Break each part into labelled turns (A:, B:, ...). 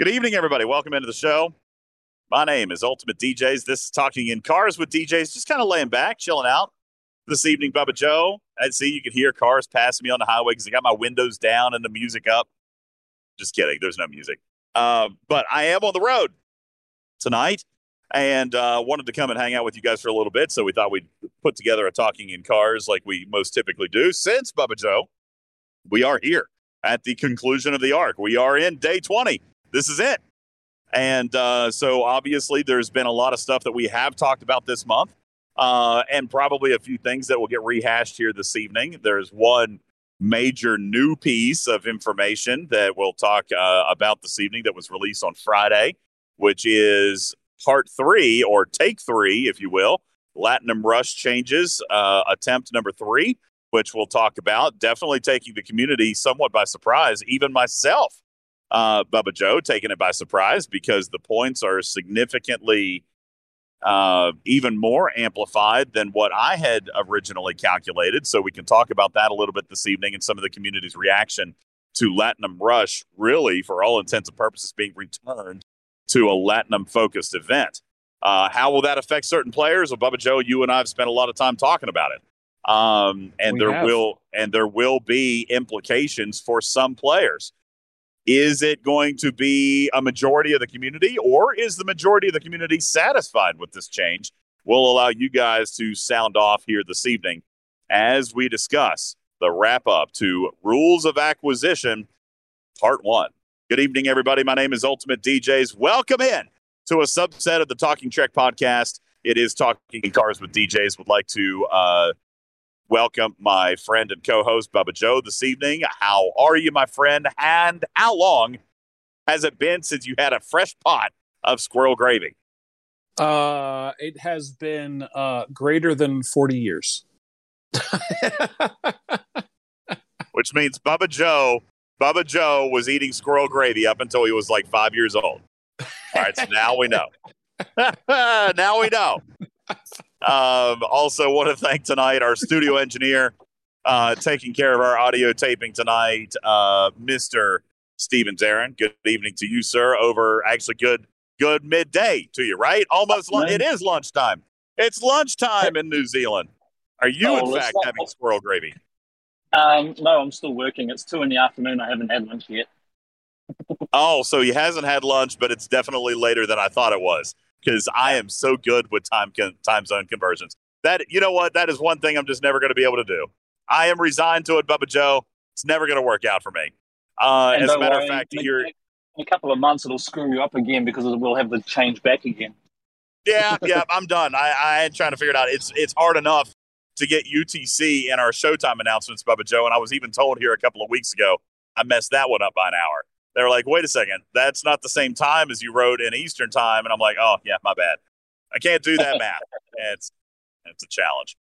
A: Good evening, everybody. Welcome into the show. My name is Ultimate DJs. This is Talking in Cars with DJs, just kind of laying back, chilling out. This evening, Bubba Joe. I see you can hear cars passing me on the highway because I got my windows down and the music up. Just kidding. There's no music. Uh, but I am on the road tonight and uh, wanted to come and hang out with you guys for a little bit. So we thought we'd put together a Talking in Cars like we most typically do since Bubba Joe. We are here at the conclusion of the arc. We are in day 20 this is it. And uh, so obviously, there's been a lot of stuff that we have talked about this month, uh, and probably a few things that will get rehashed here this evening. There's one major new piece of information that we'll talk uh, about this evening that was released on Friday, which is part three or take three, if you will. Latinum Rush changes, uh, attempt number three, which we'll talk about. Definitely taking the community somewhat by surprise, even myself uh, Bubba Joe taking it by surprise because the points are significantly uh, even more amplified than what I had originally calculated. So we can talk about that a little bit this evening and some of the community's reaction to Latinum Rush, really, for all intents and purposes, being returned to a Latinum focused event. Uh, how will that affect certain players? Well, Bubba Joe, you and I have spent a lot of time talking about it. Um, and we there have. will and there will be implications for some players. Is it going to be a majority of the community, or is the majority of the community satisfied with this change? We'll allow you guys to sound off here this evening as we discuss the wrap up to Rules of Acquisition, Part One. Good evening, everybody. My name is Ultimate DJs. Welcome in to a subset of the Talking Trek podcast. It is Talking Cars with DJs. Would like to uh, welcome my friend and co-host Bubba Joe this evening. How are you, my friend? And how long has it been since you had a fresh pot of squirrel gravy?
B: Uh, it has been uh, greater than forty years.
A: Which means Bubba Joe, Bubba Joe was eating squirrel gravy up until he was like five years old. All right, so now we know. now we know. Um, also, want to thank tonight our studio engineer uh, taking care of our audio taping tonight, uh, Mr. Steven Zarin. Good evening to you, sir. Over actually, good good midday to you, right? Almost lunch. It is lunchtime. It's lunchtime in New Zealand. Are you, oh, in fact, having squirrel gravy?
C: Um, no, I'm still working. It's two in the afternoon. I haven't had lunch yet.
A: oh, so he hasn't had lunch, but it's definitely later than I thought it was because I am so good with time con- time zone conversions. That you know what? That is one thing I'm just never going to be able to do. I am resigned to it, Bubba Joe. It's never going to work out for me. Uh, as a matter worry, of fact, in,
C: in a couple of months it'll screw you up again because we'll have the change back again.
A: yeah, yeah, I'm done. I, I ain't trying to figure it out. It's it's hard enough to get UTC in our Showtime announcements, Bubba Joe, and I was even told here a couple of weeks ago I messed that one up by an hour they were like, wait a second, that's not the same time as you wrote in Eastern time. And I'm like, oh, yeah, my bad. I can't do that math. It's, it's a challenge.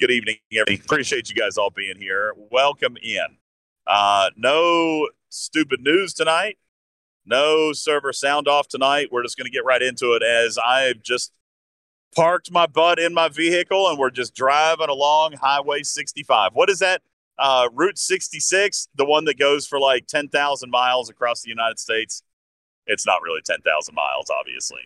A: Good evening, everybody. Appreciate you guys all being here. Welcome in. Uh, no stupid news tonight. No server sound off tonight. We're just going to get right into it as I've just parked my butt in my vehicle and we're just driving along Highway 65. What is that? Uh, Route 66, the one that goes for like 10,000 miles across the United States. It's not really 10,000 miles, obviously.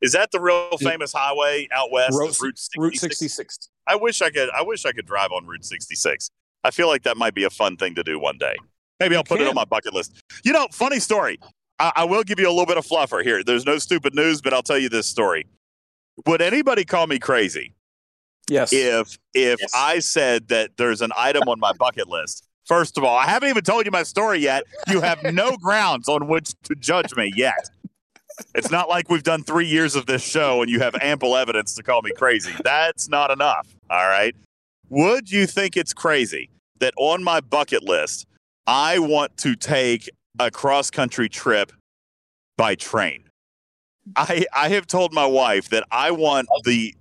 A: Is that the real famous highway out west?
B: Route, Route 66? Route 66.
A: I wish I could. I wish I could drive on Route 66. I feel like that might be a fun thing to do one day. Maybe I'll put it on my bucket list. You know, funny story. I, I will give you a little bit of fluffer here. There's no stupid news, but I'll tell you this story. Would anybody call me crazy
B: Yes.
A: If if yes. I said that there's an item on my bucket list, first of all, I haven't even told you my story yet. You have no grounds on which to judge me yet. It's not like we've done three years of this show and you have ample evidence to call me crazy. That's not enough. All right. Would you think it's crazy that on my bucket list, I want to take a cross country trip by train? I, I have told my wife that I want the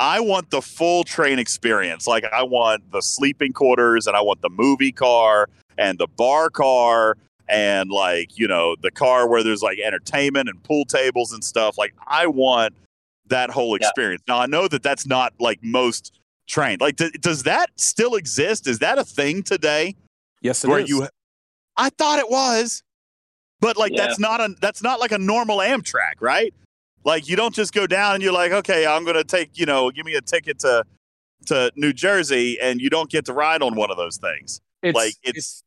A: I want the full train experience. Like I want the sleeping quarters and I want the movie car and the bar car and like, you know, the car where there's like entertainment and pool tables and stuff. Like I want that whole experience. Yeah. Now I know that that's not like most trained. Like th- does that still exist? Is that a thing today?
B: Yes,
A: where
B: is.
A: you I thought it was. But like
C: Yeah.
A: that's not a that's not like a normal Amtrak, right? Like you don't just go down and you're like, okay, I'm gonna take you know, give me a ticket to to New Jersey, and you don't get to ride on one of those things.
B: It's
A: Like,
B: it's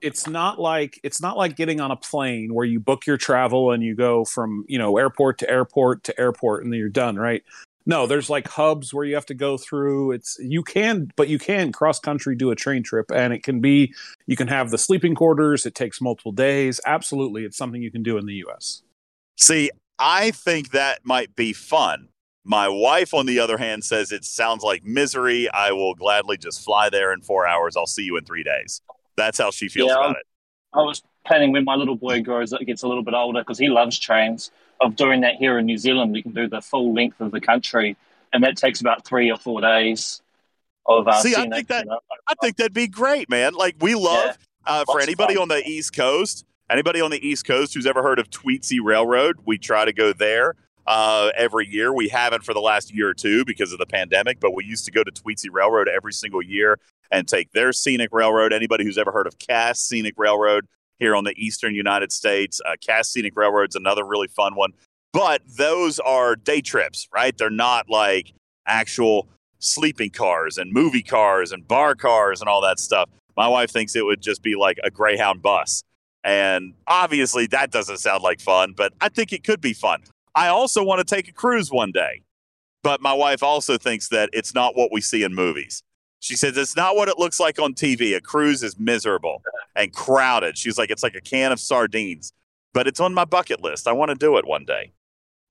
B: it's not like it's not like getting on a plane where you book your travel and you go from you know airport to airport to airport and then you're done, right? No, there's like hubs where you have to go through. It's you can, but you can cross country do a train trip, and it can be you can have the sleeping quarters. It takes multiple days. Absolutely, it's something you can do in the U.S.
A: See, I think that might be fun. My wife, on the other hand, says it sounds like misery. I will gladly just fly there in four hours. I'll see you in three days. That's how she feels
C: Yeah,
A: about it.
C: I was planning when my little boy grows gets a little bit older because he loves trains. Of doing that here in New Zealand, we can do the full length of the country, and that takes about three or four days. Of uh,
A: See, I think
C: that,
A: that- I think that'd be great, man. Like we love uh, for anybody on the East Coast, anybody on the East Coast who's ever heard of Tweetsie Railroad, we try to go there uh, every year. We haven't for the last year or two because of the pandemic, but we used to go to Tweetsie Railroad every single year and take their scenic railroad. Anybody who's ever heard of Cass Scenic Railroad here on the Eastern United States, uh, Cass Scenic Railroad's another really fun one. But those are day trips, right? They're not like actual sleeping cars and movie cars and bar cars and all that stuff. My wife thinks it would just be like a Greyhound bus. And obviously, that doesn't sound like fun, but I think it could be fun. I also want to take a cruise one day. But my wife also thinks that it's not what we see in movies. She says it's not what it looks like on TV. A cruise is miserable and crowded. She's like, it's like a can of sardines, but it's on my bucket list. I want to do it one day.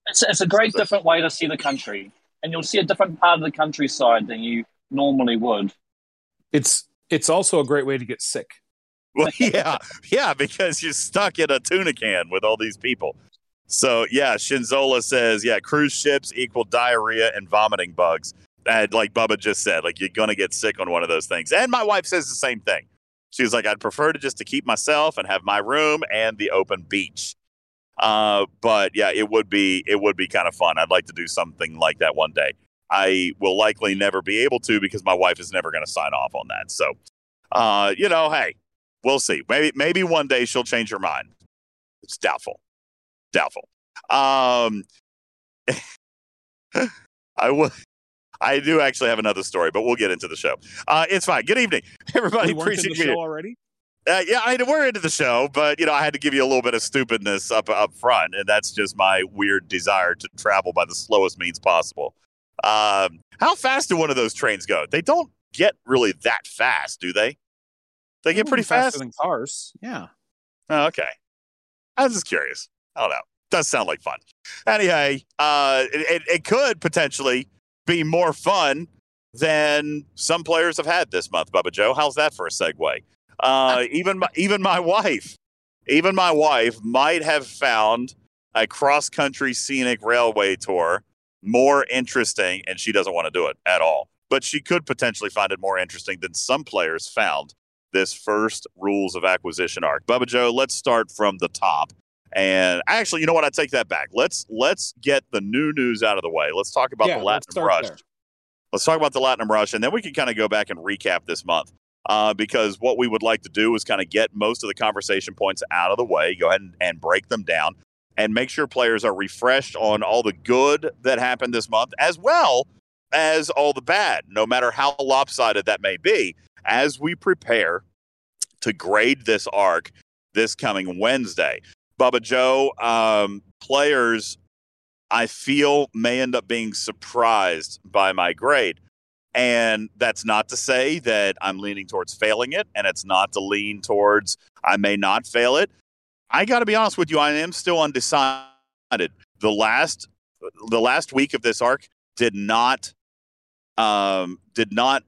C: It's, it's a great different way to see the country, and you'll see a different part of the countryside than you normally would.
B: It's it's also a great way to get sick.
A: Well, yeah, yeah, because you're stuck in a tuna can with all these people. So, yeah, Shinzola says, yeah, cruise ships equal diarrhea and vomiting bugs. And like Bubba just said, like you're gonna get sick on one of those things. And my wife says the same thing. She was like, I'd prefer to just to keep myself and have my room and the open beach. Uh, but yeah, it would be it would be kind of fun. I'd like to do something like that one day. I will likely never be able to because my wife is never going to sign off on that. So, uh, you know, hey, we'll see. Maybe maybe one day she'll change her mind. It's doubtful. Doubtful. Um, I will. I do actually have another story, but we'll get into the show. Uh, it's fine. Good evening, everybody.
B: we
A: Appreciate
B: the
A: you.
B: already.
A: Uh, yeah, I mean, we're into the show, but you know, I had to give you a little bit of stupidness up up front, and that's just my weird desire to travel by the slowest means possible. Um, how fast do one of those trains go? They don't get really that fast, do they? They get pretty
B: faster
A: fast.
B: than cars. Yeah.
A: Oh, okay. I was just curious. I don't know. Does sound like fun. Anyway, uh, it, it, it could potentially be more fun than some players have had this month, Bubba Joe. How's that for a segue? Uh, even my, even my wife, even my wife might have found a cross country scenic railway tour more interesting, and she doesn't want to do it at all. But she could potentially find it more interesting than some players found this first rules of acquisition arc. Bubba Joe, let's start from the top. And actually, you know what? I take that back. Let's let's get the new news out of the way. Let's talk about
B: Yeah,
A: the Latinum Rush.
B: there.
A: Let's talk about the Latinum Rush, and then we can kind of go back and recap this month. Uh, because what we would like to do is kind of get most of the conversation points out of the way, go ahead and, and break them down, and make sure players are refreshed on all the good that happened this month, as well as all the bad, no matter how lopsided that may be, as we prepare to grade this arc this coming Wednesday. Bubba Joe, um, players, I feel may end up being surprised by my grade. And that's not to say that I'm leaning towards failing it, and it's not to lean towards I may not fail it. I got to be honest with you, I am still undecided. The last the last week of this arc did not um, did not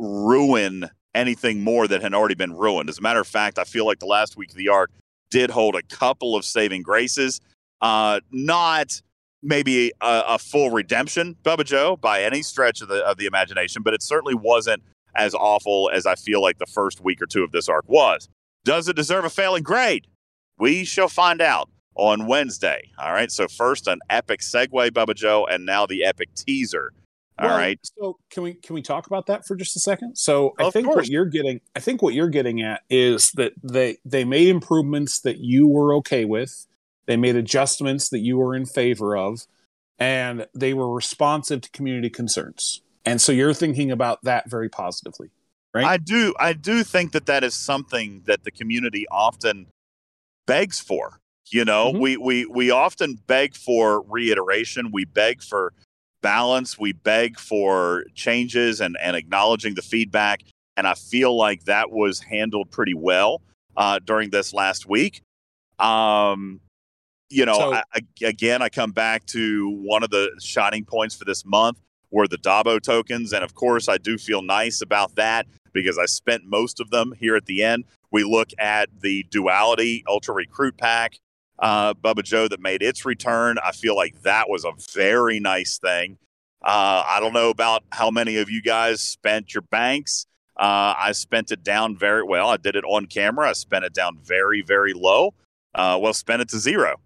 A: ruin anything more that had already been ruined. As a matter of fact, I feel like the last week of the arc did hold a couple of saving graces. Uh, not maybe a, a full redemption, Bubba Joe, by any stretch of the of the imagination, but it certainly wasn't as awful as I feel like the first week or two of this arc was. Does it deserve a failing grade? We shall find out on Wednesday. All right. So first, an epic segue, Bubba Joe, and now the epic teaser All
B: Well,
A: right.
B: So can we can we talk about that for just a second? So I
A: Of
B: think
A: course.
B: what you're getting I think what you're getting at is that they they made improvements that you were okay with. They made adjustments that you were in favor of and they were responsive to community concerns. And so you're thinking about that very positively. right?
A: I do. I do think that that is something that the community often begs for. You know,
B: Mhm.
A: we we we often beg for reiteration. We beg for balance. We beg for changes and and acknowledging the feedback. And I feel like that was handled pretty well uh, during this last week. Um, you know,
B: So-
A: I, I, again, I come back to one of the shining points for this month were the Dabo tokens, and of course, I do feel nice about that because I spent most of them here at the end. We look at the Duality Ultra Recruit Pack, uh, Bubba Joe, that made its return. I feel like that was a very nice thing. Uh, I don't know about how many of you guys spent your banks. Uh, I spent it down very well. I did it on camera. I spent it down very, very low. Uh, well, spent it to zero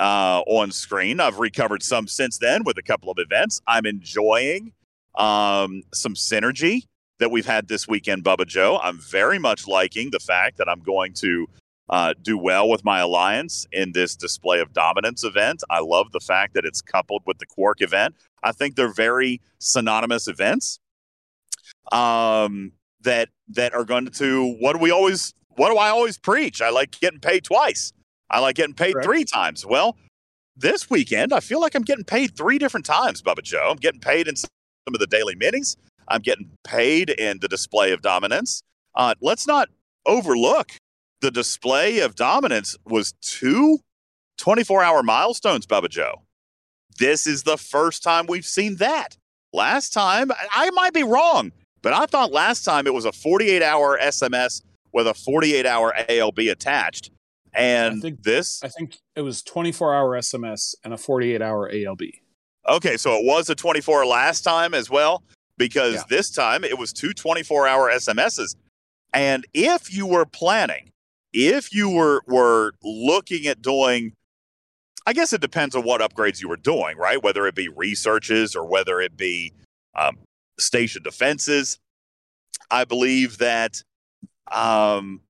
A: uh, on screen. I've recovered some since then with a couple of events. I'm enjoying um, some synergy that we've had this weekend, Bubba Joe. I'm very much liking the fact that I'm going to uh, do well with my alliance in this display of dominance event. I love the fact that it's coupled with the Quark event. I think they're very synonymous events um, that that are going to what do we always what do I always preach? I like getting paid twice. I like getting paid
B: Correct.
A: three times. Well, this weekend I feel like I'm getting paid three different times, Bubba Joe. I'm getting paid in some of the daily minis. I'm getting paid in the display of dominance. Uh, let's not overlook the display of dominance was two 24 hour milestones, Bubba Joe. This is the first time we've seen that. Last time, I- might be wrong, but I thought last time it was a 48 hour SMS with a 48 hour ALB attached. And
B: I think-
A: this,
B: I think it was 24 hour SMS and a 48 hour ALB.
A: okay, so it was a 24 last time as well, because
B: Yeah.
A: this time it was two 24 hour SMSs. And if you were planning, if you were were looking at doing I guess it depends on what upgrades you were doing, right? Whether it be researches or whether it be um, station defenses. I believe that um,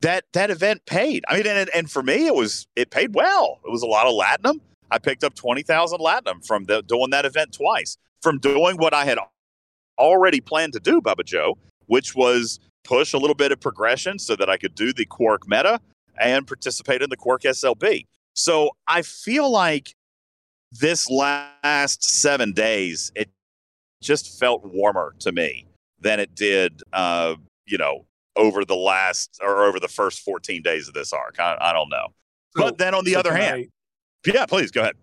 A: that that event paid. I mean, and, and for me, it was it paid well. It was a lot of latinum. I picked up twenty thousand latinum from the, doing that event twice. From doing what I had already planned to do, Bubba Joe, which was push a little bit of progression so that I could do the Quark meta and participate in the Quark SLB. So I feel like this last seven days, it just felt warmer to me than it did, uh, you know, over the last or over the first 14 days of this arc. I, I don't know. but then on the
B: so
A: other hand,
B: I-
A: yeah, please go ahead.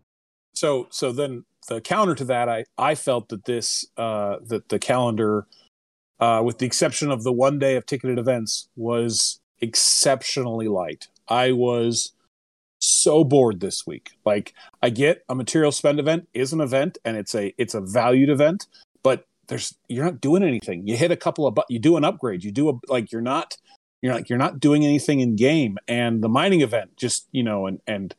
B: so so then the counter to that i i felt that this uh that the calendar uh with the exception of the one day of ticketed events was exceptionally light. I was so bored this week. Like i get a material spend event is an event and it's a it's a valued event but there's you're not doing anything. You hit a couple of but you do an upgrade. You do a like you're not you're like you're not doing anything in game. And the mining event just you know and and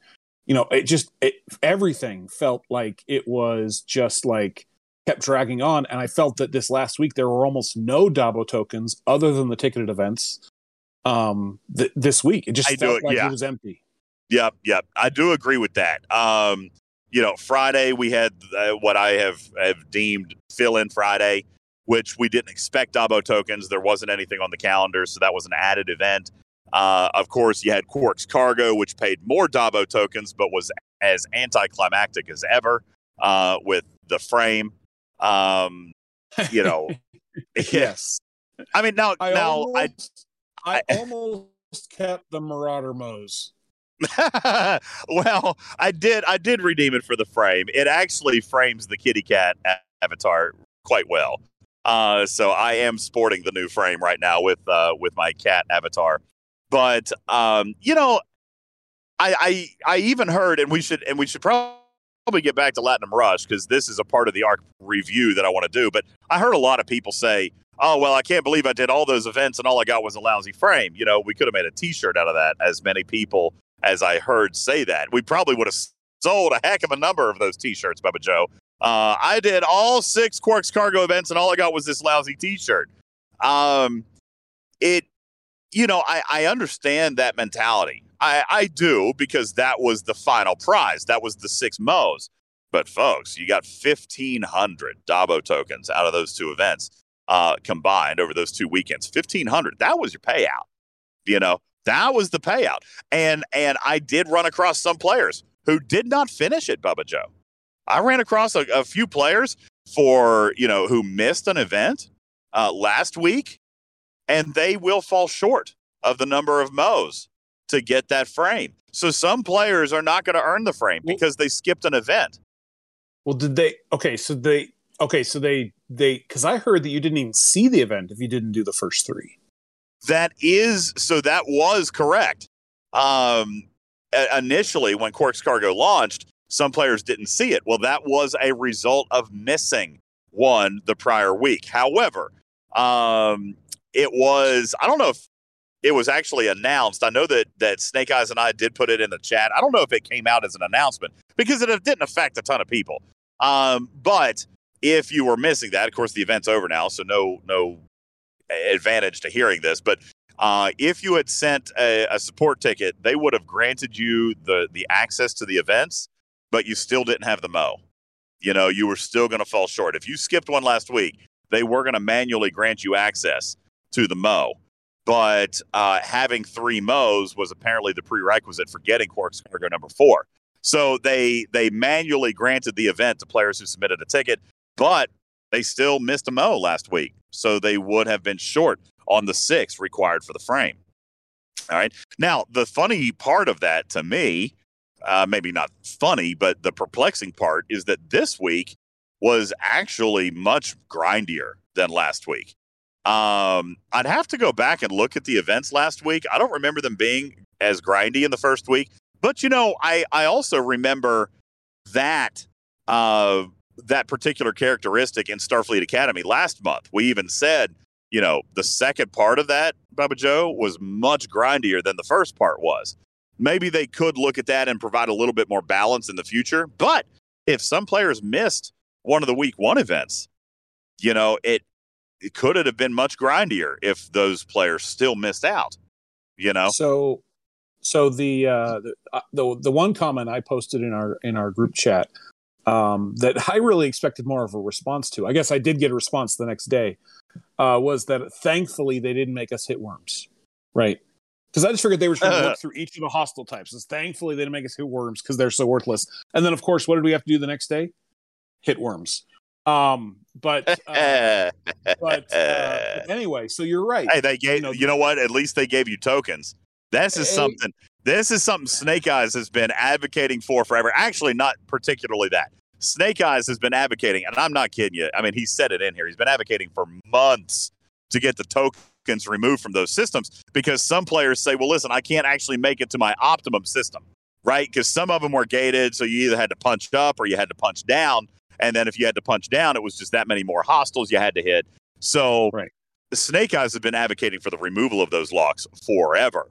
B: you know it just it, everything felt like it was just like kept dragging on and i felt that this last week there were almost no dabo tokens other than the ticketed events um th- this week it just
A: I do
B: felt
A: it,
B: like
A: yeah.
B: it was empty
A: Yep, yep. I do agree with that. Um, you know, Friday we had uh, what I have have deemed fill in Friday, which we didn't expect Dabo tokens. There wasn't anything on the calendar, so that was an added event. Uh, of course, you had Quark's Cargo, which paid more Dabo tokens, but was as anticlimactic as ever uh, with the frame. Um, you know,
B: yes
A: I mean, now,
B: i
A: now,
B: almost, I,
A: I-
B: almost kept the marauder mows
A: I well, I did. I did redeem it for the frame. It actually frames the kitty cat avatar quite well. Uh, so I am sporting the new frame right now with uh, with my cat avatar. But um, you know, I, I I even heard, and we should and we should probably get back to Latinum Rush because this is a part of the arc review that I want to do. But I heard a lot of people say, "Oh well, I can't believe I did all those events and all I got was a lousy frame." You know, we could have made a T-shirt out of that. As many people as I heard say that, we probably would have sold a heck of a number of those T-shirts, Bubba Joe. Uh, I did all six Quarks cargo events, and all I got was this lousy T-shirt. Um, it, you know, I, I understand that mentality. I, I do because that was the final prize. That was the six Moes. But folks, you got fifteen hundred Dabo tokens out of those two events uh, combined over those two weekends. Fifteen hundred. That was your payout. You know, that was the payout. And and I did run across some players who did not finish it, Bubba Joe. I ran across a, a few players for you know who missed an event uh, last week, and they will fall short of the number of Moes to get that frame. So some players are not going to earn the frame because they skipped an event.
B: Well, did they? Okay, so they. Okay, so they they because I heard that you didn't even see the event if you didn't do the first three.
A: That is so. That was correct. Um, initially, when Quarks Cargo launched, some players didn't see it. Well, that was a result of missing one the prior week. However, um, it was I don't know if it was actually announced. I know that that Snake Eyes and I did put it in the chat. I don't know if it came out as an announcement because it didn't affect a ton of people. Um, but if you were missing that, of course, the event's over now, so no no advantage to hearing this. But uh, if you had sent a, a, support ticket, they would have granted you the the access to the events, but you still didn't have the mo. You know, you were still going to fall short. If you skipped one last week, they were going to manually grant you access to the mo but uh, having three Moes was apparently the prerequisite for getting Quarks Cargo number four. So they they manually granted the event to players who submitted a ticket, but they still missed a Mo last week, so they would have been short on the six required for the frame. All right. Now the funny part of that to me, uh, maybe not funny, but the perplexing part is that this week was actually much grindier than last week. Um, I'd have to go back and look at the events last week. I don't remember them being as grindy in the first week, but you know, I I also remember that uh that particular characteristic in Starfleet Academy last month. We even said, you know, the second part of that, Bubba Joe, was much grindier than the first part was. Maybe they could look at that and provide a little bit more balance in the future. But if some players missed one of the week one events, you know, it it could it have been much grindier if those players still missed out you know
B: so so the uh the uh, the, the one comment i posted in our in our group chat um that i really expected more of a response to i guess i did get a response the next day uh was that thankfully they didn't make us hit worms right because I just figured they were trying to look through each of the hostile types. And thankfully, they didn't make us hit worms because they're so worthless. And then, of course, what did we have to do the next day? Hit worms. Um, but uh, but, uh, anyway, so you're right.
A: Hey, they gave you know, you know what? At least they gave you tokens. This is hey, something. This is something Snake Eyes has been advocating for forever. Actually, not particularly that. Snake Eyes has been advocating, and I'm not kidding you. I mean, he said it in here. He's been advocating for months to get the tokens removed from those systems because some players say, "Well, listen, I can't actually make it to my optimum system." Right? Because some of them were gated, so you either had to punch up or you had to punch down. And then if you had to punch down, it was just that many more hostiles you had to hit. So
B: right.
A: the Snake Eyes have been advocating for the removal of those locks forever.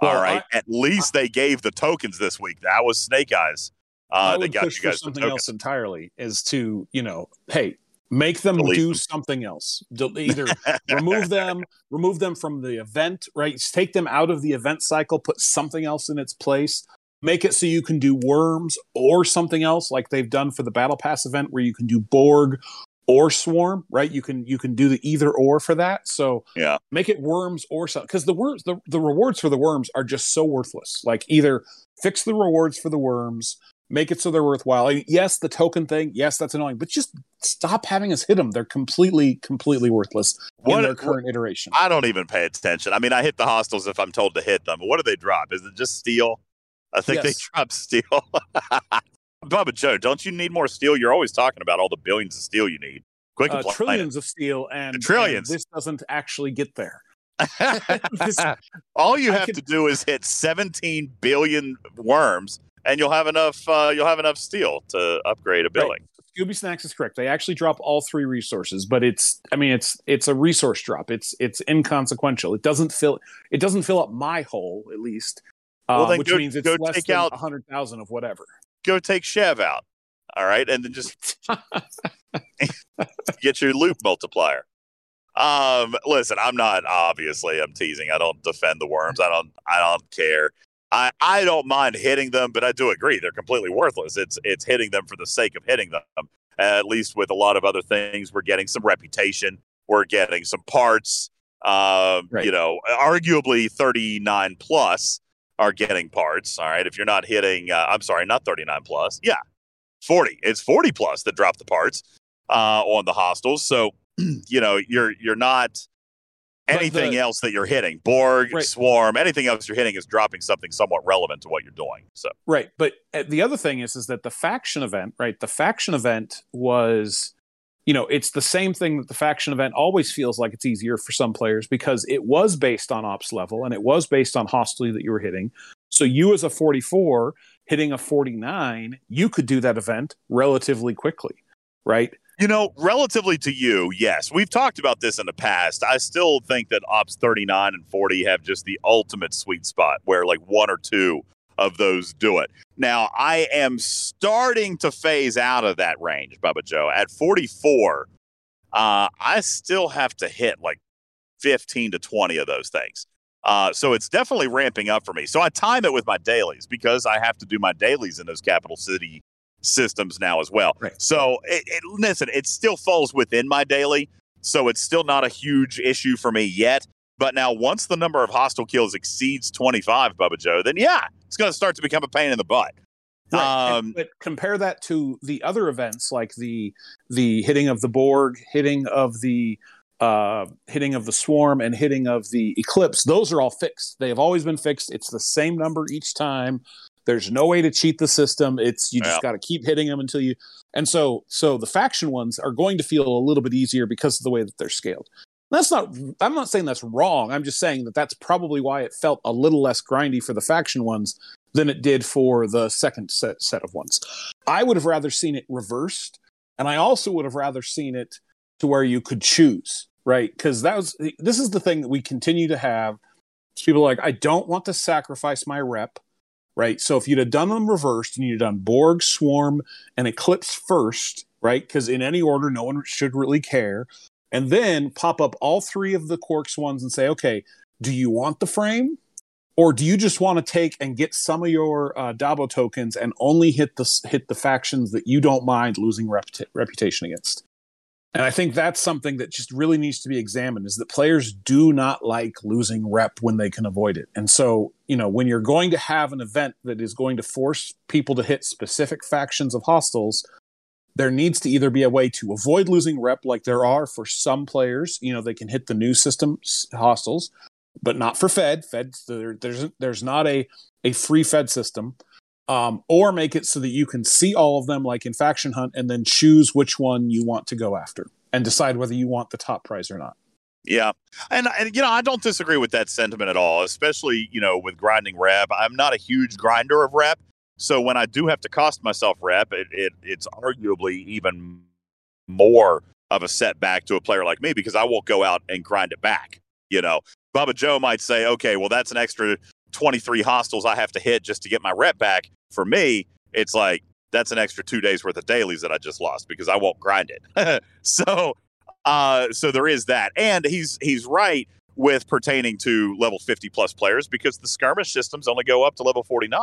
A: Well, All right. I, At least I, they gave the tokens this week. That was Snake Eyes. Uh,
B: they got you guys something else entirely is to, you know, hey, make them Delete do them. something else. Either remove them, remove them from the event, right? Take them out of the event cycle, put something else in its place, make it so you can do worms or something else like they've done for the battle pass event where you can do borg or swarm right? You can you can do the either or for that. So
A: yeah.
B: make it worms or something because the worms the, the rewards for the worms are just so worthless. Like either fix the rewards for the worms make it so they're worthwhile. I mean, yes the token thing yes that's annoying but just stop having us hit them they're completely completely worthless what, in their current iteration.
A: I don't even pay attention. I mean i hit the hostiles if i'm told to hit them but what do they drop? Is it just steel I think yes. they dropped steel. Bubba Joe, don't you need more steel? You're always talking about all the billions of steel you need.
B: Quick, uh, trillions of steel, and
A: trillions.
B: And this doesn't actually get there.
A: this, all you have to do is hit 17 billion worms, and you'll have enough. Uh, you'll have enough steel to upgrade a building. Right.
B: Scooby Snacks is correct. They actually drop all three resources, but it's I mean it's it's a resource drop. It's it's inconsequential. It doesn't fill it doesn't fill up my hole at least
A: well, then
B: which
A: go,
B: means it's
A: go
B: less
A: take
B: than
A: out
B: hundred thousand of whatever.
A: Go take Chev out. All right, and then just get your loop multiplier. Um, listen, I'm not obviously I'm teasing. I don't defend the worms. I don't I don't care. I, I don't mind hitting them, but I do agree they're completely worthless. It's it's hitting them for the sake of hitting them. At least with a lot of other things, we're getting some reputation. We're getting some parts. Uh, right. You know, arguably 39 plus are getting parts. All right, if you're not hitting, uh, I'm sorry, not 39 plus. Yeah, 40. It's 40 plus that drop the parts uh, on the hostiles. So you know, you're you're not anything the, else that you're hitting borg right. swarm anything else you're hitting is dropping something somewhat relevant to what you're doing so
B: right but uh, the other thing is is that the faction event right the faction event was you know it's the same thing that the faction event always feels like it's easier for some players because it was based on ops level and it was based on hostility that you were hitting so you as a 44 hitting a 49 you could do that event relatively quickly right
A: you know, relatively to you, yes. We've talked about this in the past. I still think that Ops 39 and 40 have just the ultimate sweet spot where like one or two of those do it. Now, I am starting to phase out of that range, Bubba Joe. At 44, uh, I still have to hit like 15 to 20 of those things. Uh, so it's definitely ramping up for me. So I time it with my dailies because I have to do my dailies in those capital city systems now as well. Right. So it, it, listen, it still falls within my daily, so it's still not a huge issue for me yet. But now, once the number of hostile kills exceeds 25, Bubba Joe, then yeah, it's going to start to become a pain in the butt.
B: Right. Um, but compare that to the other events like the the hitting of the Borg, hitting of the uh, hitting of the swarm, and hitting of the eclipse. Those are all fixed. They have always been fixed. It's the same number each time. There's no way to cheat the system. It's you just yeah. got to keep hitting them until you. And so so the faction ones are going to feel a little bit easier because of the way that they're scaled. That's not. I'm not saying that's wrong. I'm just saying that that's probably why it felt a little less grindy for the faction ones than it did for the second set set of ones. I would have rather seen it reversed, and I also would have rather seen it to where you could choose, right? Because that was this is the thing that we continue to have. People like, I don't want to sacrifice my rep right? So if you'd have done them reversed and you'd done Borg, Swarm, and Eclipse first, right? Because in any order, no one should really care. And then pop up all three of the Quarks ones and say, okay, do you want the frame? Or do you just want to take and get some of your uh, Dabo tokens and only hit the hit the factions that you don't mind losing reputation against? And I think that's something that just really needs to be examined is that players do not like losing rep when they can avoid it. And so, you know, when you're going to have an event that is going to force people to hit specific factions of hostiles, there needs to either be a way to avoid losing rep, like there are for some players. You know, they can hit the new system hostiles, but not for Fed. Fed there, there's there's not a a free Fed system um, or make it so that you can see all of them like in faction hunt and then choose which one you want to go after and decide whether you want the top prize or not
A: yeah and, and you know i don't disagree with that sentiment at all especially you know with grinding rep i'm not a huge grinder of rep so when i do have to cost myself rep it, it it's arguably even more of a setback to a player like me because i won't go out and grind it back you know Bubba Joe might say, okay, well, that's an extra 23 hostiles I have to hit just to get my rep back for me, it's like that's an extra two days worth of dailies that I just lost because I won't grind it. so, uh, so there is that, and he's he's right with pertaining to level 50 plus players because the skirmish systems only go up to level 49.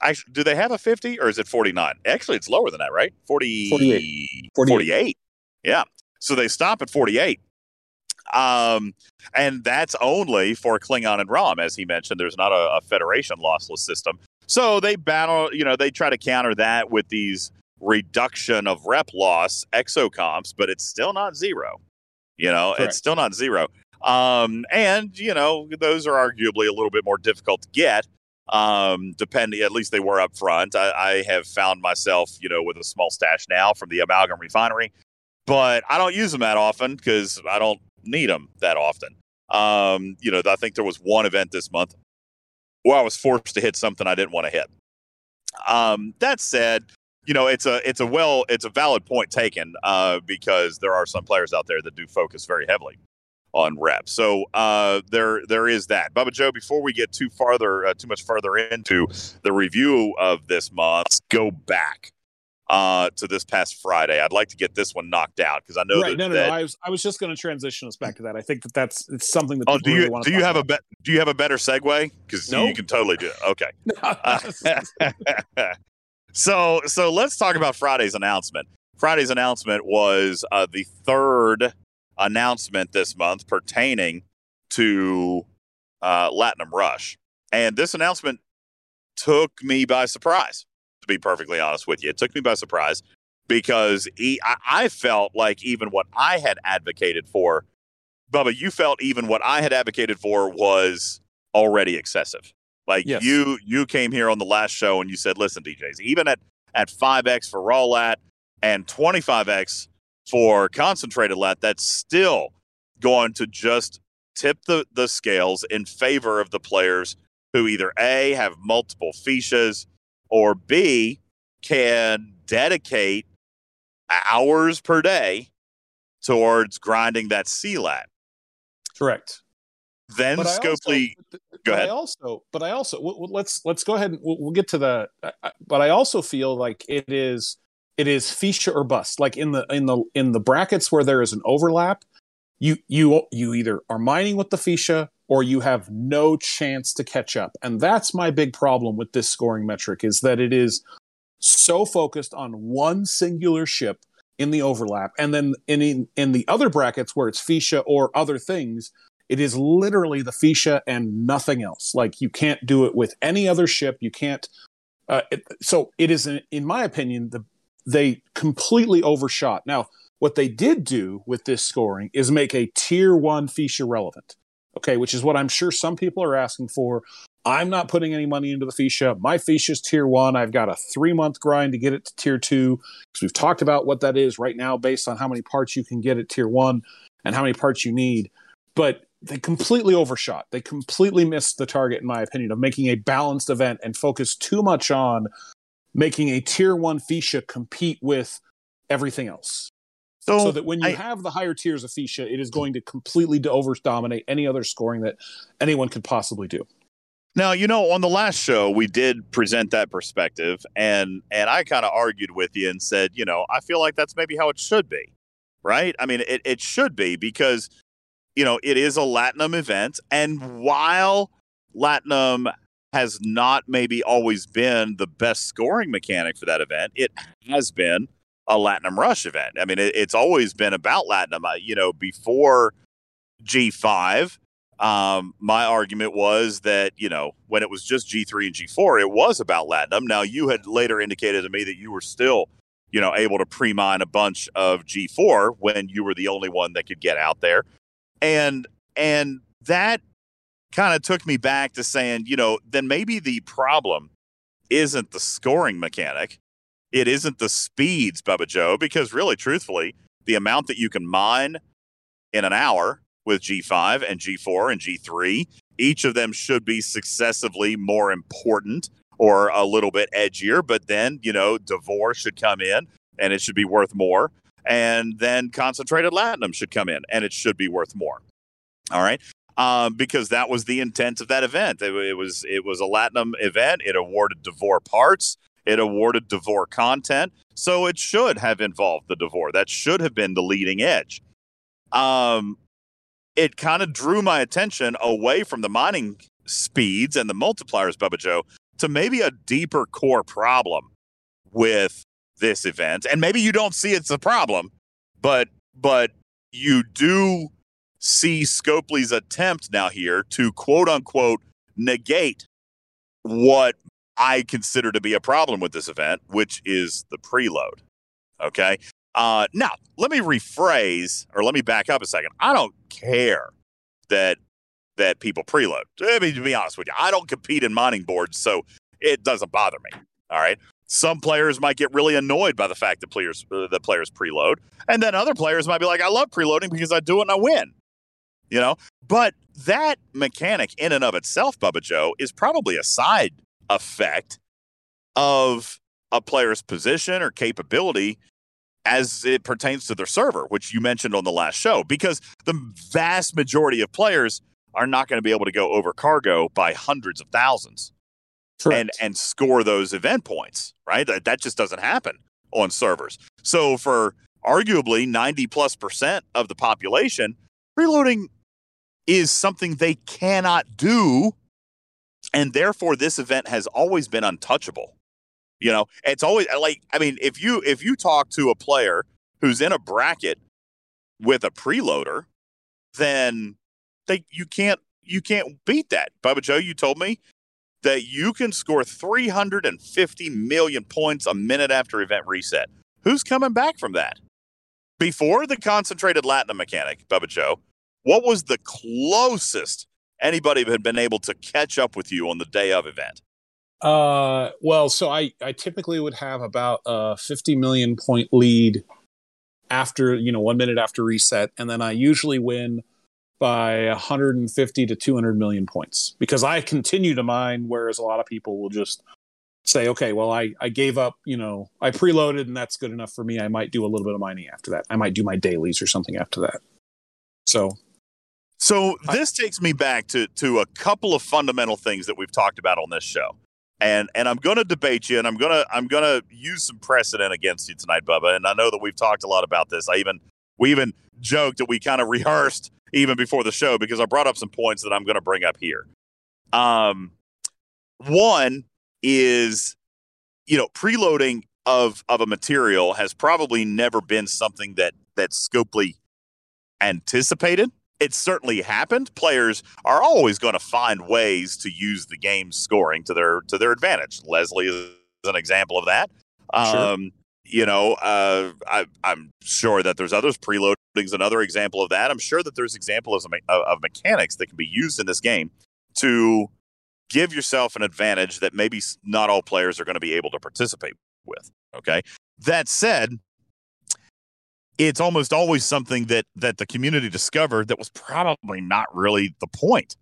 A: Actually, do they have a 50 or is it 49? Actually, it's lower than that, right? 40, 48. 48. 48. Yeah. So they stop at 48. Um, and that's only for Klingon and Rom, as he mentioned. There's not a, a Federation lossless system. So they battle, you know, they try to counter that with these reduction of rep loss exocomps, but it's still not zero. You know, Correct. it's still not zero. Um, and, you know, those are arguably a little bit more difficult to get. Um, depending, at least they were up front. I, I have found myself, you know, with a small stash now from the amalgam refinery, but I don't use them that often because I don't need them that often. Um, you know, I think there was one event this month where I was forced to hit something I didn't want to hit. Um, that said, you know, it's a it's a well it's a valid point taken uh, because there are some players out there that do focus very heavily on reps. So uh, there there is that. Bubba Joe, before we get too farther uh, too much further into the review of this month, let's go back. uh, to this past Friday. I'd like to get this one knocked out because I know
B: right.
A: that,
B: No, no,
A: that
B: no. I was I was just going to transition us back to that. I think that that's it's something that.
A: Oh, do you
B: really
A: do you have a
B: about.
A: be- do you have a better segue? Because
B: No.
A: you can totally do it. Okay. so so let's talk about Friday's announcement. Friday's announcement was uh, the third announcement this month pertaining to uh, Latinum Rush, and this announcement took me by surprise. To be perfectly honest with you, it took me by surprise because he, I, I felt like even what I had advocated for, Bubba, you felt even what I had advocated for was already excessive. Like
B: Yes.
A: you, you came here on the last show and you said, "Listen, DJs, even at at five x for raw lat and twenty five x for concentrated lat, that's still going to just tip the the scales in favor of the players who either a have multiple Feeshas or b can dedicate hours per day towards grinding that C lat.
B: Correct.
A: Then
B: But I also-
A: go ahead.
B: I also, but I also, w- w- let's let's go ahead and we'll, we'll get to the. I- I- But I also feel like it is it is Feesha or bust. Like in the in the in the brackets where there is an overlap, you you you either are mining with the Feesha or you have no chance to catch up, and that's my big problem with this scoring metric is that it is so focused on one singular ship in the overlap, and then in in, in the other brackets where it's Feesha or other things it is literally the Feesha and nothing else. Like you can't do it with any other ship. You can't. Uh, it, so it is, in my opinion, the they completely overshot. Now, what they did do with this scoring is make a tier one Feesha relevant. Okay, which is what I'm sure some people are asking for. I'm not putting any money into the Feesha. My Feesha's tier one. I've got a three month grind to get it to tier two. Because we've talked about what that is right now based on how many parts you can get at tier one and how many parts you need. But they completely overshot. They completely missed the target, in my opinion, of making a balanced event and focus too much on making a tier one Feesha compete with everything else.
A: so,
B: so that when you
A: I-
B: have the higher tiers of Fisha, it is going to completely over dominate any other scoring that anyone could possibly do.
A: now you know on the last show we did present that perspective, and and I kind of argued with you and said, you know, I feel like that's maybe how it should be, right? I mean, it it should be because you know it is a Latinum event, and while Latinum has not maybe always been the best scoring mechanic for that event, it has been a Latinum Rush event. I mean, it, it's always been about Latinum. You know, before G5, um, my argument was that, you know, when it was just G3 and G4, it was about Latinum. Now, you had later indicated to me that you were still, you know, able to pre mine a bunch of G4 when you were the only one that could get out there. And, and that kind of took me back to saying, you know, then maybe the problem isn't the scoring mechanic. It isn't the speeds, Bubba Joe, because really, truthfully, the amount that you can mine in an hour with G5 and G4 and G3, each of them should be successively more important or a little bit edgier. But then, you know, D'Vor should come in and it should be worth more. And then concentrated Latinum should come in and it should be worth more. All right. Um, because that was the intent of that event. It, it was it was a Latinum event. It awarded D'Vor parts. It awarded D'Vor content. So it should have involved the D'Vor. That should have been the leading edge. Um, it kind of drew my attention away from the mining speeds and the multipliers, Bubba Joe, to maybe a deeper core problem with this event. And maybe you don't see it's a problem, but but you do see Scopely's attempt now here to quote unquote negate what I consider to be a problem with this event, which is the preload. Okay. Uh, now, let me rephrase or let me back up a second. I don't care that that people preload. I mean, to be honest with you, I don't compete in mining boards, so it doesn't bother me. All right. Some players might get really annoyed by the fact that players uh, the players preload, and then other players might be like, "I love preloading because I do it and I win." You know, but that mechanic in and of itself, Bubba Joe, is probably a side effect of a player's position or capability as it pertains to their server, which you mentioned on the last show, because the vast majority of players are not going to be able to go over cargo by hundreds of thousands and and score those event points, right? That that just doesn't happen on servers. So for arguably 90 plus percent of the population, preloading is something they cannot do. And therefore, this event has always been untouchable. You know, it's always like, I mean, if you if you talk to a player who's in a bracket with a preloader, then they you can't you can't beat that. Bubba Joe, you told me that you can score 350 million points a minute after event reset. Who's coming back from that? Before the concentrated Latinum mechanic, Bubba Joe, what was the closest anybody had been able to catch up with you on the day of event?
B: Uh, well, so I I typically would have about a 50 million point lead after you know one minute after reset, and then I usually win by 150 to 200 million points because I continue to mine, whereas a lot of people will just say, okay, well, I, I gave up, you know, I preloaded and that's good enough for me. I might do a little bit of mining after that. I might do my dailies or something after that. So,
A: so this takes me back to to a couple of fundamental things that we've talked about on this show. And and I'm going to debate you and I'm going to I'm going to use some precedent against you tonight, Bubba. And I know that we've talked a lot about this. I even we even joked that we kind of rehearsed even before the show because I brought up some points that I'm going to bring up here. Um, one is, you know, preloading of of a material has probably never been something that that Scopely anticipated. It certainly happened. Players are always going to find ways to use the game's scoring to their to their advantage. Leslie is an example of that. Sure. Um, you know, uh, I, am sure that there's others. Preloading is another example of that. I'm sure that there's examples of, of mechanics that can be used in this game to give yourself an advantage that maybe not all players are going to be able to participate with. Okay. That said, it's almost always something that that the community discovered that was probably not really the point,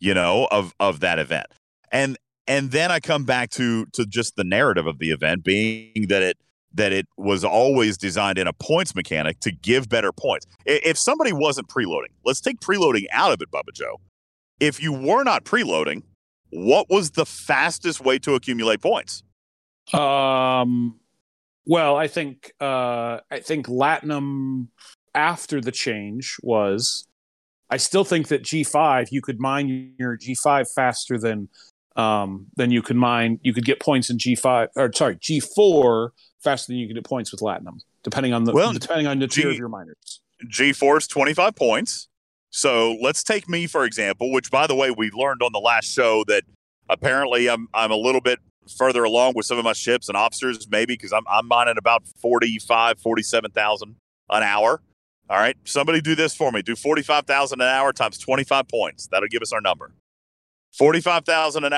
A: you know, of of that event. And and then I come back to to just the narrative of the event being that it that it was always designed in a points mechanic to give better points. If somebody wasn't preloading, let's take preloading out of it, Bubba Joe. If you were not preloading, what was the fastest way to accumulate points?
B: Um, well, I think uh, I think Latinum after the change was. I still think that G5 you could mine your G5 faster than um, then you could mine you could get points in G5 or sorry G4 faster than you could get points with Latinum, depending on the well, depending on the G, tier of your miners.
A: G4 is 25 points. So let's take me for example, which by the way we learned on the last show that apparently I'm I'm a little bit further along with some of my ships and officers maybe because I'm I'm mining about 45 47,000 an hour. All right, somebody do this for me. Do 45,000 an hour times 25 points. That'll give us our number. 45,000 an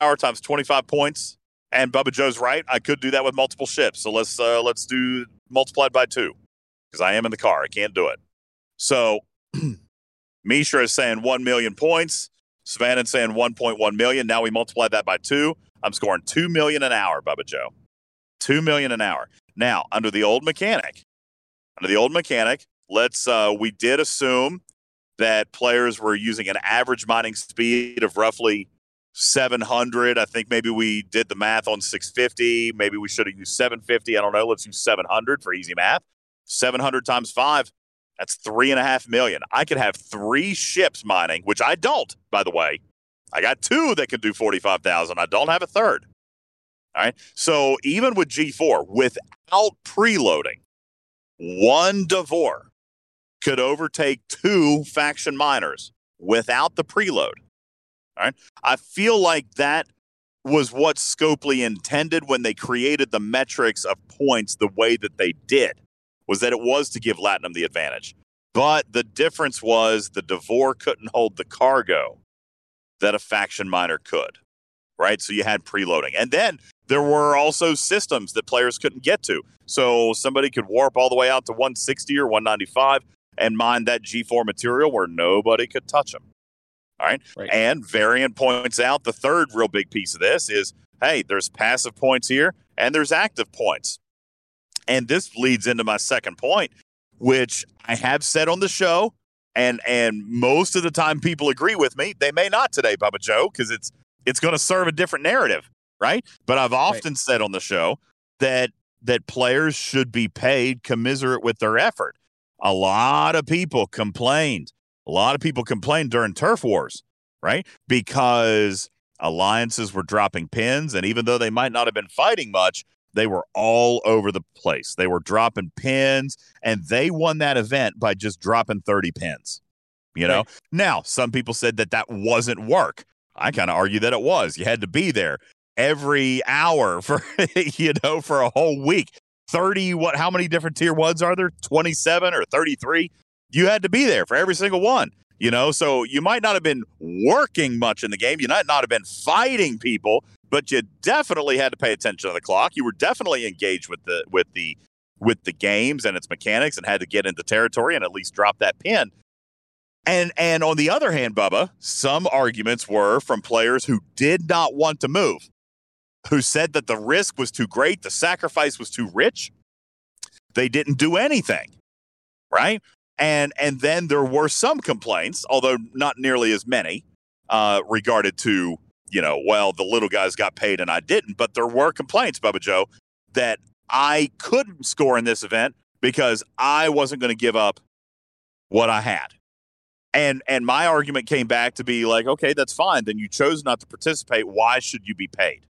A: hour times 25 points and Bubba Joe's right. I could do that with multiple ships. So let's uh, let's do multiplied by two because I am in the car. I can't do it. So Mishra is saying one million points. Savannah saying 1.1 million. Now we multiply that by two. I'm scoring two million an hour, Bubba Joe. Two million an hour. Now under the old mechanic, under the old mechanic, let's uh, we did assume that players were using an average mining speed of roughly 700. I think maybe we did the math on 650. Maybe we should have used 750. I don't know. Let's use 700 for easy math. 700 times five, that's three and a half million. I could have three ships mining, which I don't, by the way. I got two that can do 45,000. I don't have a third. All right. So even with G4, without preloading, one D'Vor could overtake two faction miners without the preload. All right. I feel like that was what Scopely intended when they created the metrics of points the way that they did, was that it was to give Latinum the advantage. But the difference was the D'Vor couldn't hold the cargo that a faction miner could, right? So you had preloading. And then there were also systems that players couldn't get to. So somebody could warp all the way out to 160 or 195 and mine that G4 material where nobody could touch them. All right? right. And Variant points out the third real big piece of this is hey, there's passive points here and there's active points. And this leads into my second point, which I have said on the show, and and most of the time people agree with me. They may not today, Bubba Joe, because it's it's going to serve a different narrative, right? But I've often right. said on the show that that players should be paid commiserate with their effort. A lot of people complained. A lot of people complained during turf wars, right? Because alliances were dropping pins, and even though they might not have been fighting much, they were all over the place. They were dropping pins, and they won that event by just dropping 30 pins. You know, right. now some people said that that wasn't work. I kind of argue that it was. You had to be there every hour for, you know, for a whole week. 30, what, how many different tier ones are there? 27 or 33? You had to be there for every single one, you know, so you might not have been working much in the game. You might not have been fighting people, but you definitely had to pay attention to the clock. You were definitely engaged with the, with the, with the games and its mechanics and had to get into territory and at least drop that pin. And and on the other hand, Bubba, some arguments were from players who did not want to move, who said that the risk was too great, the sacrifice was too rich. They didn't do anything. Right? And and then there were some complaints, although not nearly as many, uh, regarded to, you know, well, the little guys got paid and I didn't. But there were complaints, Bubba Joe, that I couldn't score in this event because I wasn't going to give up what I had. And and my argument came back to be like okay that's fine. Then you chose not to participate. Why should you be paid?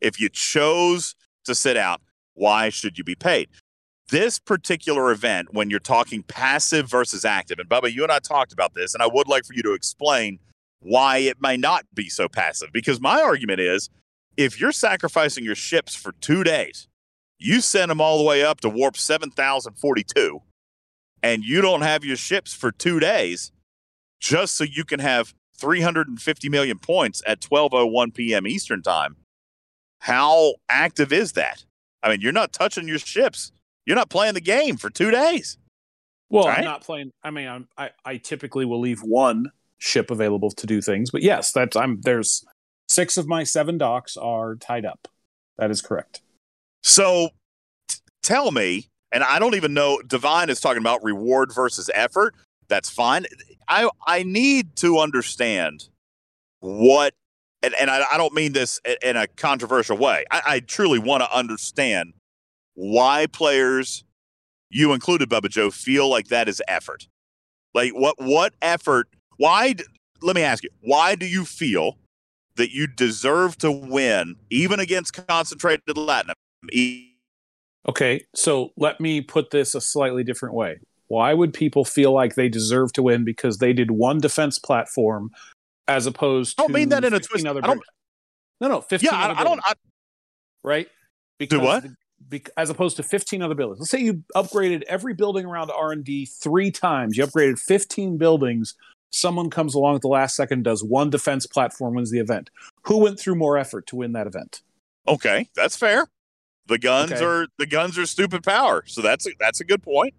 A: If you chose to sit out why should you be paid? This particular event when you're talking passive versus active and bubba you and i talked about this and i would like for you to explain why it may not be so passive because my argument is if you're sacrificing your ships for two days you send them all the way up to warp 7042 and you don't have your ships for two days just so you can have 350 million points at 12:01 p.m. Eastern time. How active is that? I mean, you're not touching your ships. You're not playing the game for two days.
B: Well, right? I'm not playing. I mean, I'm, I I typically will leave one ship available to do things, but yes, that's I'm there's six of my seven docks are tied up. That is correct.
A: So, t- tell me, and I don't even know. Divine is talking about reward versus effort. That's fine. I I need to understand what, and, and I, I don't mean this in a controversial way. I, I truly want to understand why players, you included, Bubba Joe, feel like that is effort. Like what what effort? Why? Let me ask you. Why do you feel that you deserve to win even against concentrated Latin?
B: Okay, so let me put this a slightly different way. Why would people feel like they deserve to win because they did one defense platform as opposed to?
A: I don't mean that in a twist.
B: Other
A: I
B: no, no, fifteen.
A: Yeah, I, I don't. I,
B: right?
A: Because do what?
B: The, as opposed to 15 other buildings. Let's say you upgraded every building around R&D 3 times. You upgraded 15 buildings. Someone comes along at the last second does one defense platform wins the event. Who went through more effort to win that event?
A: Okay, that's fair. The guns okay. are the guns are stupid power. So that's a, that's a good point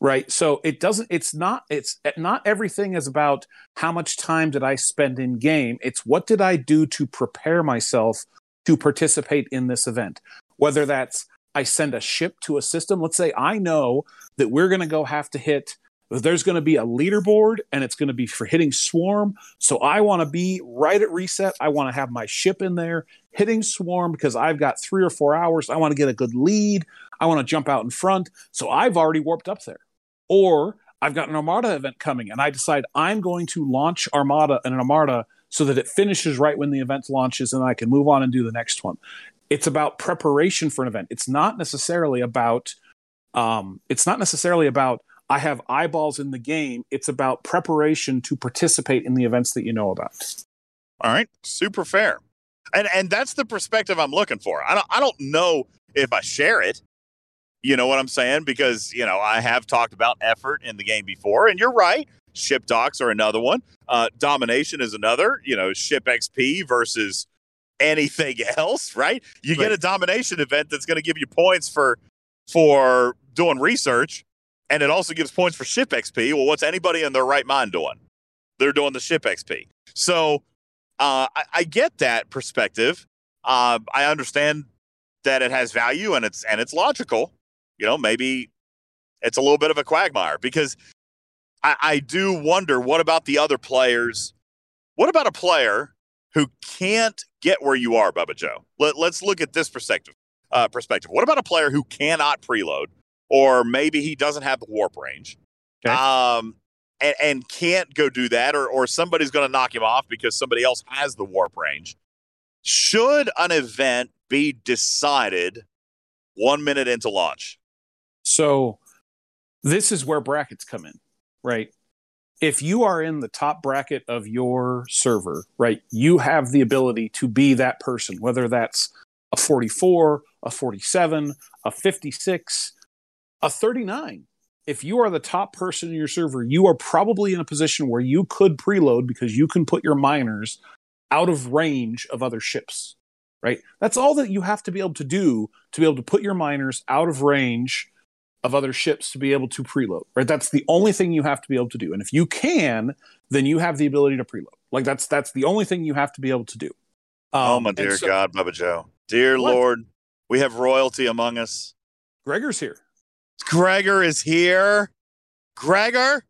B: right so it doesn't it's not it's not everything is about how much time did i spend in game it's what did i do to prepare myself to participate in this event whether that's i send a ship to a system let's say i know that we're going to go have to hit there's going to be a leaderboard and it's going to be for hitting swarm. So i want to be right at reset. I want to have my ship in there hitting swarm because i've got three or four hours. I want to get a good lead. I want to jump out in front. So i've already warped up there. Or I've got an Armada event coming and I decide I'm going to launch Armada and an Armada so that it finishes right when the event launches and I can move on and do the next one. It's about preparation for an event. It's not necessarily about um, it's not necessarily about I have eyeballs in the game. It's about preparation to participate in the events that you know about.
A: All right, super fair. And and that's the perspective I'm looking for. I don't I don't know if I share it. You know what I'm saying? Because, you know, I have talked about effort in the game before, and you're right. Ship docks are another one. Uh, domination is another, you know, ship XP versus anything else, right? You right. get a domination event that's going to give you points for for doing research, and it also gives points for ship XP. Well, what's anybody in their right mind doing? They're doing the ship XP. So uh, I, I, get that perspective. Uh, I understand that it has value and it's and it's logical you know, maybe it's a little bit of a quagmire because I, I do wonder what about the other players? What about a player who can't get where you are, Bubba Joe? Let, let's look at this perspective. uh, perspective. What about a player who cannot preload, or maybe he doesn't have the warp range,
B: Okay.
A: um, and, and can't go do that, or or somebody's going to knock him off because somebody else has the warp range? Should an event be decided one minute into launch?
B: So this is where brackets come in, right? If you are in the top bracket of your server, right, you have the ability to be that person, whether that's a 44, a 47, a 56, a 39. If you are the top person in your server, you are probably in a position where you could preload because you can put your miners out of range of other ships, right? That's all that you have to be able to do to be able to put your miners out of range of other ships to be able to preload, right? That's the only thing you have to be able to do. And if you can, then you have the ability to preload. Like that's that's the only thing you have to be able to do.
A: oh
B: Um,
A: my dear
B: so-
A: God, Bubba Joe, dear
B: What?
A: Lord, we have royalty among us.
B: Gregor's here.
A: Gregor is here. Gregor,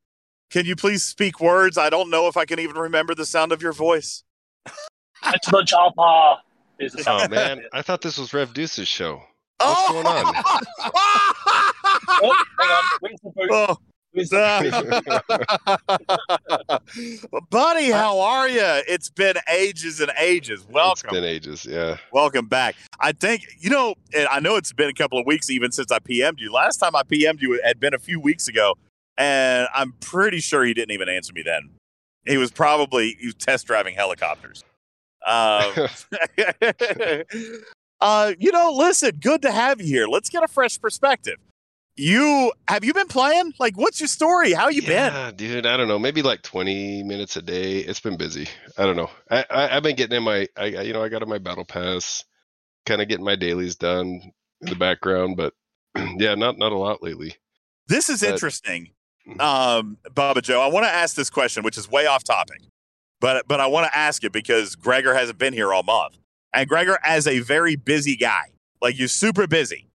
A: can you please speak words? I don't know if I can even remember the sound of your voice.
C: It's the chopper.
D: Oh man, I thought this was Rev Deuce's show.
A: Oh!
D: What's going on?
C: Oh, hang on. Where's the booth?
A: Oh,
C: Where's the
A: buddy, how are you? It's been ages and ages. Welcome,
D: It's been ages, yeah.
A: welcome back. I think you know. and I know it's been a couple of weeks even since I PM'd you. Last time I PM'd you had been a few weeks ago, and I'm pretty sure he didn't even answer me then. He was probably he was test driving helicopters. Um, uh, you know, listen, good to have you here. Let's get a fresh perspective. You have you been playing? Like, what's your story? How you been?
D: yeah, dude. I don't know. Maybe like 20 minutes a day. It's been busy. I don't know. I, I I've been getting in my. I I- you know I got in my battle pass, kind of getting my dailies done in the background, but yeah, not not a lot lately.
A: This is
D: But-
A: interesting, um, Baba Joe. I want to ask this question, which is way off topic, but but I want to ask it because Gregor hasn't been here all month, and Gregor, as a very busy guy, like you're super busy,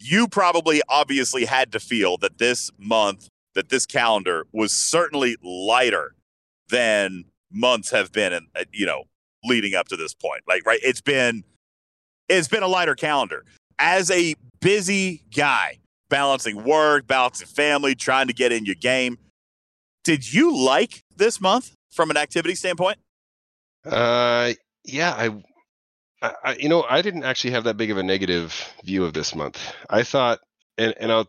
A: you probably obviously had to feel that this month, that this calendar was certainly lighter than months have been, in, uh, you know, leading up to this point. Like, right? It's been it's been a lighter calendar. As a busy guy, balancing work, balancing family, trying to get in your game. Did you like this month from an activity standpoint?
D: Uh, yeah, I, I, I, you know, I didn't actually have that big of a negative view of this month. I thought, and and I'll,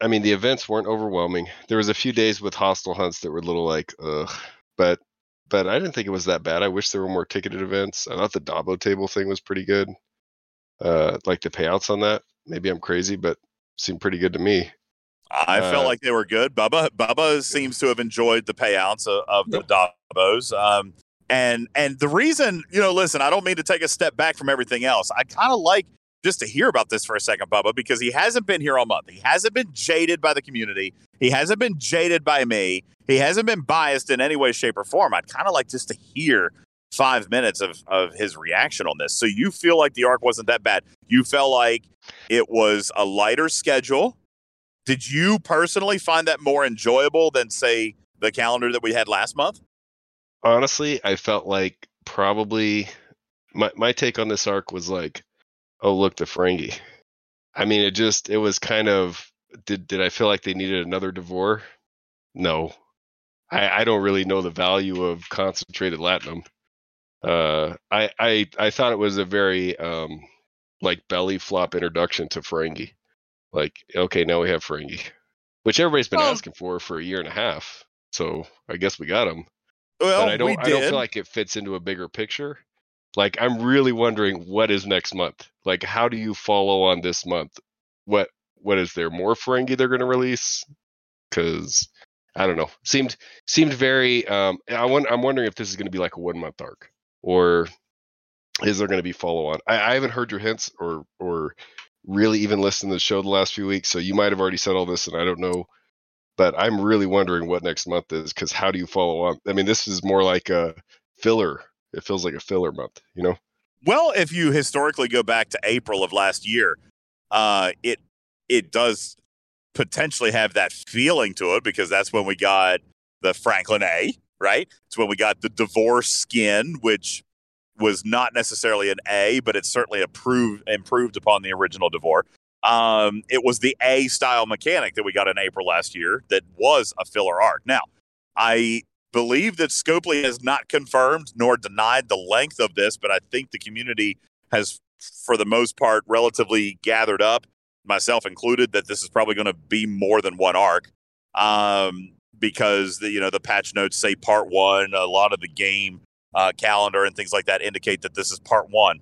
D: I mean, the events weren't overwhelming. There was a few days with hostile hunts that were a little like, ugh, but but I didn't think it was that bad. I wish there were more ticketed events. I thought the Dabo table thing was pretty good. Uh, like the payouts on that. Maybe I'm crazy, but seemed pretty good to me.
A: I
D: Uh,
A: felt like they were good. Bubba Bubba seems to have enjoyed the payouts of, of the Dabos. Um, and and the reason, you know, listen, I don't mean to take a step back from everything else. I kind of like just to hear about this for a second, Bubba, because he hasn't been here all month. He hasn't been jaded by the community. He hasn't been jaded by me. He hasn't been biased in any way, shape, or form. I'd kind of like just to hear five minutes of, of his reaction on this. So you feel like the arc wasn't that bad. You felt like it was a lighter schedule. Did you personally find that more enjoyable than, say, the calendar that we had last month?
D: Honestly, I felt like probably my my take on this arc was like, oh look, the Ferengi. I mean, it just it was kind of did did I feel like they needed another D'Vor? No, I I don't really know the value of concentrated latinum. Uh, I I I thought it was a very um like belly flop introduction to Ferengi. Like, okay, now we have Ferengi, which everybody's been asking for for a year and a half. So I guess we got them
A: Well,
D: but I don't I don't feel like it fits into a bigger picture. Like I'm really wondering what is next month. Like how do you follow on this month? What what is there more Ferengi they're going to release? Cuz I don't know. Seemed seemed very um I want, I'm wondering if this is going to be like a one month arc or is there going to be follow on? I, I haven't heard your hints or or really even listened to the show the last few weeks, so you might have already said all this and I don't know but I'm really wondering what next month is because how do you follow up? I mean, this is more like a filler. It feels like a filler month, you know?
A: Well, if you historically go back to April of last year, uh, it it does potentially have that feeling to it because that's when we got the Franklin A, right? It's when we got the D'Vor's skin, which was not necessarily an A, but it certainly improved improved upon the original D'Vor. Um, it was the A style mechanic that we got in April last year that was a filler arc. Now, I believe that Scopely has not confirmed nor denied the length of this, but I think the community has, for the most part, relatively gathered up, myself included, that this is probably going to be more than one arc. Um, because the you know the patch notes say part one. A lot of the game uh, calendar and things like that indicate that this is part one,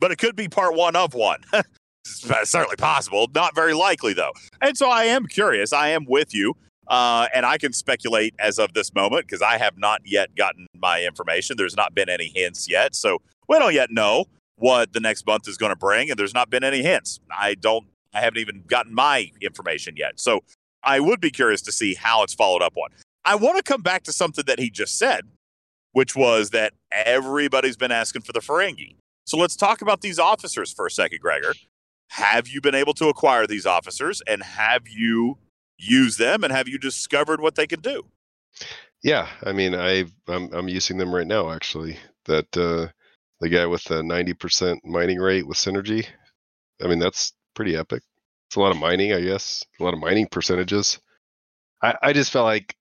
A: but it could be part one of one. certainly possible, not very likely though. And so I am curious. I am with you. Uh, and I can speculate as of this moment because I have not yet gotten my information. There's not been any hints yet. So we don't yet know what the next month is going to bring. And there's not been any hints. I don't, I haven't even gotten my information yet. So I would be curious to see how it's followed up on. I want to come back to something that he just said, which was that everybody's been asking for the Ferengi. So let's talk about these officers for a second, Gregor. Have you been able to acquire these officers and have you used them and have you discovered what they can do?
D: Yeah, I mean, I I'm I'm using them right now actually. That uh the guy with the 90% mining rate with synergy. I mean, that's pretty epic. It's a lot of mining, I guess. A lot of mining percentages. I, I just felt like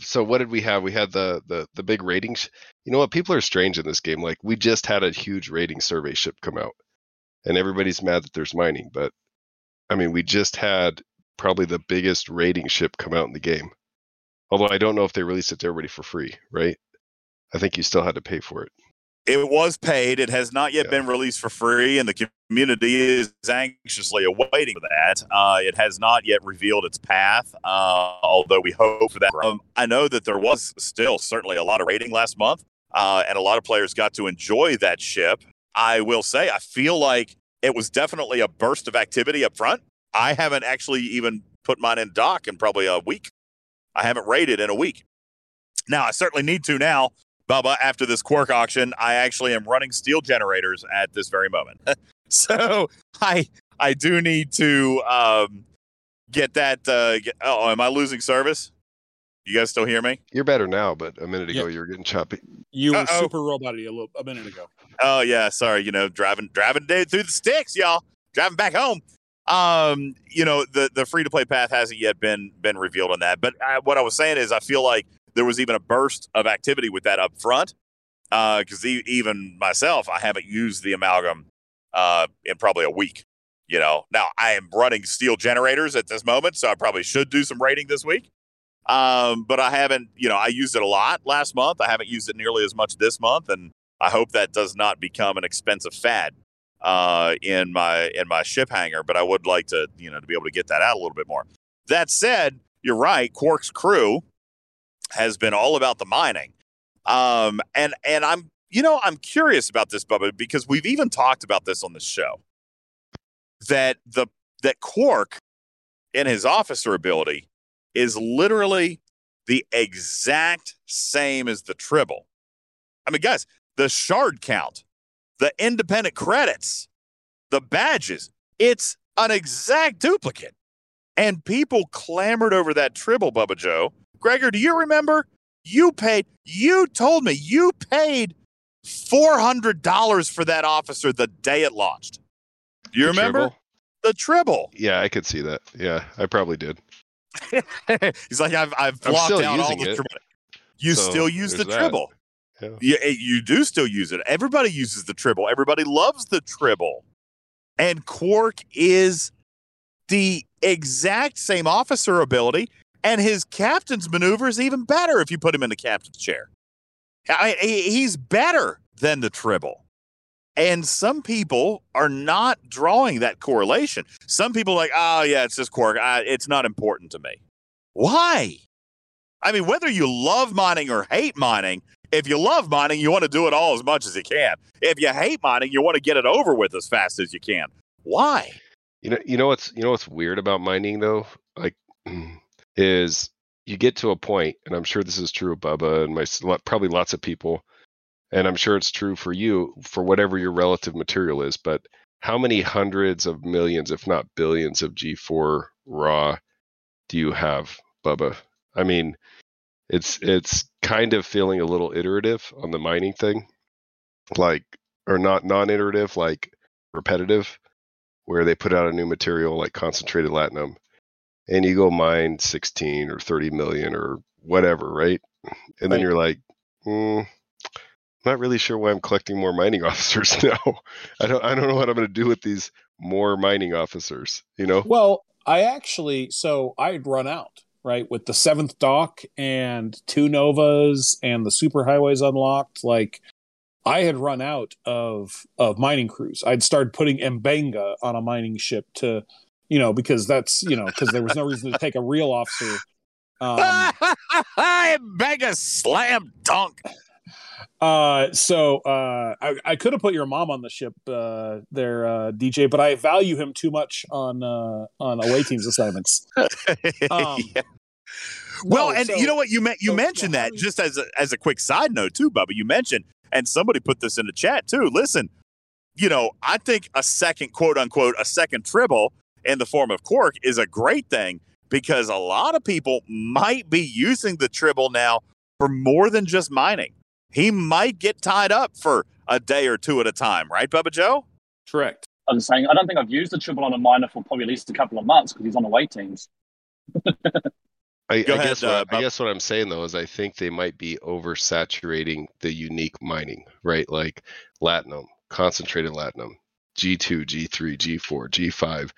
D: so what did we have? We had the the the big ratings. You know what? People are strange in this game. Like we just had a huge rating survey ship come out, and everybody's mad that there's mining. But I mean, we just had probably the biggest rating ship come out in the game. Although I don't know if they released it to everybody for free, right? I think you still had to pay for it.
A: It was paid. It has not yet yeah. been released for free, and the community is anxiously awaiting that. Uh, it has not yet revealed its path, uh, although we hope for that. Um, I know that there was still certainly a lot of rating last month, uh, and a lot of players got to enjoy that ship. I will say, I feel like it was definitely a burst of activity up front. I haven't actually even put mine in dock in probably a week. I haven't rated in a week. Now, I certainly need to now Bubba, after this Quark auction, I actually am running steel generators at this very moment. so I I do need to um, get that. Uh, get, oh, am I losing service? You guys still hear me?
D: You're better now, but a minute ago you were getting choppy.
B: You were super roboty a little a minute ago.
A: Oh yeah, sorry. You know, driving driving through the sticks, y'all. Driving back home. Um, you know, the the free to play path hasn't yet been been revealed on that. But I, what I was saying is, I feel like there was even a burst of activity with that up front. Because uh, e- even myself, I haven't used the amalgam uh, in probably a week. You know, now I am running steel generators at this moment, so I probably should do some rating this week. Um, but I haven't, you know, I used it a lot last month. I haven't used it nearly as much this month, and I hope that does not become an expensive fad uh, in my in my ship hangar. But I would like to, you know, to be able to get that out a little bit more. That said, you're right. Quark's crew has been all about the mining. Um, and and I'm you know I'm curious about this, Bubba, because we've even talked about this on the show. That the that Quark in his officer ability is literally the exact same as the Tribble. I mean, guys, the shard count, the independent credits, the badges, it's an exact duplicate. And people clamored over that Tribble, Bubba Joe, Gregor, do you remember? You paid, you told me you paid $400 for that officer the day it launched. Do you the remember? Tribble? The Tribble.
D: Yeah, I could see that. Yeah, I probably did.
A: He's like, I've, I've blocked out all the Tribble. You so still use the that. Tribble. Yeah. You, eh, you do still use it. Everybody uses the Tribble. Everybody loves the Tribble. And Quark is the exact same officer ability and his captain's maneuver is even better if you put him in the captain's chair. I mean, he's better than the Tribble. And some people are not drawing that correlation. Some people are like, oh, yeah, it's just Quark. I, it's not important to me. Why? I mean, whether you love mining or hate mining, if you love mining, you want to do it all as much as you can. If you hate mining, you want to get it over with as fast as you can. Why?
D: You know, you know what's you know what's weird about mining though? Like is you get to a point, and I'm sure this is true of Bubba and my probably lots of people, and I'm sure it's true for you for whatever your relative material is. But how many hundreds of millions, if not billions, of G4 raw do you have, Bubba? I mean, it's it's kind of feeling a little iterative on the mining thing. like or not non-iterative, like repetitive, where they put out a new material like concentrated latinum, and you go mine 16 or 30 million or whatever, right? And then you're like, mm, not really sure why I'm collecting more mining officers now. I don't I don't know what I'm going to do with these more mining officers. You know?
B: Well, I actually, so I'd run out, right, with the seventh dock and two Novas and the superhighways unlocked. Like, I had run out of of mining crews. I'd started putting M'Benga on a mining ship to, you know, because that's, you know, because there was no reason to take a real officer. Um,
A: Mega slam dunk.
B: Uh, so uh, I, I could have put your mom on the ship uh, there, uh, DJ, but I value him too much on uh, on away teams assignments. Um,
A: Yeah. Well,
B: no,
A: and
B: so-
A: you know what you me- you
B: so-
A: mentioned that just as a, as a quick side note too, Bubba. You mentioned, and somebody put this in the chat too. Listen, you know, I think a second quote unquote a second tribble in the form of Quark is a great thing because a lot of people might be using the tribble now for more than just mining. He might get tied up for a day or two at a time, right, Bubba Joe?
B: Correct.
C: I'm saying I don't think I've used the Tribble on a miner for probably at least a couple of months because he's on away teams.
D: I, I
A: ahead,
D: guess what
A: uh,
D: I, I
A: Bob.
D: guess what I'm saying though is I think they might be oversaturating the unique mining, right? Like latinum, concentrated latinum, G2, G3, G4, G5.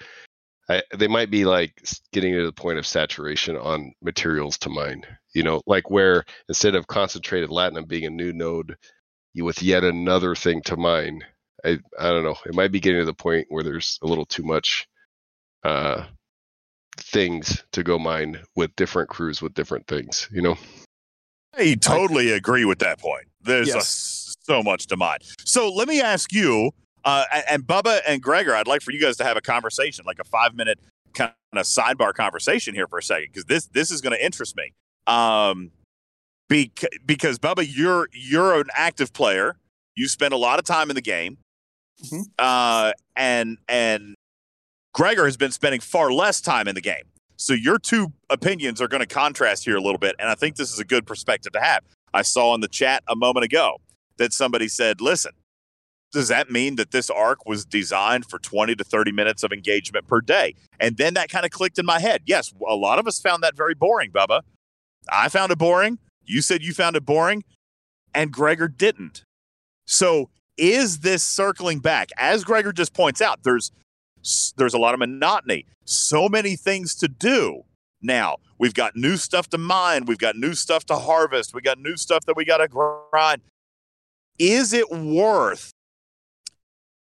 D: I, they might be like getting to the point of saturation on materials to mine. You know, like where instead of concentrated latinum being a new node, you with yet another thing to mine. I I don't know. It might be getting to the point where there's a little too much uh things to go mine with different crews with different things, you know?
A: I totally agree with that point. There's a- so much to mine. So let me ask you, uh, and, and Bubba and Gregor, I'd like for you guys to have a conversation, like a five minute kind of sidebar conversation here for a second, because this this is going to interest me. Um, bec- because Bubba, you're you're an active player. You spend a lot of time in the game,
B: Mhm.
A: uh, and and Gregor has been spending far less time in the game. So your two opinions are going to contrast here a little bit, and I think this is a good perspective to have. I saw in the chat a moment ago that somebody said, "Listen, does that mean that this arc was designed for 20 to 30 minutes of engagement per day?" And then that kind of clicked in my head. Yes, a lot of us found that very boring, Bubba. I found it boring. You said you found it boring, and Gregor didn't. So, is this circling back? As Gregor just points out, there's there's a lot of monotony. So many things to do. Now, we've got new stuff to mine, we've got new stuff to harvest, we got new stuff that we got to grind. Is it worth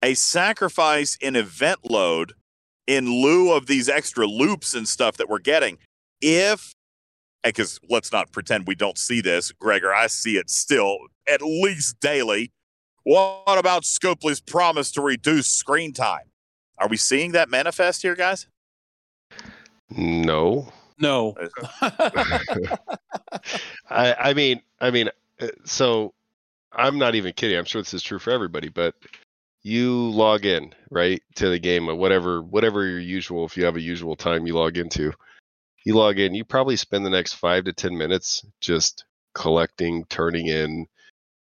A: a sacrifice in event load in lieu of these extra loops and stuff that we're getting if because let's not pretend we don't see this gregor i see it still at least daily what about scopely's promise to reduce screen time are we seeing that manifest here guys
D: No.
B: No.
D: I I mean, I mean, uh, so I'm not even kidding. I'm sure this is true for everybody, but you log in right to the game or whatever whatever your usual if you have a usual time you log into you log in you probably spend the next five to ten minutes just collecting turning in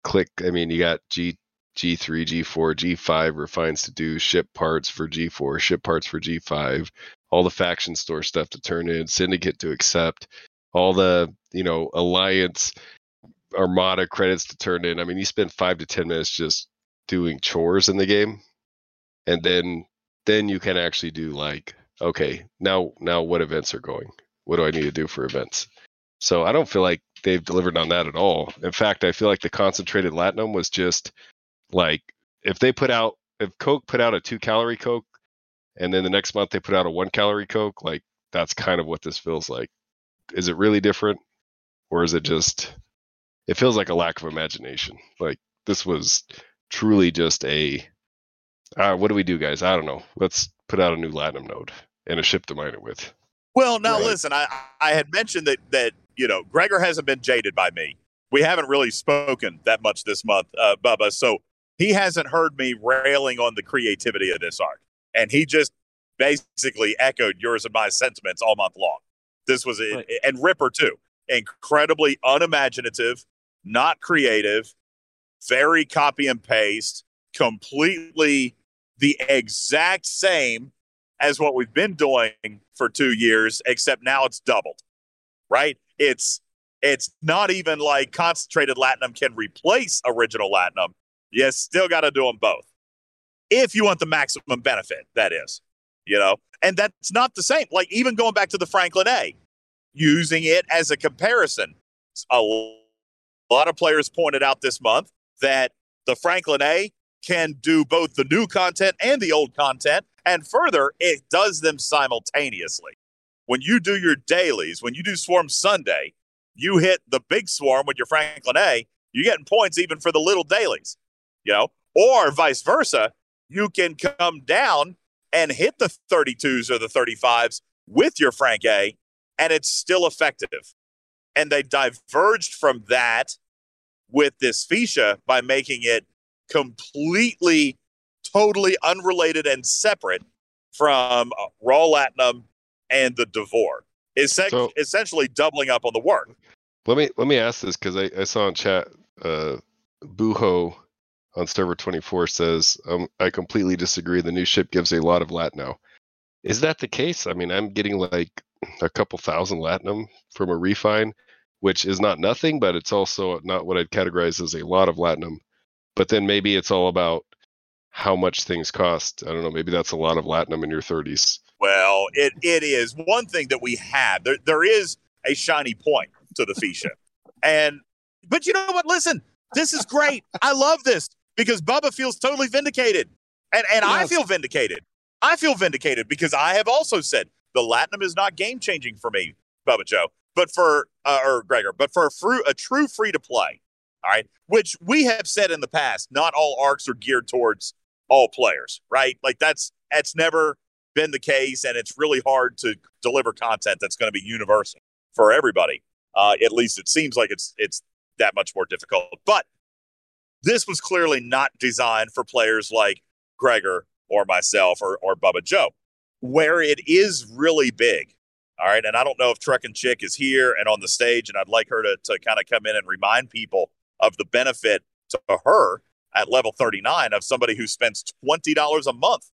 D: click i mean you got g g3 g4 g5 refines to do ship parts for g4 ship parts for g5 all the faction store stuff to turn in syndicate to accept all the you know alliance armada credits to turn in. I mean you spend five to ten minutes just doing chores in the game. And then then you can actually do like okay now now what events are going what do i need to do for events? So i don't feel like they've delivered on that at all. In fact i feel like the concentrated latinum was just like if they put out if coke put out a two calorie coke and then the next month they put out a one calorie coke like that's kind of what this feels like. Is it really different? Or is it just it feels like a lack of imagination. Like this was truly just a uh, what do we do guys? I don't know. Let's put out a new latinum node and a ship to mine it with
A: Well, now
D: Right.
A: listen, I I had mentioned that that you know Gregor hasn't been jaded by me. We haven't really spoken that much this month, uh, Bubba. So he hasn't heard me railing on the creativity of this art, and he just basically echoed yours and my sentiments all month long. This was
B: Right.
A: and Ripper too, incredibly unimaginative, not creative, very copy and paste, completely the exact same as what we've been doing for two years, except now it's doubled, right? It's it's not even like concentrated latinum can replace original latinum. You still got to do them both. If you want the maximum benefit, that is, you know, and that's not the same. Like even going back to the Franklin A, using it as a comparison, a lot of players pointed out this month that the Franklin A can do both the new content and the old content. And further, it does them simultaneously. When you do your dailies, when you do Swarm Sunday, you hit the big swarm with your Franklin A, you're getting points even for the little dailies, you know, or vice versa. You can come down and hit the 32s or the 35s with your Frank A, and it's still effective. And they diverged from that with this Feesha by making it completely, totally unrelated and separate from uh, Raw Latinum and the D'Vor. Is so, essentially doubling up on the work.
D: Let me let me ask this because I, I saw in chat uh, Buho on server 24 says um, I completely disagree. The new ship gives a lot of lat now. Is that the case? I mean, I'm getting like a couple thousand latinum from a refine, which is not nothing, but it's also not what I'd categorize as a lot of latinum. But then maybe it's all about how much things cost. I don't know. Maybe that's a lot of latinum in your 30s.
A: Well, it, it is one thing that we have. There, there is a shiny point to the Feesha. and, but you know what? Listen, this is great. I love this because Bubba feels totally vindicated. And, and yes. I feel vindicated. I feel vindicated because I have also said the Latinum is not game changing for me, Bubba Joe, but for, uh, or Gregor, but for a, fru- a true free to play. All right. Which we have said in the past, not all arcs are geared towards all players, right? Like that's, that's never been the case, and it's really hard to deliver content that's going to be universal for everybody. Uh, at least it seems like it's it's that much more difficult. But this was clearly not designed for players like Gregor or myself or, or Bubba Joe, where it is really big. All right. And I don't know if Truck and Chick is here and on the stage, and I'd like her to, to kind of come in and remind people of the benefit to her at level 39 of somebody who spends $20 a month.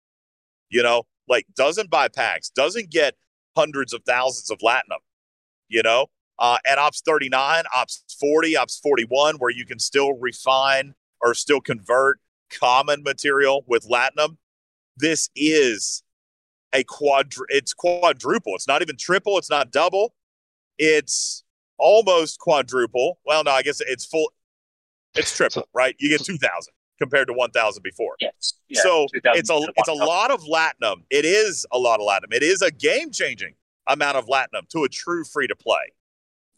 A: You know, like doesn't buy packs, doesn't get hundreds of thousands of latinum, you know, uh, at Ops 39, Ops 40, Ops 41, where you can still refine or still convert common material with latinum. This is a quadru it's quadruple. It's not even triple, it's not double. It's almost quadruple. Well, no, I guess it's full it's triple, right? You get 2000 compared to 1000 before.
C: Yes.
A: Yeah, so it's a it's a lot of latinum. It is a lot of latinum. It is a game-changing amount of latinum to a true free to play.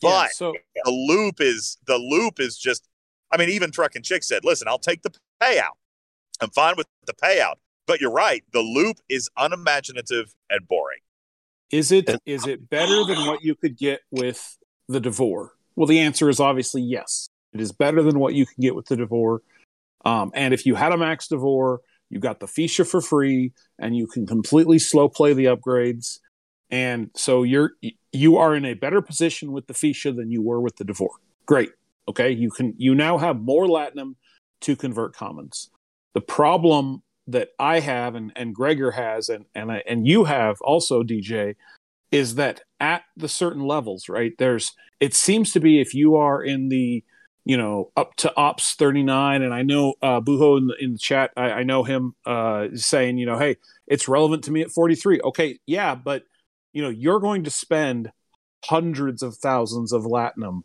A: But yeah, so, the loop is the loop is just I mean even Truck and Chick said, "Listen, I'll take the payout. I'm fine with the payout." But you're right, the loop is unimaginative and boring.
B: Is it is it better than what you could get with the D'Vor? Well, the answer is obviously yes. It is better than what you can get with the D'Vor. Um, and if you had a Max D'Vor, you got the Feesha for free, and you can completely slow play the upgrades. And so you're you are in a better position with the Feesha than you were with the D'Vor. Great. Okay. You can you now have more Latinum to convert commons. The problem that I have and, and Gregor has and and and you have also DJ is that at the certain levels, right? There's it seems to be if you are in the you know, up to ops 39. And I know uh, Buho in the, in the chat, I, I know him uh, saying, you know, hey, it's relevant to me at 43. Okay, yeah, but, you know, you're going to spend hundreds of thousands of Latinum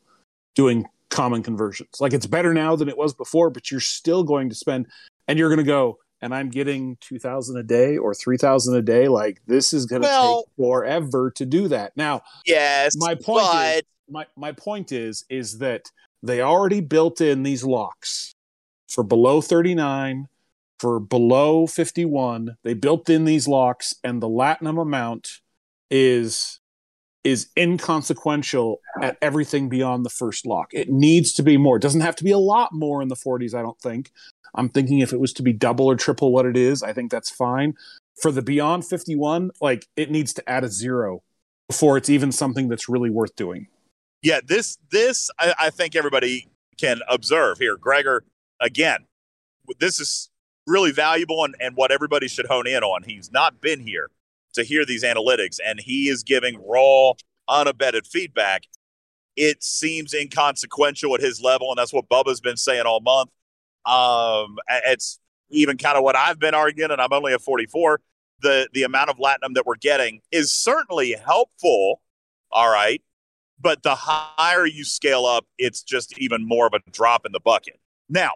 B: doing common conversions. Like it's better now than it was before, but you're still going to spend, and you're going to go, and I'm getting 2000 a day or 3000 a day. Like this is going to well, take forever to do that. Now,
A: yes,
B: my point but... is, my, my point is, is that they already built in these locks for below 39 for below 51 they built in these locks and the latinum amount is is inconsequential at everything beyond the first lock. It needs to be more. It doesn't have to be a lot more in the 40s i don't think. I'm thinking if it was to be double or triple what it is i think that's fine. For the beyond 51 like it needs to add a zero before it's even something that's really worth doing
A: yeah, this this I, I think everybody can observe here. Gregor again, this is really valuable and, and what everybody should hone in on. He's not been here to hear these analytics, and he is giving raw, unabated feedback. It seems inconsequential at his level, and that's what Bubba's been saying all month. Um, it's even kind of what I've been arguing, and I'm only at 44. The the amount of latinum that we're getting is certainly helpful. All right, but the higher you scale up, it's just even more of a drop in the bucket. Now,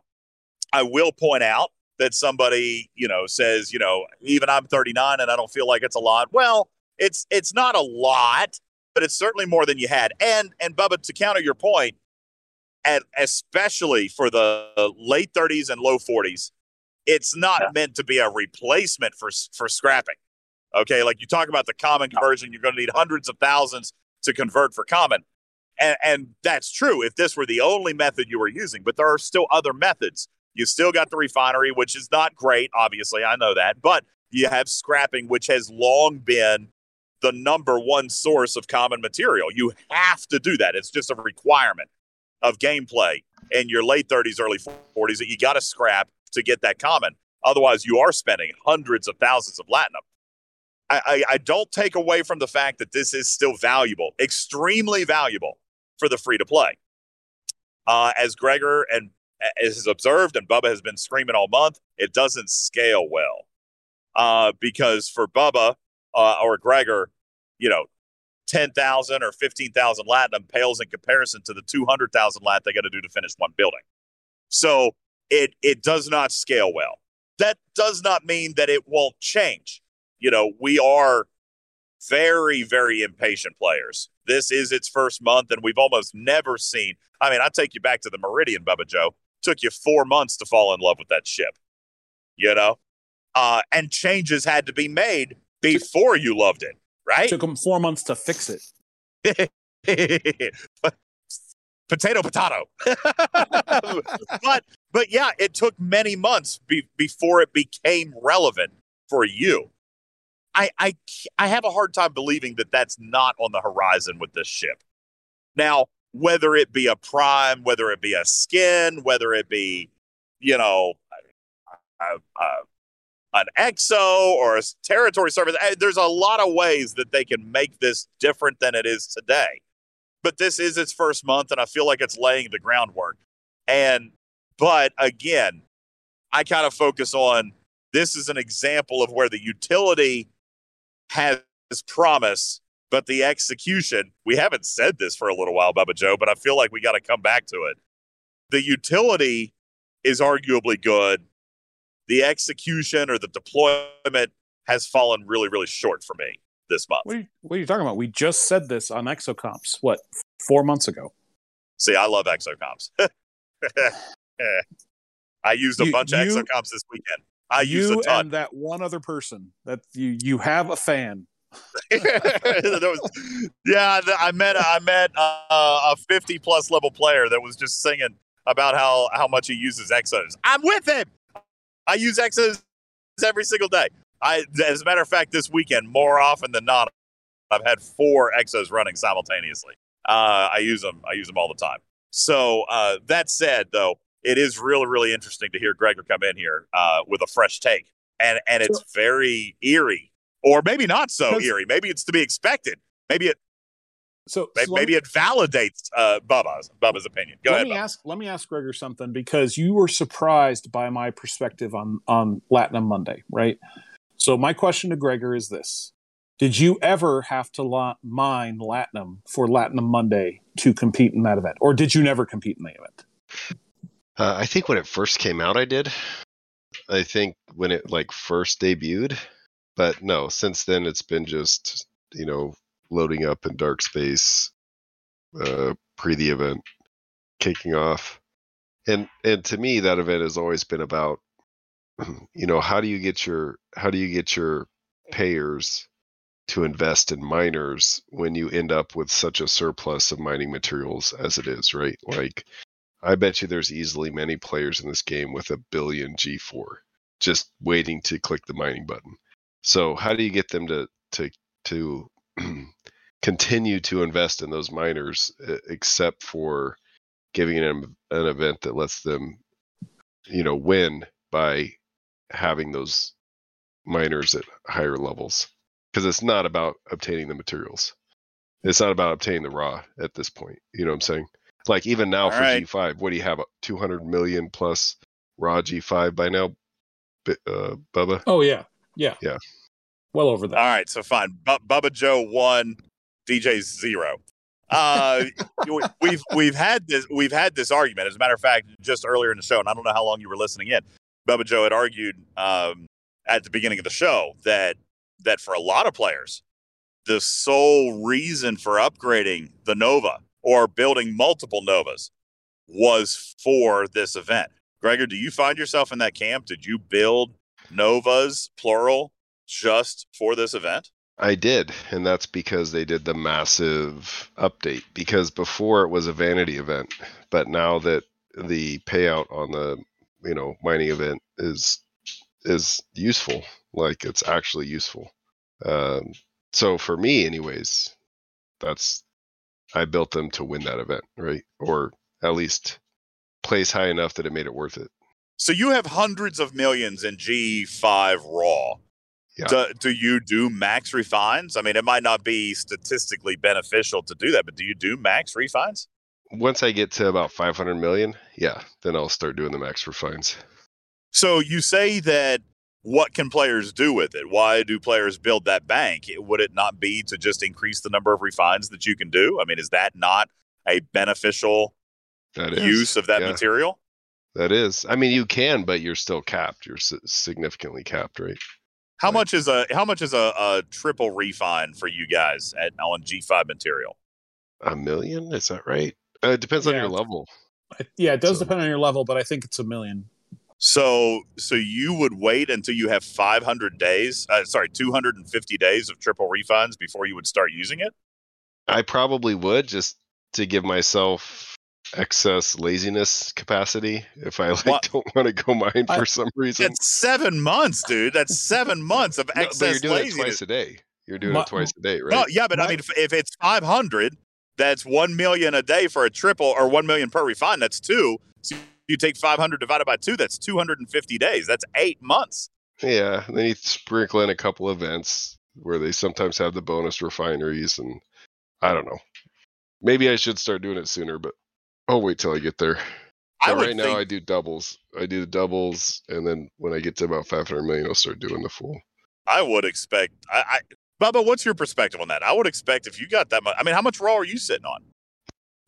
A: I will point out that somebody, you know, says, you know, even I'm 39 and I don't feel like it's a lot. Well, it's it's not a lot, but it's certainly more than you had. And and Bubba, to counter your point, and especially for the late 30s and low 40s, it's not yeah. meant to be a replacement for for scrapping. Okay, like you talk about the common conversion, you're going to need hundreds of thousands to convert for common. And, and that's true if this were the only method you were using, but there are still other methods you still got the refinery, which is not great, obviously. I know that. But you have scrapping, which has long been the number one source of common material. You have to do that. It's just a requirement of gameplay in your late 30s, early 40s that you got to scrap to get that common. Otherwise, you are spending hundreds of thousands of latinum. I, I, don't take away from the fact that this is still valuable, extremely valuable for the free to play. Uh, as Gregor and as has observed, and Bubba has been screaming all month, it doesn't scale well. Uh, because for Bubba uh, or Gregor, you know, 10,000 or 15,000 latinum pales in comparison to the 200,000 lat they got to do to finish one building. So it, it does not scale well. That does not mean that it won't change. You know, we are very, very impatient players. This is its first month, and we've almost never seen. I mean, I take you back to the Meridian, Bubba Joe took you four months to fall in love with that ship, you know? Uh, and changes had to be made before you loved it, right?
B: Took them four months to fix it.
A: potato, potato. but, but yeah, it took many months be, before it became relevant for you. I, I, I have a hard time believing that that's not on the horizon with this ship. Now, whether it be a prime, whether it be a skin, whether it be, you know, a, a, an exo or a territory service. There's a lot of ways that they can make this different than it is today. But this is its first month, and I feel like it's laying the groundwork. And, but again, I kind of focus on this is an example of where the utility has promise but the execution, we haven't said this for a little while, Bubba Joe, but I feel like we got to come back to it. The utility is arguably good. The execution or the deployment has fallen really, really short for me this month.
B: What are you, what are you talking about? We just said this on Exocomps, what, four months ago?
A: See, I love Exocomps. I used a you, bunch of Exocomps this weekend. I
B: you
A: used a ton.
B: and that one other person that you you have a fan
A: was, yeah, I met I met uh, a 50 plus level player that was just singing about how how much he uses Exos. I'm with him. I use Exos every single day. I, as a matter of fact, this weekend more often than not, I've had four Exos running simultaneously. Uh, I use them. I use them all the time. So uh, that said, though, it is really really interesting to hear Gregor come in here uh, with a fresh take, and and it's very eerie or maybe not so eerie. Maybe it's to be expected. Maybe it. So, maybe, so maybe it validates uh, Bubba's Bubba's opinion. Go
B: let
A: ahead.
B: Me
A: Bubba.
B: ask, let me ask Gregor something because you were surprised by my perspective on on Latinum Monday, right? So my question to Gregor is this: Did you ever have to la- mine Latinum for Latinum Monday to compete in that event, or did you never compete in the event?
D: Uh, I think when it first came out, I did. I think when it like first debuted, but no, since then it's been just you know loading up in dark space uh, pre the event kicking off, and and to me that event has always been about you know how do you get your how do you get your payers to invest in miners when you end up with such a surplus of mining materials as it is, right? Like, I bet you there's easily many players in this game with a billion G4 just waiting to click the mining button. So how do you get them to to to continue to invest in those miners, except for giving them an event that lets them you know, win by having those miners at higher levels because it's not about obtaining the materials. It's not about obtaining the raw at this point. You know what I'm saying? Like even now
A: All
D: for
A: right.
D: G5, what do you have? 200 million plus raw G5 by now, B- uh, Bubba?
B: Oh yeah, yeah,
D: Yeah.
B: Well over that.
A: All right, so fine. Bu- Bubba Joe one, DJ's zero. Uh, we- we've we've had this we've had this argument. As a matter of fact, just earlier in the show, and I don't know how long you were listening in. Bubba Joe had argued um, at the beginning of the show that that for a lot of players, the sole reason for upgrading the Nova or building multiple Novas was for this event. Gregor, do you find yourself in that camp? Did you build Novas, plural, just for this event?
D: I did, and that's because they did the massive update. Because before it was a vanity event, but now that the payout on the you know mining event is is useful, like it's actually useful. Um, so for me, anyways, that's I built them to win that event, right? Or at least place high enough that it made it worth it.
A: So you have hundreds of millions in G5 raw.
D: Yeah.
A: Do, do you do max refines? I mean, it might not be statistically beneficial to do that, but do you do max refines?
D: Once I get to about 500 million, yeah, then I'll start doing the max refines.
A: So you say that what can players do with it? Why do players build that bank? Would it not be to just increase the number of refines that you can do? I mean, is that not a beneficial
D: That is
A: use of that
D: yeah.
A: material?
D: That is. I mean, you can, but you're still capped. You're significantly capped, right?
A: How
D: Right.
A: much is a how much is a, a triple refine for you guys at on G5 material?
D: A million? Is that right? Uh, it depends on your level.
B: I- yeah, it does
D: So-
B: depend on your level, but I think it's a million.
A: So, so you would wait until you have 500 days, uh, sorry, 250 days of triple refunds before you would start using it.
D: I probably would just to give myself excess laziness capacity if I like
A: What?
D: don't want to go mine
B: I-
D: for some reason.
A: That's seven months, dude. That's seven months of
D: No, but
A: excess
D: you're doing it
A: laziness.
D: twice a day. You're doing
B: My-
D: it twice a day, right?
A: No, yeah, but I mean, if, if it's 500, that's one million a day for a triple, or one million per refine. That's two. So you take 500 divided by two. That's 250 days. That's eight months.
D: Yeah, and then you sprinkle in a couple events where they sometimes have the bonus refineries, and I don't know. Maybe I should start doing it sooner, but I'll wait till I get there.
A: I
D: But
A: would
D: right now,
A: think
D: I do doubles. I do the doubles, and then when I get to about 500 million, I'll start doing the full.
A: I would expect. I, I, Bubba, what's your perspective on that? I would expect if you got that much. I mean, how much raw are you sitting on?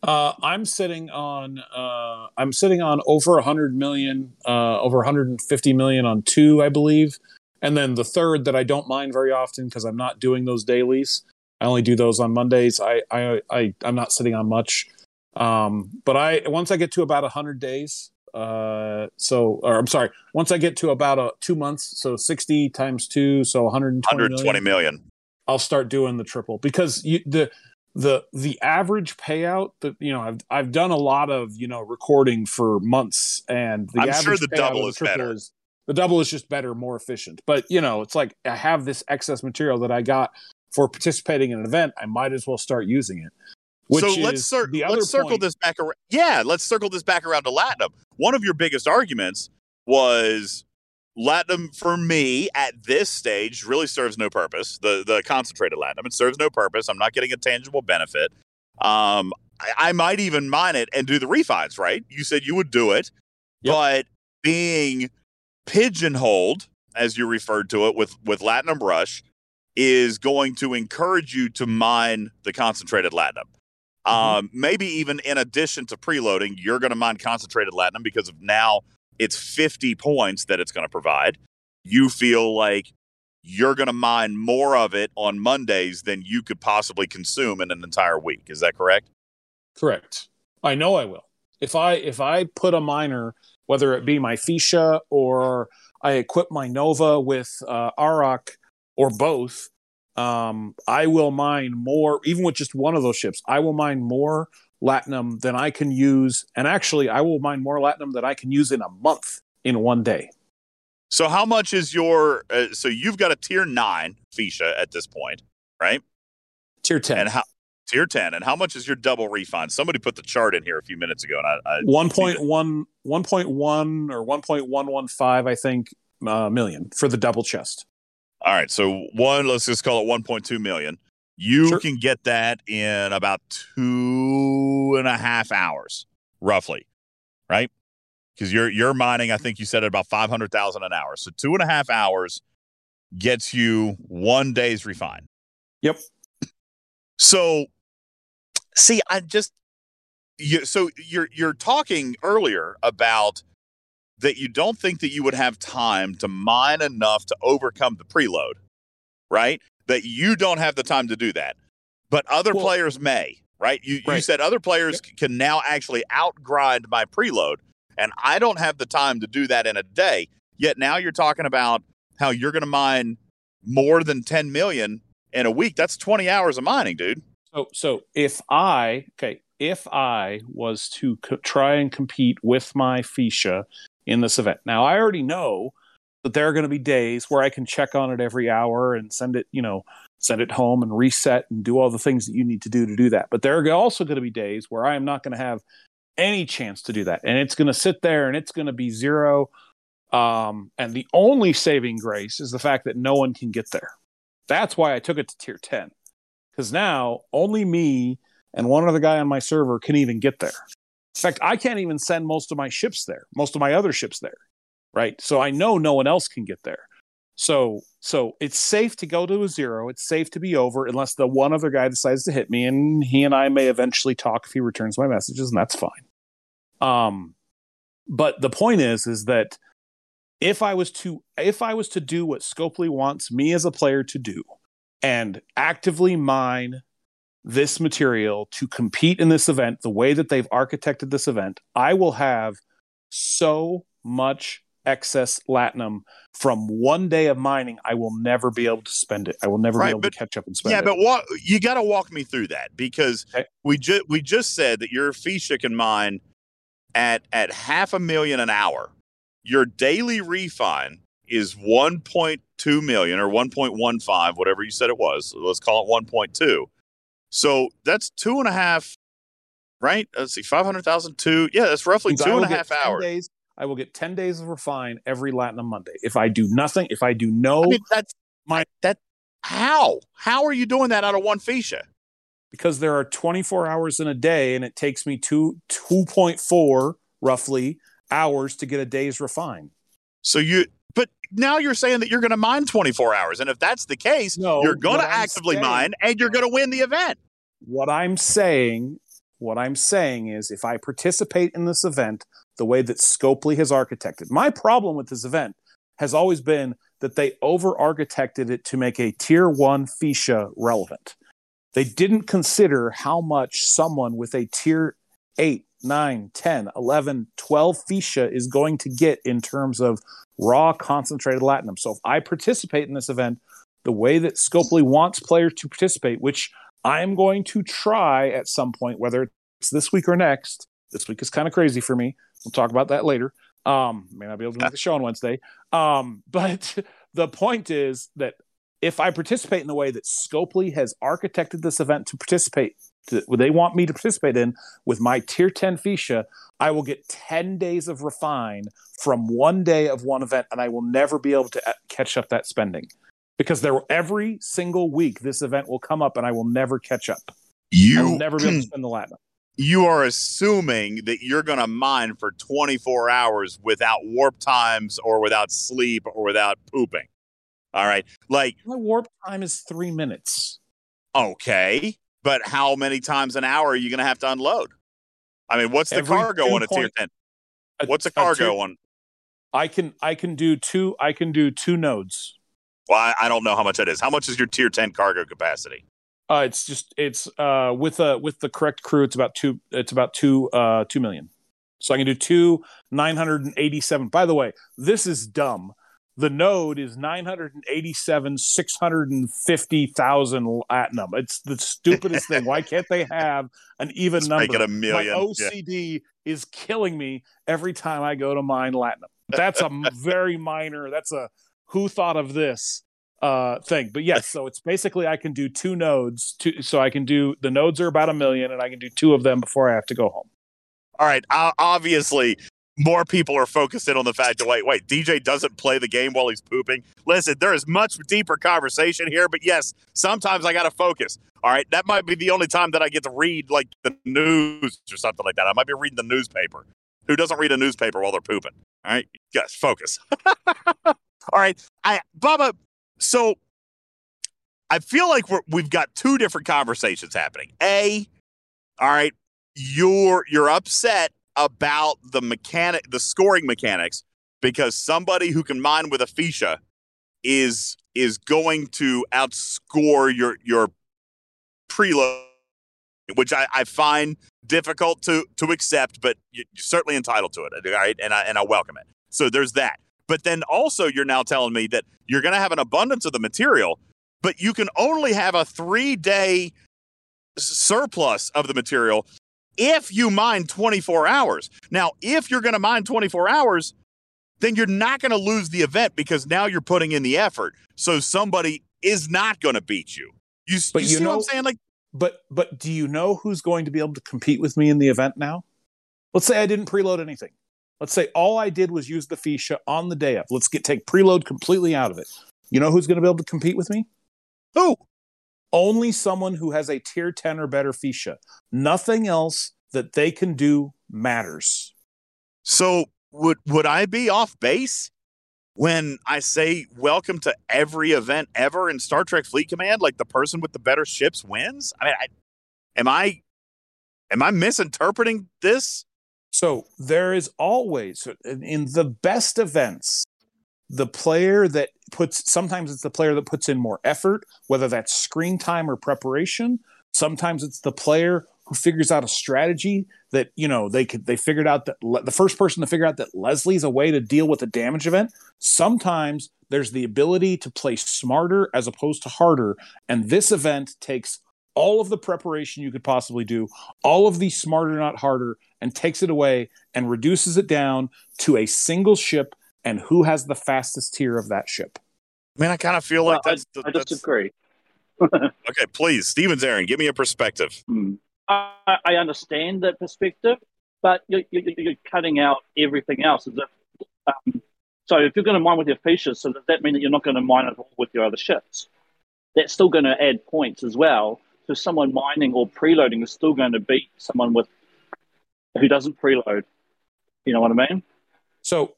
B: Uh, I'm sitting on uh, I'm sitting on over 100 million, uh, over 150 million on two, I believe, and then the third that I don't mind very often because I'm not doing those dailies. I only do those on Mondays. I I, I I'm not sitting on much, um, but I once I get to about 100 days, uh, so or I'm sorry, once I get to about a two months, so 60 times two, so 120
A: 120
B: million.
A: million.
B: I'll start doing the triple because you, the the the average payout that you know I've I've done a lot of you know recording for months and the
A: I'm sure the double is better.
B: is the double is just better more efficient but you know it's like I have this excess material that I got for participating in an event I might as well start using it which
A: so let's, cir- let's circle
B: point-
A: this back around. Yeah, let's circle this back around to Latinum. One of your biggest arguments was Latinum for me at this stage really serves no purpose. The the concentrated Latinum it serves no purpose. I'm not getting a tangible benefit. Um, I, I might even mine it and do the refines. Right? You said you would do it,
B: Yep.
A: but being pigeonholed, as you referred to it, with with Latinum Rush, is going to encourage you to mine the concentrated Latinum. Um, maybe even in addition to preloading, you're going to mine concentrated Latinum because of now it's 50 points that it's going to provide. You feel like you're going to mine more of it on Mondays than you could possibly consume in an entire week. Is that correct?
B: Correct. I know I will. If I if I put a miner, whether it be my Feesha or I equip my Nova with uh, Arak or both, um, I will mine more. Even with just one of those ships, I will mine more Latinum than I can use. And actually, I will mine more Latinum than I can use in a month in one day.
A: So, how much is your? Uh, so, you've got a tier nine Feesha at this point, right?
B: Tier ten.
A: And how tier 10. And how much is your double refund? Somebody put the chart in here a few minutes ago, and I, I
B: 1.1 1.1 or 1.115 I think uh, million for the double chest.
A: All right, so one, let's just call it 1.2 million. You
B: Sure.
A: can get that in about two and a half hours, roughly, right? Because you're you're mining, I think you said at about 500,000 an hour. So two and a half hours gets you one day's refine.
B: Yep.
A: So, see, I just you, so you're you're talking earlier about that you don't think that you would have time to mine enough to overcome the preload, right? That you don't have the time to do that, but other
B: Well-
A: players may, right? You you said other players can now actually outgrind my preload, and I don't have the time to do that in a day. Yet now you're talking about how you're going to mine more than 10 million in a week. That's 20 hours of mining, dude.
B: So, so if I okay, if I was to co- try and compete with my Feesha in this event, now I already know that there are going to be days where I can check on it every hour and send it, you know, send it home and reset and do all the things that you need to do to do that. But there are also going to be days where I am not going to have any chance to do that, and it's going to sit there and it's going to be zero. Um, and the only saving grace is the fact that no one can get there. That's why I took it to tier ten because now only me and one other guy on my server can even get there. In fact, I can't even send most of my ships there, most of my other ships there, right? So I know no one else can get there. So so it's safe to go to a zero. It's safe to be over unless the one other guy decides to hit me, and he and I may eventually talk if he returns my messages, and that's fine. Um, but the point is, is that if I was to if I was to do what Scopely wants me as a player to do, and actively mine this material to compete in this event the way that they've architected this event, I will have so much excess latinum from one day of mining. I will never be able to spend it. I will never
A: Right,
B: be able
A: but-
B: to catch up and spend
A: Yeah,
B: it.
A: but what you got to walk me through that because
B: Okay.
A: we just we just said that your Feesha can mine at at half a million an hour. Your daily refine is 1.2 million or 1.15, whatever you said it was. Let's call it 1.2. So that's two and a half, right? Let's see, 500,000, two. Yeah, that's roughly two and a half
B: 10
A: hours.
B: Days, I will get 10 days of refine every Latinum Monday. If I do nothing, if I do no,
A: I mean, that's
B: My-
A: that. How? How are you doing that out of one Feesha?
B: because there are 24 hours in a day and it takes me two 2.4 roughly hours to get a day's refine.
A: So you, but now you're saying that you're going to mine 24 hours, and if that's the case,
B: No,
A: you're going to actively
B: saying-
A: mine, and you're going to win the event.
B: What I'm saying, what I'm saying is if I participate in this event the way that Scopely has architected. My problem with this event has always been that they over architected it to make a tier 1 Feesha relevant. They didn't consider how much someone with a tier 8, 9, 10, 11, 12 Feesha is going to get in terms of raw concentrated latinum. So if I participate in this event the way that Scopely wants players to participate, which I am going to try at some point, whether it's this week or next. This week is kind of crazy for me. We'll talk about that later. Um, may not be able to make the show on Wednesday. Um, but the point is that if I participate in the way that Scopely has architected this event to participate, to, they want me to participate in with my tier 10 Feesha, I will get 10 days of refine from one day of one event, and I will never be able to uh, catch up that spending because there every single week this event will come up and I will never catch up. I will
A: You
B: never be able to spend the latinum.
A: You are assuming that you're going to mine for 24 hours without warp times or without sleep or without pooping. All right, like
B: My warp time is three minutes.
A: okay, but how many times an hour are you going to have to unload? I mean, what's the
B: Every
A: cargo on a tier
B: point-
A: 10? What's a
B: a tier-
A: cargo on?
B: I can I can do two I can do two nodes.
A: Well, I, I don't know how much that is. How much is your tier 10 cargo capacity?
B: Uh, it's just it's uh with uh with the correct crew it's about two it's about two uh two million. So I can do two nine hundred and eighty seven. By the way, this is dumb. The node is nine hundred and eighty seven six hundred and fifty thousand latinum. It's the stupidest thing. Why can't they have an even
A: Let's
B: number?
A: make it a million.
B: My
A: Yeah.
B: OCD is killing me every time I go to mine latinum. That's a very minor. That's a who thought of this uh, thing. But yes, so it's basically I can do two nodes. Two, so I can do the nodes are about a million, and I can do two of them before I have to go home.
A: All right. Uh, obviously, more people are focused in on the fact that wait, wait, DJ doesn't play the game while he's pooping. Listen, there is much deeper conversation here, but yes, sometimes I got to focus. All right, that might be the only time that I get to read like the news or something like that. I might be reading the newspaper. Who doesn't read a newspaper while they're pooping? All right, yes, focus. All right, I Bubba. So I feel like we're, we've got two different conversations happening. A, all right, you're you're upset about the mechanic, the scoring mechanics, because somebody who can mine with a Feesha is is going to outscore your your preload, which I, I find difficult to to accept, but you're certainly entitled to it. All right, and I and I welcome it. So there's that. But then also, you're now telling me that you're going to have an abundance of the material, but you can only have a three day surplus of the material if you mine 24 hours. Now, if you're going to mine 24 hours, then you're not going to lose the event because now you're putting in the effort. So somebody is not going to beat you. You,
B: But
A: you
B: you
A: see what I'm saying? Like,
B: But but do you know who's going to be able to compete with me in the event now? Let's say I didn't preload anything. Let's say all I did was use the Feesha on the day of. Let's get take preload completely out of it. You know who's going to be able to compete with me?
A: who?
B: Only someone who has a tier 10 or better Feesha. Nothing else that they can do matters.
A: So would would I be off base when I say welcome to every event ever in Star Trek Fleet Command? Like the person with the better ships wins. I mean, I, am I am I misinterpreting this?
B: So there is always in, the best events the player that puts sometimes it's the player that puts in more effort, whether that's screen time or preparation. Sometimes it's the player who figures out a strategy that you know they could they figured out that le- the first person to figure out that Leslie's a way to deal with a damage event. Sometimes there's the ability to play smarter as opposed to harder, and this event takes all of the preparation you could possibly do, all of the smarter not harder, and takes it away and reduces it down to a single ship and who has the fastest tier of that ship.
A: I mean, I kind of feel like
C: I-
A: that's,
C: I
A: that's
C: disagree.
A: okay. Please, Stevens, Aaron, give me a perspective.
C: Hmm. I, I understand that perspective, but you're, you're, you're cutting out everything else. As if, um, so if you're going to mine with your Feeshas, so does that mean that you're not going to mine at all with your other ships? That's still going to add points as well. So someone mining or preloading is still going to beat someone with who doesn't preload. You know what I mean?
B: So,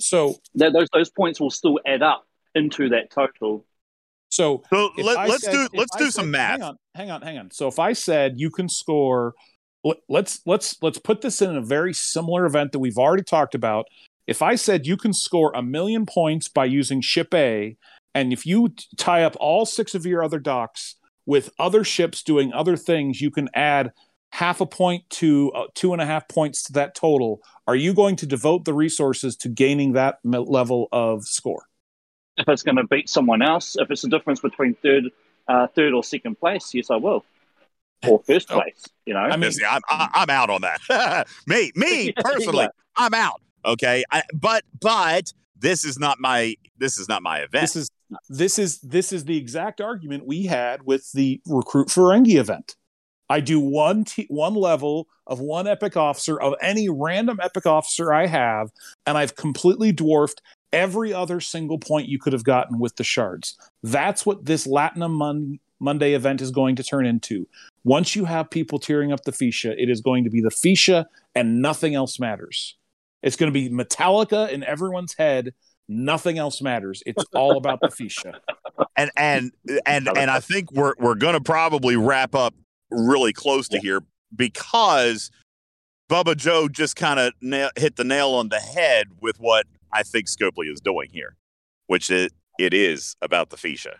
B: so,
C: That, those those points will still add up into that total.
B: so
A: So let, let's
B: said-
A: do let's
B: I
A: do
B: said-
A: some math.
B: Hang on, hang on, hang on. So if I said you can score, let- let's let's let's put this in a very similar event that we've already talked about. If I said you can score a million points by using ship A, and if you t- tie up all six of your other docks with other ships doing other things, you can add half a point to uh, two and a half points to that total. Are you going to devote the resources to gaining that me- level of score?
C: If it's going to beat someone else, if it's the difference between third, uh, third or second place, yes, I will. Or first
A: Oh.
C: place, you know.
B: I mean,
A: See, I'm I- I'm out on that. me me personally, I'm out. Okay, I, but but this is not my this is not my event.
B: this is this is this is the exact argument we had with the recruit Ferengi event. I do one t- one level of one epic officer of any random epic officer I have, and I've completely dwarfed every other single point you could have gotten with the shards. That's what this Latinum Mon- Monday event is going to turn into. Once you have people tearing up the Feesha, it is going to be the Feesha and nothing else matters. It's going to be Metallica in everyone's head. Nothing else matters. It's all about the Feesha.
A: and and and and I think we're we're gonna probably wrap up really close to here because Bubba Joe just kind of na- hit the nail on the head with what I think Scopely is doing here, which it it is about the Feesha.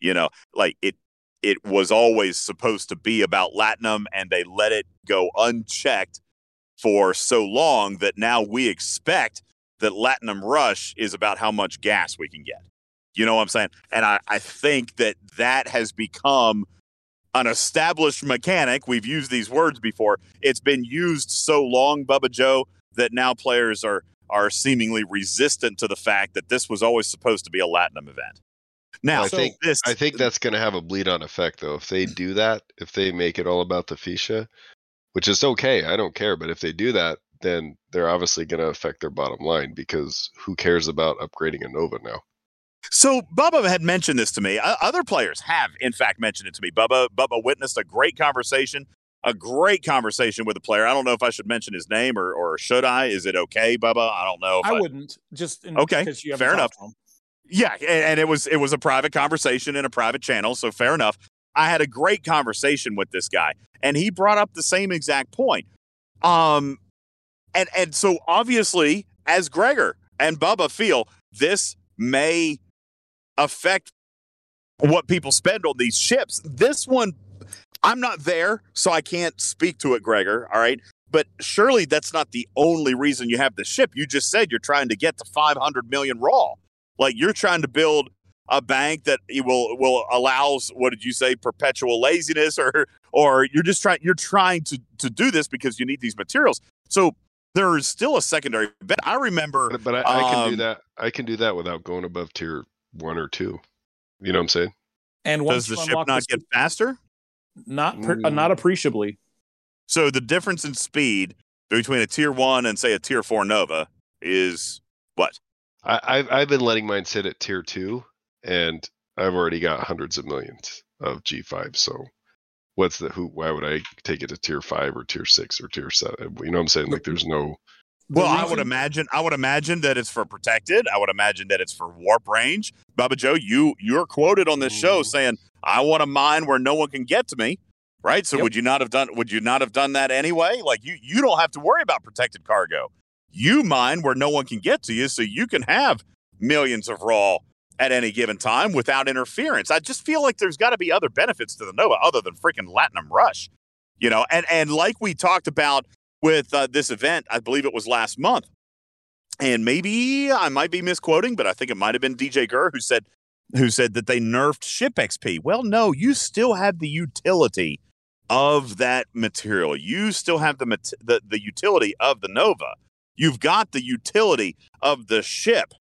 A: You know, like it it was always supposed to be about Latinum, and they let it go unchecked for so long that now we expect that Latinum Rush is about how much gas we can get. You know what I'm saying? And I, I think that that has become an established mechanic. We've used these words before. It's been used so long, Bubba Joe, that now players are are seemingly resistant to the fact that this was always supposed to be a Latinum event. Now,
D: I think
A: this
D: I think that's going to have a bleed on effect though. If they do that, if they make it all about the Feesha, which is okay, I don't care. But if they do that, then they're obviously going to affect their bottom line because who cares about upgrading a Nova now?
A: So Bubba had mentioned this to me. Other players have, in fact, mentioned it to me. Bubba Bubba witnessed a great conversation, a great conversation with a player. I don't know if I should mention his name or, or should I? Is it okay, Bubba? I don't know. If
B: I wouldn't just in,
A: Okay,
B: because you
A: fair enough. Yeah, and, and it was it was a private conversation in a private channel, so fair enough. I had a great conversation with this guy, and he brought up the same exact point. Um, and and so obviously, as Gregor and Bubba feel, this may affect what people spend on these ships. This one, I'm not there, so I can't speak to it, Gregor. All right. But surely that's not the only reason you have the ship. You just said you're trying to get to 500 million raw. Like you're trying to build a bank that will will allows what did you say perpetual laziness or or you're just trying you're trying to to do this because you need these materials. So there is still a secondary bet. I remember
D: But, but I, I can
A: Um,
D: do that. I can do that without going above tier one or two. You know what I'm saying?
B: And
A: does the ship not
B: this-
A: get faster?
B: not per, uh,
D: Mm.
B: not appreciably.
A: So the difference in speed between a tier one and say a tier four Nova is what?
D: I, I've I've been letting mine sit at tier two, and I've already got hundreds of millions of G5. So, what's the who? Why would I take it to tier five or tier six or tier seven? You know what I'm saying? Like, there's no.
B: The
A: Well, I would imagine I would imagine that it's for protected. I would imagine that it's for warp range. Bubba Joe, you you're quoted on this show
D: mm-hmm.
A: saying, "I want a mine where no one can get to me." Right? So
B: Yep.
A: would you not have done would you not have done that anyway? Like you you don't have to worry about protected cargo. You mine where no one can get to you so you can have millions of raw at any given time without interference. I just feel like there's got to be other benefits to the Nova other than freaking Latinum Rush. You know, and and like we talked about with uh, this event, I believe it was last month. And maybe I might be misquoting, but I think it might have been DJ Gurr who said who said that they nerfed ship XP. Well, no, you still have the utility of that material. You still have the the, the utility of the Nova. You've got the utility of the ship,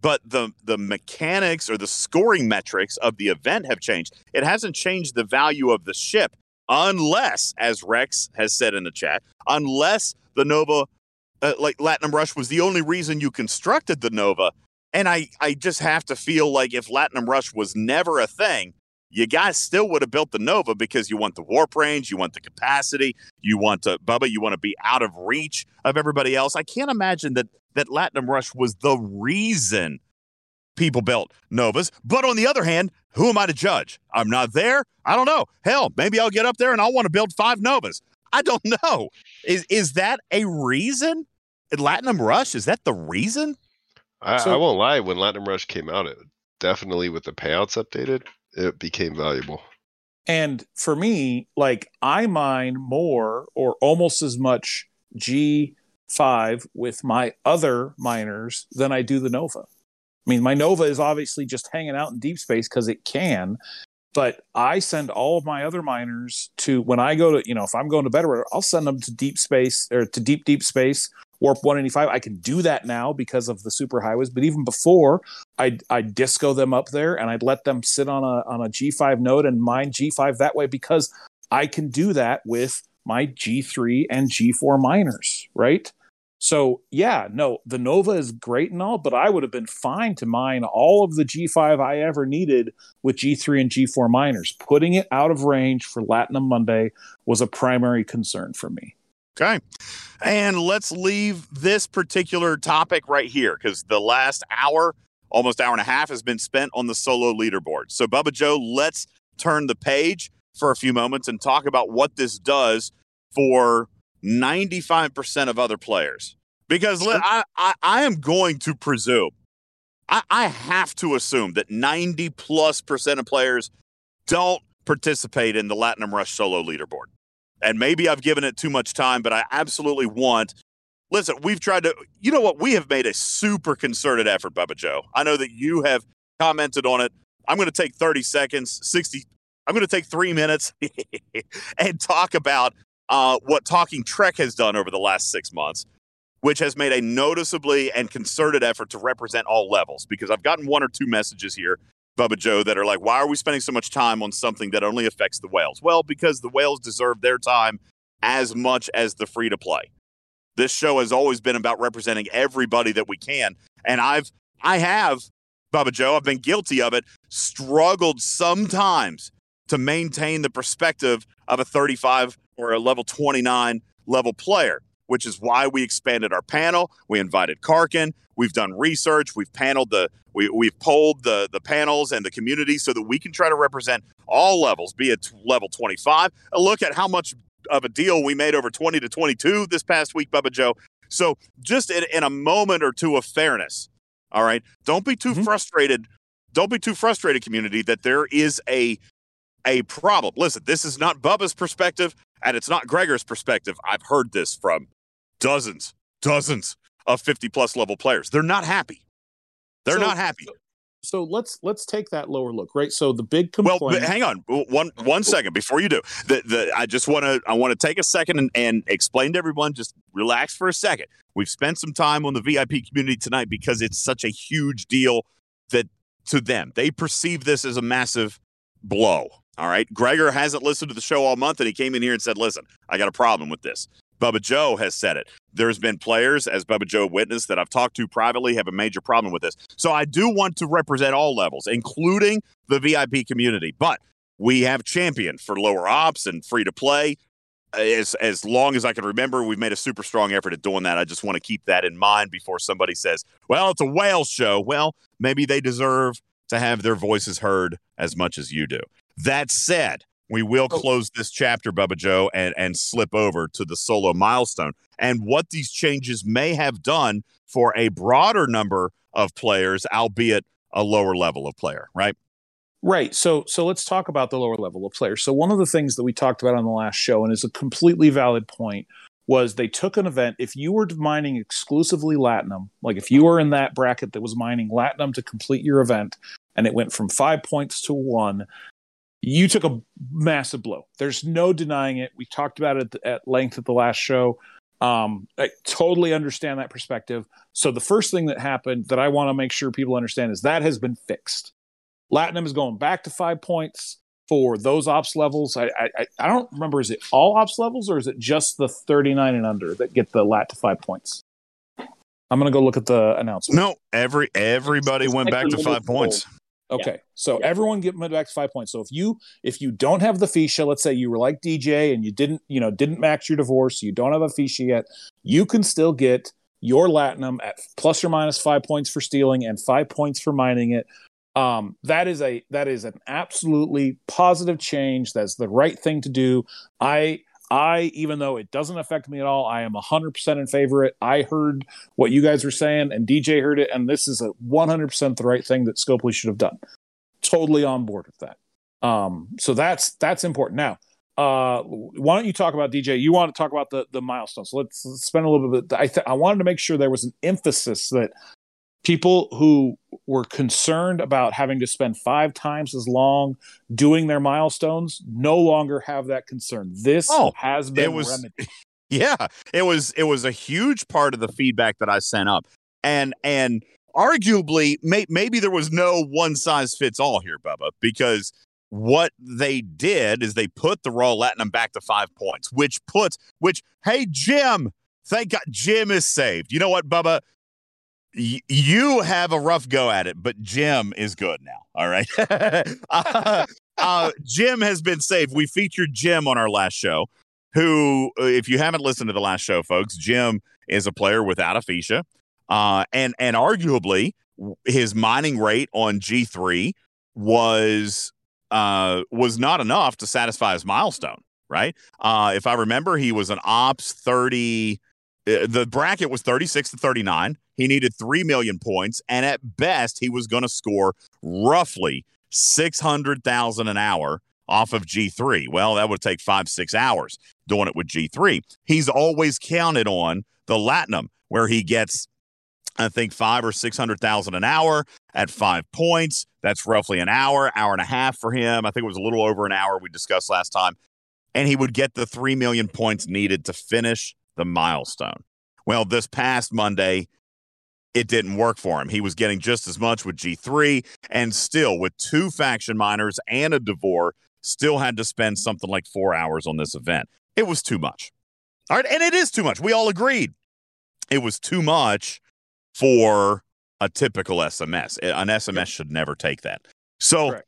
A: but the the mechanics or the scoring metrics of the event have changed. It hasn't changed the value of the ship unless, as Rex has said in the chat, unless the Nova, uh, like Latinum Rush, was the only reason you constructed the Nova. And I, I just have to feel like if Latinum Rush was never a thing, you guys still would have built the Nova because you want the warp range, you want the capacity, you want to, Bubba, you want to be out of reach of everybody else. I can't imagine that that Latinum Rush was the reason people built Novas. But on the other hand, who am I to judge? I'm not there. I don't know. Hell, maybe I'll get up there and I'll want to build five Novas. I don't know. Is is that a reason? Latinum Rush is that the reason?
D: I,
B: So-
D: I won't lie. When Latinum Rush came out, it definitely with the payouts updated, it became valuable.
B: And for me, like I mine more or almost as much G5 with my other miners than I do the Nova. I mean, my Nova is obviously just hanging out in deep space because it can, but I send all of my other miners to when I go to, you know, if I'm going to whatever, I'll send them to deep space or to deep, deep space, warp 185. I can do that now because of the super highways, but even before, I'd, I'd disco them up there and I'd let them sit on a on a G5 node and mine G5 that way because I can do that with my G3 and G4 miners, right? So yeah, no, the Nova is great and all, but I would have been fine to mine all of the G5 I ever needed with G3 and G4 miners. Putting it out of range for Latinum Monday was a primary concern for me.
A: Okay. And let's leave this particular topic right here because the last hour, almost hour and a half, has been spent on the solo leaderboard. So, Bubba Joe, let's turn the page for a few moments and talk about what this does for 95% of other players. Because I, I, I am going to presume, I, I have to assume that 90 plus percent of players don't participate in the Latinum Rush solo leaderboard and maybe I've given it too much time, but I absolutely want. Listen, we've tried to. You know what? We have made a super concerted effort, Bubba Joe. I know that you have commented on it. I'm going to take 30 seconds, 60. I'm going to take three minutes and talk about uh, what Talking Trek has done over the last six months, which has made a noticeably and concerted effort to represent all levels. Because I've gotten one or two messages here Bubba Joe, that are like, why are we spending so much time on something that only affects the whales? Well, because the whales deserve their time as much as the free to play. This show has always been about representing everybody that we can. And I've, I have, Bubba Joe, I've been guilty of it, struggled sometimes to maintain the perspective of a 35 or a level 29 level player, which is why we expanded our panel. We invited Karkin. We've done research. We've paneled the we, we've polled the the panels and the community so that we can try to represent all levels, be it level 25. A look at how much of a deal we made over 20 to 22 this past week, Bubba Joe. So just in, in a moment or two of fairness, all right, don't be too
B: Mhm.
A: frustrated. Don't be too frustrated, community, that there is a a problem. Listen, this is not Bubba's perspective and it's not Gregor's perspective. I've heard this from dozens, dozens of 50 plus level players. They're not happy. They're
B: So-
A: not happy.
B: So let's let's take that lower look, right? So the big
A: Well,
B: complaint.
A: but hang on one one second before you do. The, the, I just want to I want to take a second and, and explain to everyone. Just relax for a second. We've spent some time on the VIP community tonight because it's such a huge deal that to them they perceive this as a massive blow. All right, Gregor hasn't listened to the show all month, and he came in here and said, "Listen, I got a problem with this." Bubba Joe has said it. There's been players, as Bubba Joe witnessed, that I've talked to privately have a major problem with this. So I do want to represent all levels, including the VIP community. But we have championed for lower ops and free to play. As as long as I can remember, we've made a super strong effort at doing that. I just want to keep that in mind before somebody says, "Well, it's a whale show." Well, maybe they deserve to have their voices heard as much as you do. That said, we will
B: Oh.
A: close this chapter, Bubba Joe, and and slip over to the solo milestone and what these changes may have done for a broader number of players, albeit a lower level of player. Right?
B: Right. So so let's talk about the lower level of players. So one of the things that we talked about on the last show and is a completely valid point was they took an event if you were mining exclusively latinum, like if you were in that bracket that was mining latinum to complete your event and it went from 5 points to 1, you took a massive blow. There's no denying it. We talked about it at length at the last show. Um, I totally understand that perspective. So the first thing that happened that I want to make sure people understand is that has been fixed. Latinum is going back to five points for those ops levels. I, I I don't remember. Is it all ops levels or is it just the 39 and under that get the lat to five points? I'm gonna go look at the announcement.
A: No, every everybody
C: It's
A: went
C: like
A: back to five points.
B: Okay, so
C: Yeah.
B: everyone get back to five points. So if you if you don't have the Feesha, let's say you were like DJ and you didn't you know didn't max your D'Vor's, you don't have a Feesha yet, you can still get your Latinum at plus or minus five points for stealing and five points for mining it. Um, that is a that is an absolutely positive change. That's the right thing to do. I I even though it doesn't affect me at all, I am hundred percent in favor of it. I heard what you guys were saying, and DJ heard it, and this is a one hundred percent the right thing that Scopely should have done. Totally on board with that. Um, so that's that's important. Now, uh, why don't you talk about DJ? You want to talk about the the milestones? So let's, let's spend a little bit. I th- I wanted to make sure there was an emphasis that people who were concerned about having to spend five times as long doing their milestones no longer have that concern. This
A: Oh,
B: has been
A: was-
B: remedied.
A: Yeah, it was it was a huge part of the feedback that I sent up, and and arguably may, maybe there was no one size fits all here, Bubba, because what they did is they put the raw latinum back to five points, which puts which hey Jim, thank God Jim is saved. You know what, Bubba? You have a rough go at it, but Jim is good now. All right. uh, uh, Jim has been saved. We featured Jim on our last show who, uh, if you haven't listened to the last show, folks, Jim is a player without a Feesha. Uh, and, and arguably, his mining rate on G3 was uh, was not enough to satisfy his milestone, right? Uh, if I remember, he was an ops 30. Uh, The bracket was 36 to 39. He needed 3 million points. And at best, he was going to score roughly 600,000 an hour off of G3. Well, that would take five, six hours doing it with G3. He's always counted on the Latinum, where he gets, I think, five or 600,000 an hour at five points. That's roughly an hour, hour and a half for him. I think it was a little over an hour we discussed last time. And he would get the 3 million points needed to finish the milestone. Well, this past Monday, it didn't work for him. He was getting just as much with G3 and still with two faction miners and a D'Vor, still had to spend something like four hours on this event. It was too much. All right. And it is too much. We all agreed it was too much for a typical SMS. An SMS should never take that. So
B: Correct.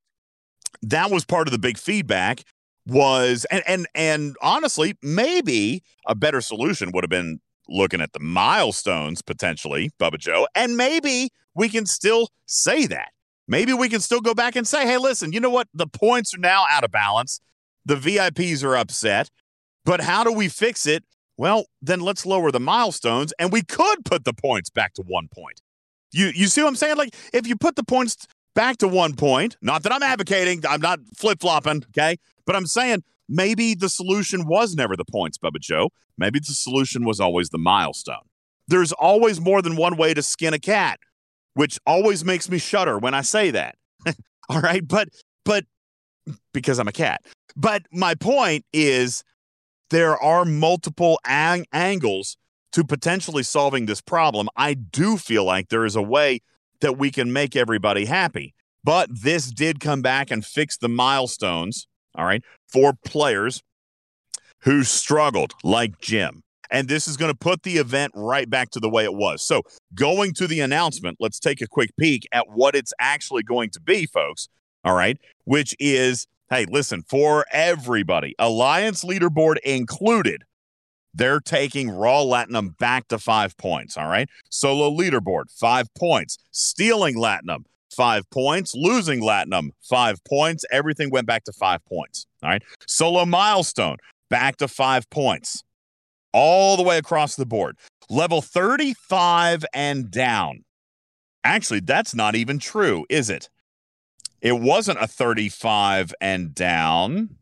A: that was part of the big feedback was and and and honestly, maybe a better solution would have been looking at the milestones potentially, Bubba Joe, and maybe we can still say that. Maybe we can still go back and say, hey, listen, you know what? The points are now out of balance. The VIPs are upset. But how do we fix it? Well, then let's lower the milestones and we could put the points back to one point. You you see what I'm saying? Like if you put the points back to one point, not that I'm advocating, I'm not flip-flopping, okay? But I'm saying maybe the solution was never the points, Bubba Joe. Maybe the solution was always the milestone. There's always more than one way to skin a cat, which always makes me shudder when I say that. All right, but but because I'm a cat. But my point is there are multiple ang- angles to potentially solving this problem. I do feel like there is a way that we can make everybody happy. But this did come back and fix the milestones, all right, for players who struggled, like Jim. And this is going to put the event right back to the way it was. So, going to the announcement, let's take a quick peek at what it's actually going to be, folks. All right. Which is, hey, listen, for everybody, Alliance leaderboard included, they're taking Raw Latinum back to five points. All right. Solo leaderboard, five points. Stealing Latinum, five points. Losing Latinum, five points. Everything went back to five points. All right. Solo milestone, back to five points. All the way across the board. Level 35 and down. Actually, that's not even true, is it? It wasn't a 35 and down.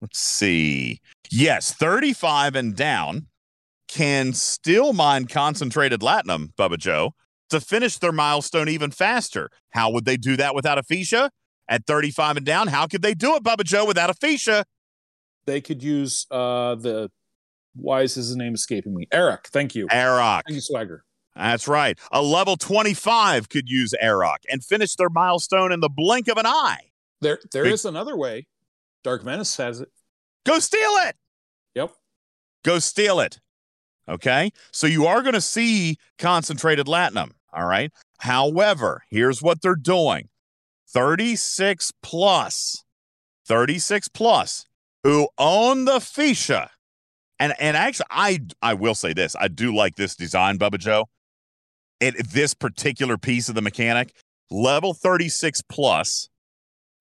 A: Let's see. Yes, 35 and down can still mine concentrated latinum, Bubba Joe, to finish their milestone even faster. How would they do that without a Feesha? At 35 and down, how could they do it, Bubba Joe, without a Feesha?
B: They could use uh the why is his name escaping me? Eric, thank you.
A: Aroc.
B: Thank you, Swagger.
A: That's right. A level 25 could use Aroc and finish their milestone in the blink of an eye.
B: There there
A: Big-
B: is another way. Dark Menace has it.
A: Go steal it.
B: Yep.
A: Go steal it. Okay. So you are going to see concentrated latinum. All right. However, here's what they're doing 36 plus, 36 plus who own the Feesha. And and actually, I I will say this. I do like this design, Bubba Joe. It this particular piece of the mechanic, level 36 plus,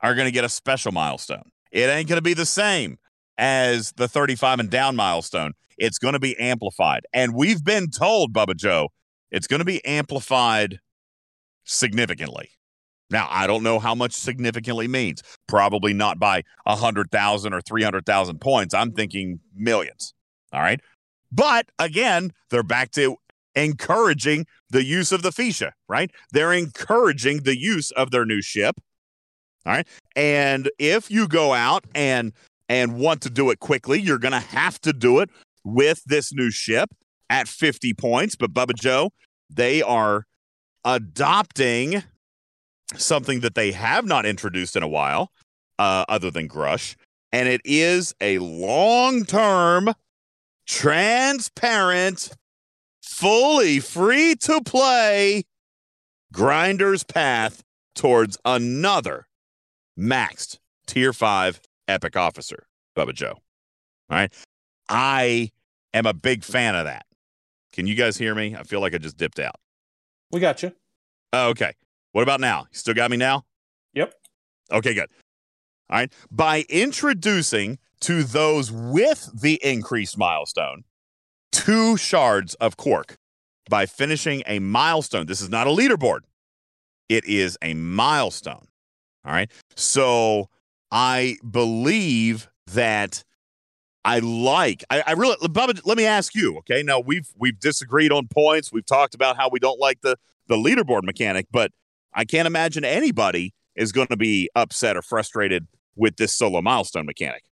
A: are going to get a special milestone. It ain't going to be the same as the 35 and down milestone. It's going to be amplified. And we've been told, Bubba Joe, it's going to be amplified significantly. Now, I don't know how much significantly means. Probably not by 100,000 or 300,000 points. I'm thinking millions. All right. But again, they're back to encouraging the use of the Feesha, right? They're encouraging the use of their new ship. All right. And if you go out and and want to do it quickly, you're going to have to do it with this new ship at 50 points. But Bubba Joe, they are adopting something that they have not introduced in a while, uh, other than Grush. And it is a long term, transparent, fully free to play grinder's path towards another maxed tier five epic officer, Bubba Joe. All right. I am a big fan of that. Can you guys hear me? I feel like I just dipped out.
B: We got you.
A: Oh, okay. What about now? You still got me now?
B: Yep.
A: Okay, good. All right. By introducing to those with the increased milestone two shards of Quark by finishing a milestone. This is not a leaderboard, it is a milestone. All right. So I believe that I like. I, I really, Bubba. Let me ask you. Okay, now we've we've disagreed on points. We've talked about how we don't like the the leaderboard mechanic, but I can't imagine anybody is going to be upset or frustrated with this solo milestone mechanic.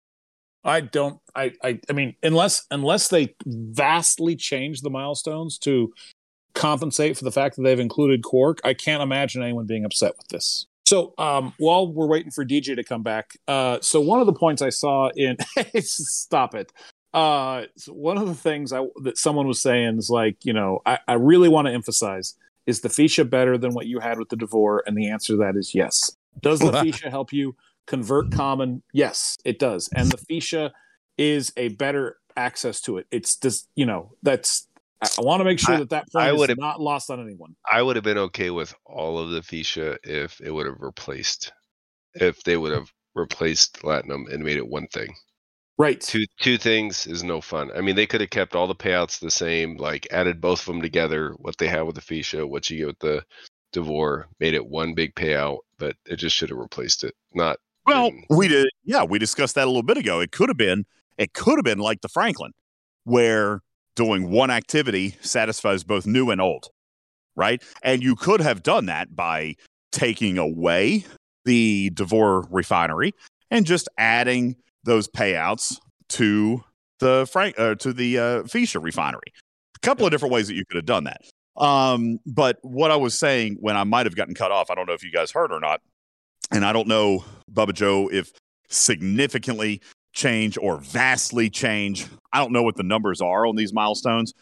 B: I don't. I. I. I mean, unless unless they vastly change the milestones to compensate for the fact that they've included quark, I can't imagine anyone being upset with this. So um, while we're waiting for DJ to come back, uh, so one of the points I saw in stop it. Uh, so one of the things I, that someone was saying is like, you know, I, I really want to emphasize is the Feesha better than what you had with the D'Vor? And the answer to that is yes. Does the Feesha help you convert common? Yes, it does. And the Feesha is a better access to it. It's just, you know, that's I, I want to make sure
D: I-
B: that that
D: I
B: point is
D: would've-
B: not lost on anyone.
D: I would have been okay with all of the Feesha if it would have replaced, if they would have replaced Latinum and made it one thing.
B: Right.
D: Two two things is no fun. I mean, they could have kept all the payouts the same, like added both of them together, what they have with the Feesha, what you get with the D'Vor, made it one big payout, but it just should have replaced it. Not
A: Well, we did. Yeah, we discussed that a little bit ago. It could have been. It could have been like the Franklin, where doing one activity satisfies both new and old, right? And you could have done that by taking away the D'Vor refinery and just adding those payouts to the Frank uh, to the uh, Feesha refinery. A couple of different ways that you could have done that. Um, but what I was saying when I might have gotten cut off, I don't know if you guys heard or not, and I don't know, Bubba Joe, if significantly change or vastly change. I don't know what the numbers are on these milestones,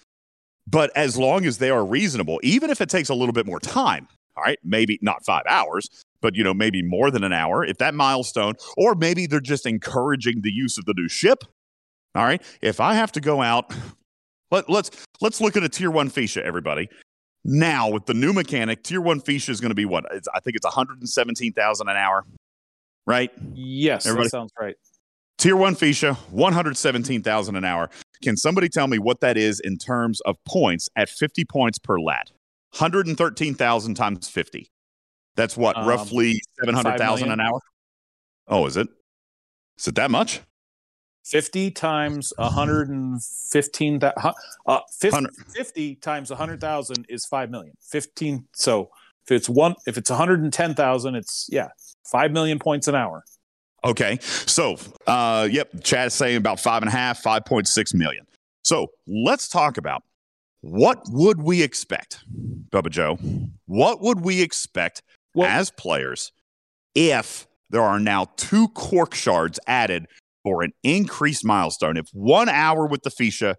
A: but as long as they are reasonable, even if it takes a little bit more time, all right, maybe not five hours, but you know, maybe more than an hour, if that milestone, or maybe they're just encouraging the use of the new ship. All right. If I have to go out, let, let's let's look at a tier one Feesha, everybody. Now with the new mechanic, tier one Feesha is going to be what? It's, I think it's 117,000 an hour, right?
B: Yes,
A: Everybody-
B: that sounds right.
A: Tier one Feesha, 117,000 an hour. Can somebody tell me what that is in terms of points at 50 points per lat? 113,000 times 50. That's what,
B: Um,
A: roughly 700,000
B: million.
A: an hour? Oh, is it? Is it that much?
B: 50 times 115 that uh 50,
A: Hundred-
B: 50 times 100,000 is 5 million. 15 so if it's one if it's 110,000 it's yeah, 5 million points an hour.
A: Okay. So, uh, yep, Chad is saying about five and a half, 5.6 million. So let's talk about what would we expect, Bubba Joe? What would we expect
B: Well-
A: as players if there are now two Quark shards added for an increased milestone? If one hour with the Feesha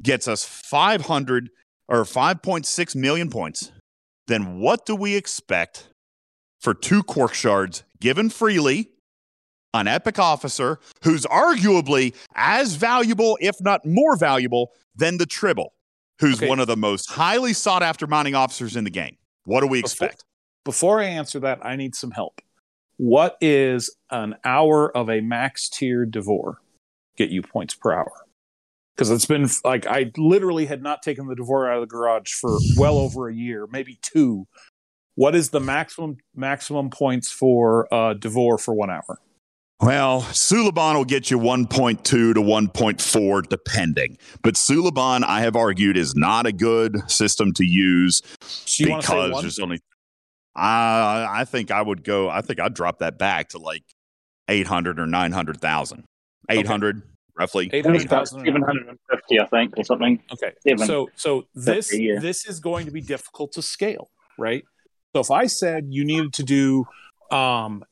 A: gets us 500 or 5.6 million points, then what do we expect for two Quark shards given freely? An epic officer who's arguably as valuable, if not more valuable, than the Tribble, who's
B: Okay.
A: one of the most highly sought after mining officers in the game. What do we
B: Before-
A: expect?
B: Before I answer that, I need some help. What is an hour of a max tier D'Vor get you points per hour? Because it's been like I literally had not taken the D'Vor out of the garage for well over a year, maybe two. What is the maximum maximum points for uh, D'Vor for one hour?
A: Well, Suliban will get you 1.2 to 1.4, depending. But Suliban, I have argued, is not a good system to use
B: So you want to say
A: because there's only. I I think I would go. I think I'd drop that back to like 800 or 900,000. 800, roughly.
B: Eight hundred thousand.
C: 750, I think, or something.
B: Okay.
C: Seven.
B: So so this this is going to be difficult to scale, right? So if I said you needed to do um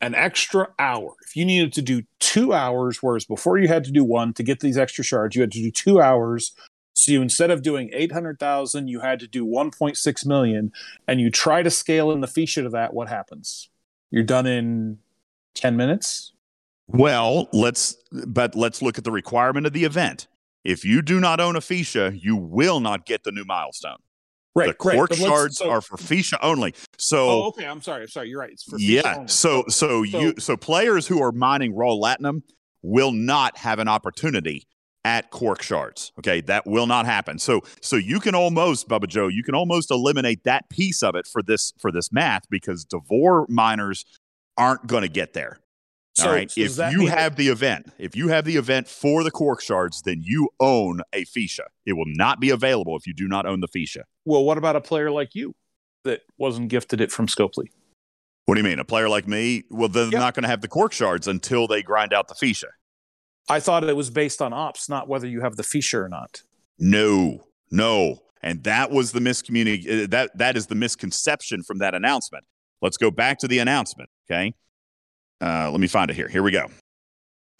B: an extra hour, if you needed to do two hours, whereas before you had to do one to get these extra shards, you had to do two hours. So you instead of doing eight hundred thousand, you had to do one point six million, and you try to scale in the Feesha to that. What happens? You're done in ten minutes.
A: Well, let's but let's look at the requirement of the event. If you do not own a Feesha, you will not get the new milestone.
B: Right,
A: the
B: right. Quark
A: shards
B: so-
A: are for Feesha only. So
B: Oh, okay. I'm sorry. I'm sorry. You're right. It's for Feesha
A: yeah,
B: only.
A: so so you so players who are mining raw latinum will not have an opportunity at Quark shards. Okay, that will not happen. So so you can almost Bubba Joe, you can almost eliminate that piece of it for this for this math because D'Vor miners aren't going to get there.
B: So-
A: All right.
B: so
A: if you
B: that-
A: have the event, if you have the event for the Quark shards, then you own a Feesha. It will not be available if you do not own the Feesha.
B: Well, what about a player like you that wasn't gifted it from Scopely?
A: What do you mean? A player like me? Well, they're
B: Yeah.
A: not going to have the cork shards until they grind out the Feesha.
B: I thought it was based on ops, not whether you have the Feesha or not.
A: No, no. And that was the miscommunication. Uh, that that is the misconception from that announcement. Let's go back to the announcement. Okay. Uh, let me find it here. Here we go.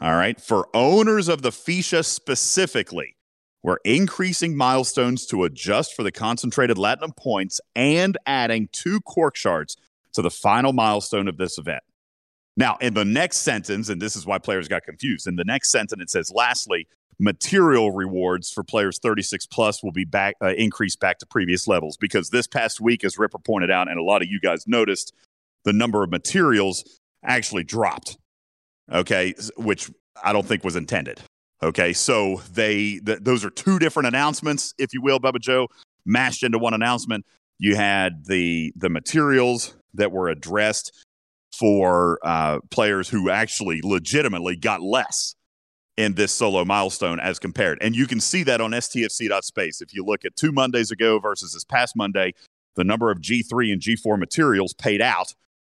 A: All right. For owners of the Feesha specifically, we're increasing milestones to adjust for the concentrated Latinum points and adding two Quark shards to the final milestone of this event. Now, in the next sentence, and this is why players got confused, in the next sentence it says, lastly, material rewards for players 36 plus will be back uh, increased back to previous levels because this past week, as Ripper pointed out, and a lot of you guys noticed, the number of materials actually dropped. Okay, which I don't think was intended. Okay, so they th- those are two different announcements, if you will, Bubba Joe, mashed into one announcement. You had the the materials that were addressed for uh, players who actually legitimately got less in this solo milestone as compared. And you can see that on stfc.space. If you look at two Mondays ago versus this past Monday, the number of G3 and G4 materials paid out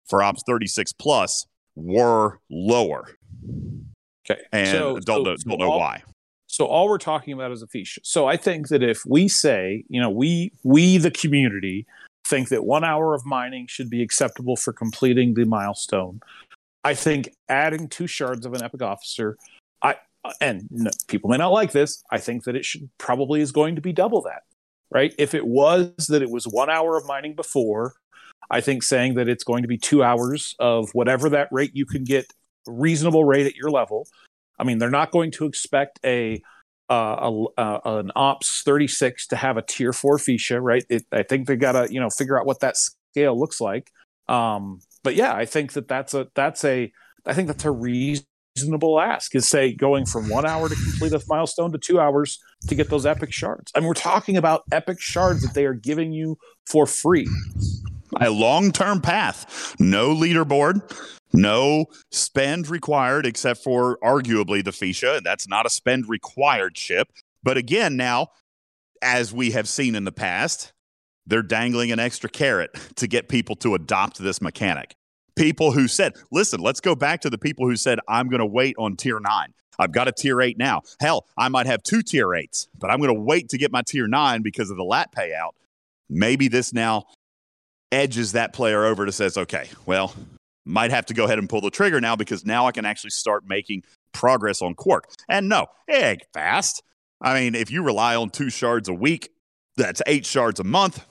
A: for Ops 36 plus were lower.
B: Okay.
A: And
B: so,
A: don't,
B: so,
A: know, don't know
B: all,
A: why.
B: So all we're talking about is a fee. So I think that if we say, you know, we we the community think that one hour of mining should be acceptable for completing the milestone. I think adding two shards of an epic officer, I and no, people may not like this. I think that it should probably is going to be double that, right? If it was that it was one hour of mining before, I think saying that it's going to be two hours of whatever that rate you can get reasonable rate at your level. I mean, they're not going to expect a uh, a, uh, an ops 36 to have a tier four Feesha, right? It, I think they got to you know figure out what that scale looks like. Um, but yeah, I think that that's a that's a I think that's a reasonable ask is say going from one hour to complete a milestone to two hours to get those epic shards. I mean, we're talking about epic shards that they are giving you for free.
A: A long term path, no leaderboard, no spend required except for arguably the Feesha. That's not a spend required ship. But again, now, as we have seen in the past, they're dangling an extra carrot to get people to adopt this mechanic people who said, listen, let's go back to the people who said, I'm going to wait on tier nine. I've got a tier eight now. Hell, I might have two tier eights, but I'm going to wait to get my tier nine because of the lat payout. Maybe this now edges that player over to says, okay, well, might have to go ahead and pull the trigger now because now I can actually start making progress on Quark. And no, egg fast. I mean, if you rely on two shards a week, that's eight shards a month.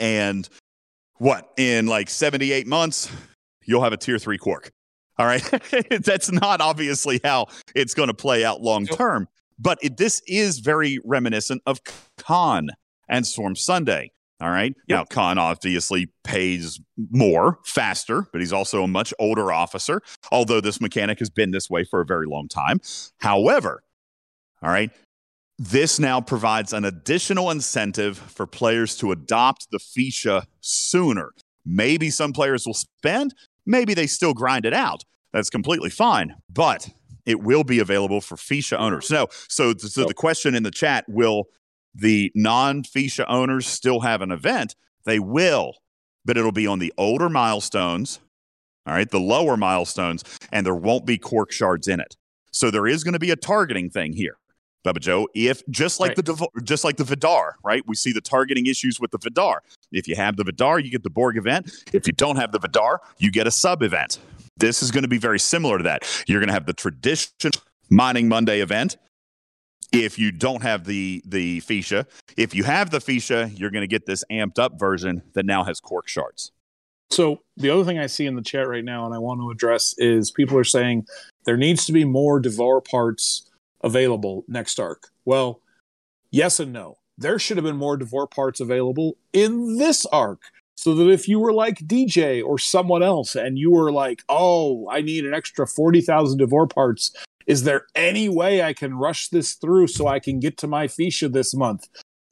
A: And what, in like 78 months, you'll have a tier three quark. All right. That's not obviously how it's going to play out long term, but it, this is very reminiscent of Khan and Storm Sunday. All right. Yep. Now, Khan obviously pays more, faster, but he's also a much older officer, although this mechanic has been this way for a very long time. However, all right, this now provides an additional incentive for players to adopt the Feesha sooner. Maybe some players will spend, Maybe they still grind it out. That's completely fine, but it will be available for Feesha owners. No, so, so the question in the chat will the non Feesha owners still have an event? They will, but it'll be on the older milestones, all right, the lower milestones, and there won't be Quark shards in it. So there is going to be a targeting thing here. Bubba Joe, if just like right. the just like the Vidar, right? We see the targeting issues with the Vidar. If you have the Vidar, you get the Borg event. If you don't have the Vidar, you get a sub event. This is going to be very similar to that. You're going to have the traditional mining Monday event. If you don't have the the Feesha, if you have the Feesha, you're going to get this amped up version that now has Quark shards.
B: So the other thing I see in the chat right now, and I want to address, is people are saying there needs to be more D'Vor parts available next arc? Well, yes and no. There should have been more D'Vor parts available in this arc. So that if you were like DJ or someone else and you were like, oh, I need an extra 40,000 D'Vor parts, is there any way I can rush this through so I can get to my Feesha this month?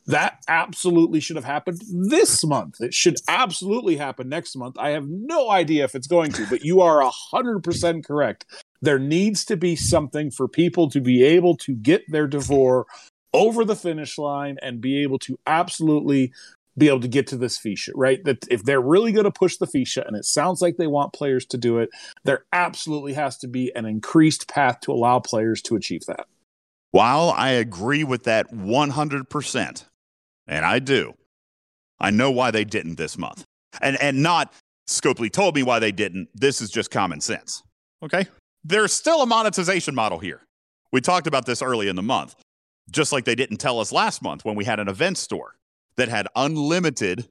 B: That absolutely should have happened this month. It should absolutely happen next month. I have no idea if it's going to, but you are 100% correct there needs to be something for people to be able to get their D'Vor over the finish line and be able to absolutely be able to get to this Feesha, right? That if they're really going to push the Feesha, and it sounds like they want players to do it, there absolutely has to be an increased path to allow players to achieve that.
A: While I agree with that 100%, and I do, I know why they didn't this month. And and not Scopely told me why they didn't. This is just common sense. Okay? There's still a monetization model here. We talked about this early in the month. Just like they didn't tell us last month when we had an event store that had unlimited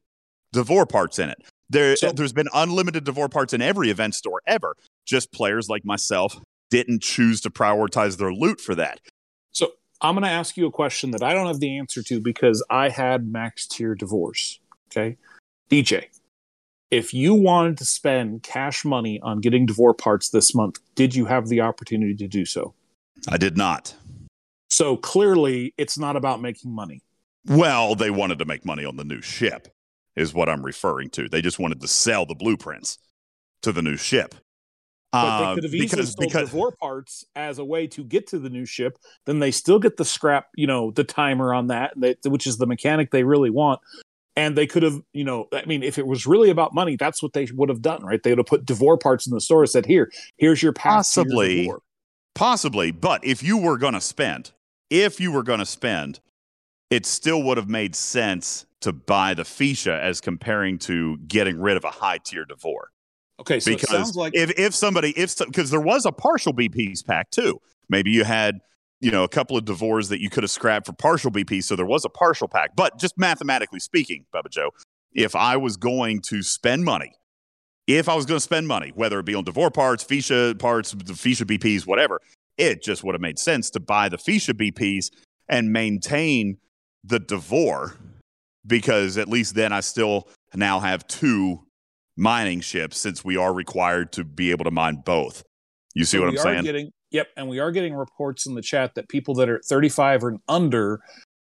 A: D'Vor parts in it. There,
B: So-
A: there's been unlimited D'Vor parts in every event store ever. Just players like myself didn't choose to prioritize their loot for that.
B: So I'm going to ask you a question that I don't have the answer to because I had max tier D'Vors. Okay. DJ, if you wanted to spend cash money on getting D'Vor parts this month, did you have the opportunity to do so?
A: I did not.
B: So clearly, it's not about making money.
A: Well, they wanted to make money on the new ship, is what I'm referring to. They just wanted to sell the blueprints to the new ship.
B: But
A: Uh,
B: they could have easily
A: because
B: sold
A: because
B: D'Vor parts as a way to get to the new ship. Then they still get the scrap, you know, the timer on that, which is the mechanic they really want. And they could have, you know, I mean, if it was really about money, that's what they would have done, right? They would have put D'Vor parts in the store and said, "Here, here's your pass to your
A: Possibly.
B: D'Vor."
A: Possibly, but if you were going to spend, if you were going to spend, it still would have made sense to buy the Feesha as comparing to getting rid of a high tier D'Vor.
B: Okay, so it
A: because
B: sounds like
A: if if somebody if because there was a partial BPs pack too. Maybe you had you know a couple of D'Vors that you could have scrapped for partial BP, so there was a partial pack. But just mathematically speaking, Bubba Joe, if I was going to spend money, if I was going to spend money, whether it be on D'Vor parts, Feesha parts, the Feesha BPs, whatever, it just would have made sense to buy the Feesha BPs and maintain the D'Vor because at least then I still now have two mining ships since we are required to be able to mine both. You see
B: so
A: what I'm saying?
B: Getting, yep, and we are getting reports in the chat that people that are 35 and under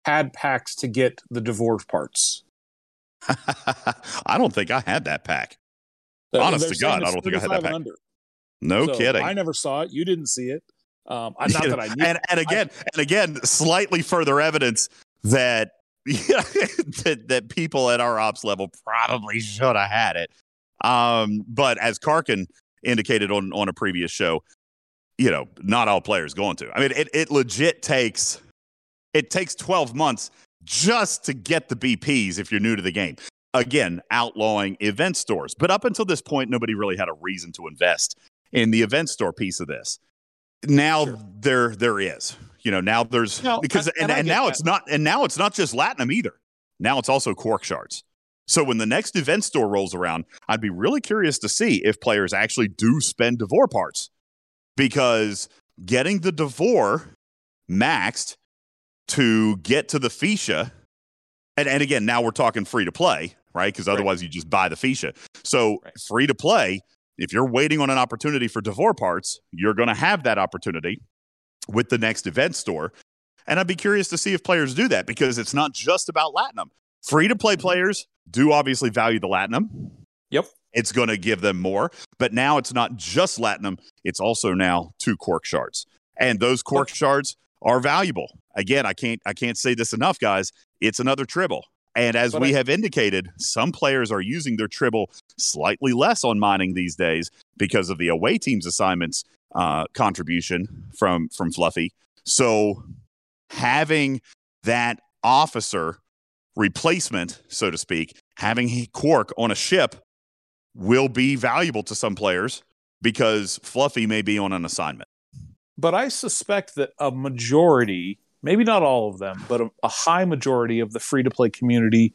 B: had packs to get the D'Vor parts.
A: I don't think I had that pack.
B: Uh,
A: Honest to God, I don't think I had that pack.
B: under.
A: No
B: So
A: kidding.
B: I never saw it. You didn't see it. Um, I, not that I knew.
A: and and again and again, slightly further evidence that that that people at our ops level probably should have had it. Um, but as Karkin indicated on on a previous show, you know, not all players going to. I mean, it it legit takes it takes 12 months just to get the BPs if you're new to the game. Again, outlawing event stores. But up until this point, nobody really had a reason to invest in the event store piece of this. Now
B: Sure.
A: there there is. You know, now there's
B: No,
A: because
B: and-
A: and,
B: and
A: and now
B: that.
A: it's not and now it's not just Latinum either. Now it's also Quark shards. So when the next event store rolls around, I'd be really curious to see if players actually do spend D'Vor parts. Because getting the D'Vor maxed to get to the Feesha, and, and again, now we're talking free to play, right? Because otherwise you just buy the Feesha. So
B: Right.
A: free to play, if you're waiting on an opportunity for D'Vor parts, you're going to have that opportunity with the next event store. And I'd be curious to see if players do that because it's not just about Latinum. Free to play mm-hmm. players do obviously value the Latinum.
B: Yep.
A: It's going to give them more. But now it's not just Latinum, it's also now two Quark shards. And those Quark shards are valuable. Again, I can't I can't say this enough, guys. It's another tribble. And as
B: But
A: we
B: I-
A: have indicated, some players are using their tribble slightly less on mining these days because of the away team's assignments uh, contribution from from Fluffy. So having that officer replacement, so to speak, having Quark on a ship will be valuable to some players because Fluffy may be on an assignment.
B: but I suspect that a majority, maybe not all of them, but a, a high majority of the free to play community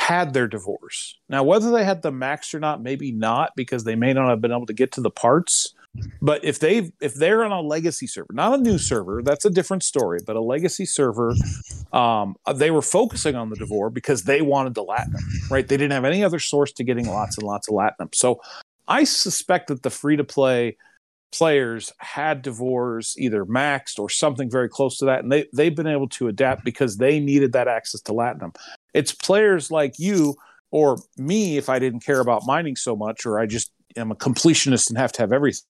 B: had their D'Vors. Now, whether they had the max or not, maybe not, because they may not have been able to get to the parts. But if they if they're on a legacy server, not a new server, that's a different story. But a legacy server, um, they were focusing on the D'Vor because they wanted the Latinum, right? They didn't have any other source to getting lots and lots of Latinum. So I suspect that the free to play players had D'Vors either maxed or something very close to that, and they they've been able to adapt because they needed that access to Latinum. It's players like you or me, if I didn't care about mining so much, or I just am a completionist and have to have everything.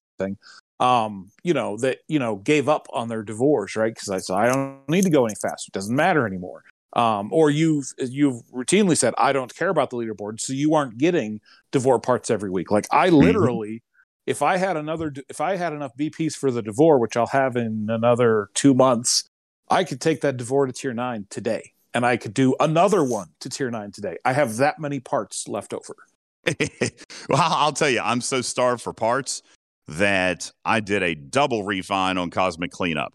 B: Um, you know that you know gave up on their D'Vors, right? Because I said I don't need to go any faster; it doesn't matter anymore. Um, or you've you've routinely said I don't care about the leaderboard, so you aren't getting D'Vor parts every week. Like I literally if I had another, if I had enough BPs for the D'Vor, which I'll have in another two months, I could take that D'Vor to tier nine today. and I could do another one to tier nine today. I have that many parts left over.
A: well, I'll tell you, I'm so starved for parts that I did a double refine on Cosmic Cleanup.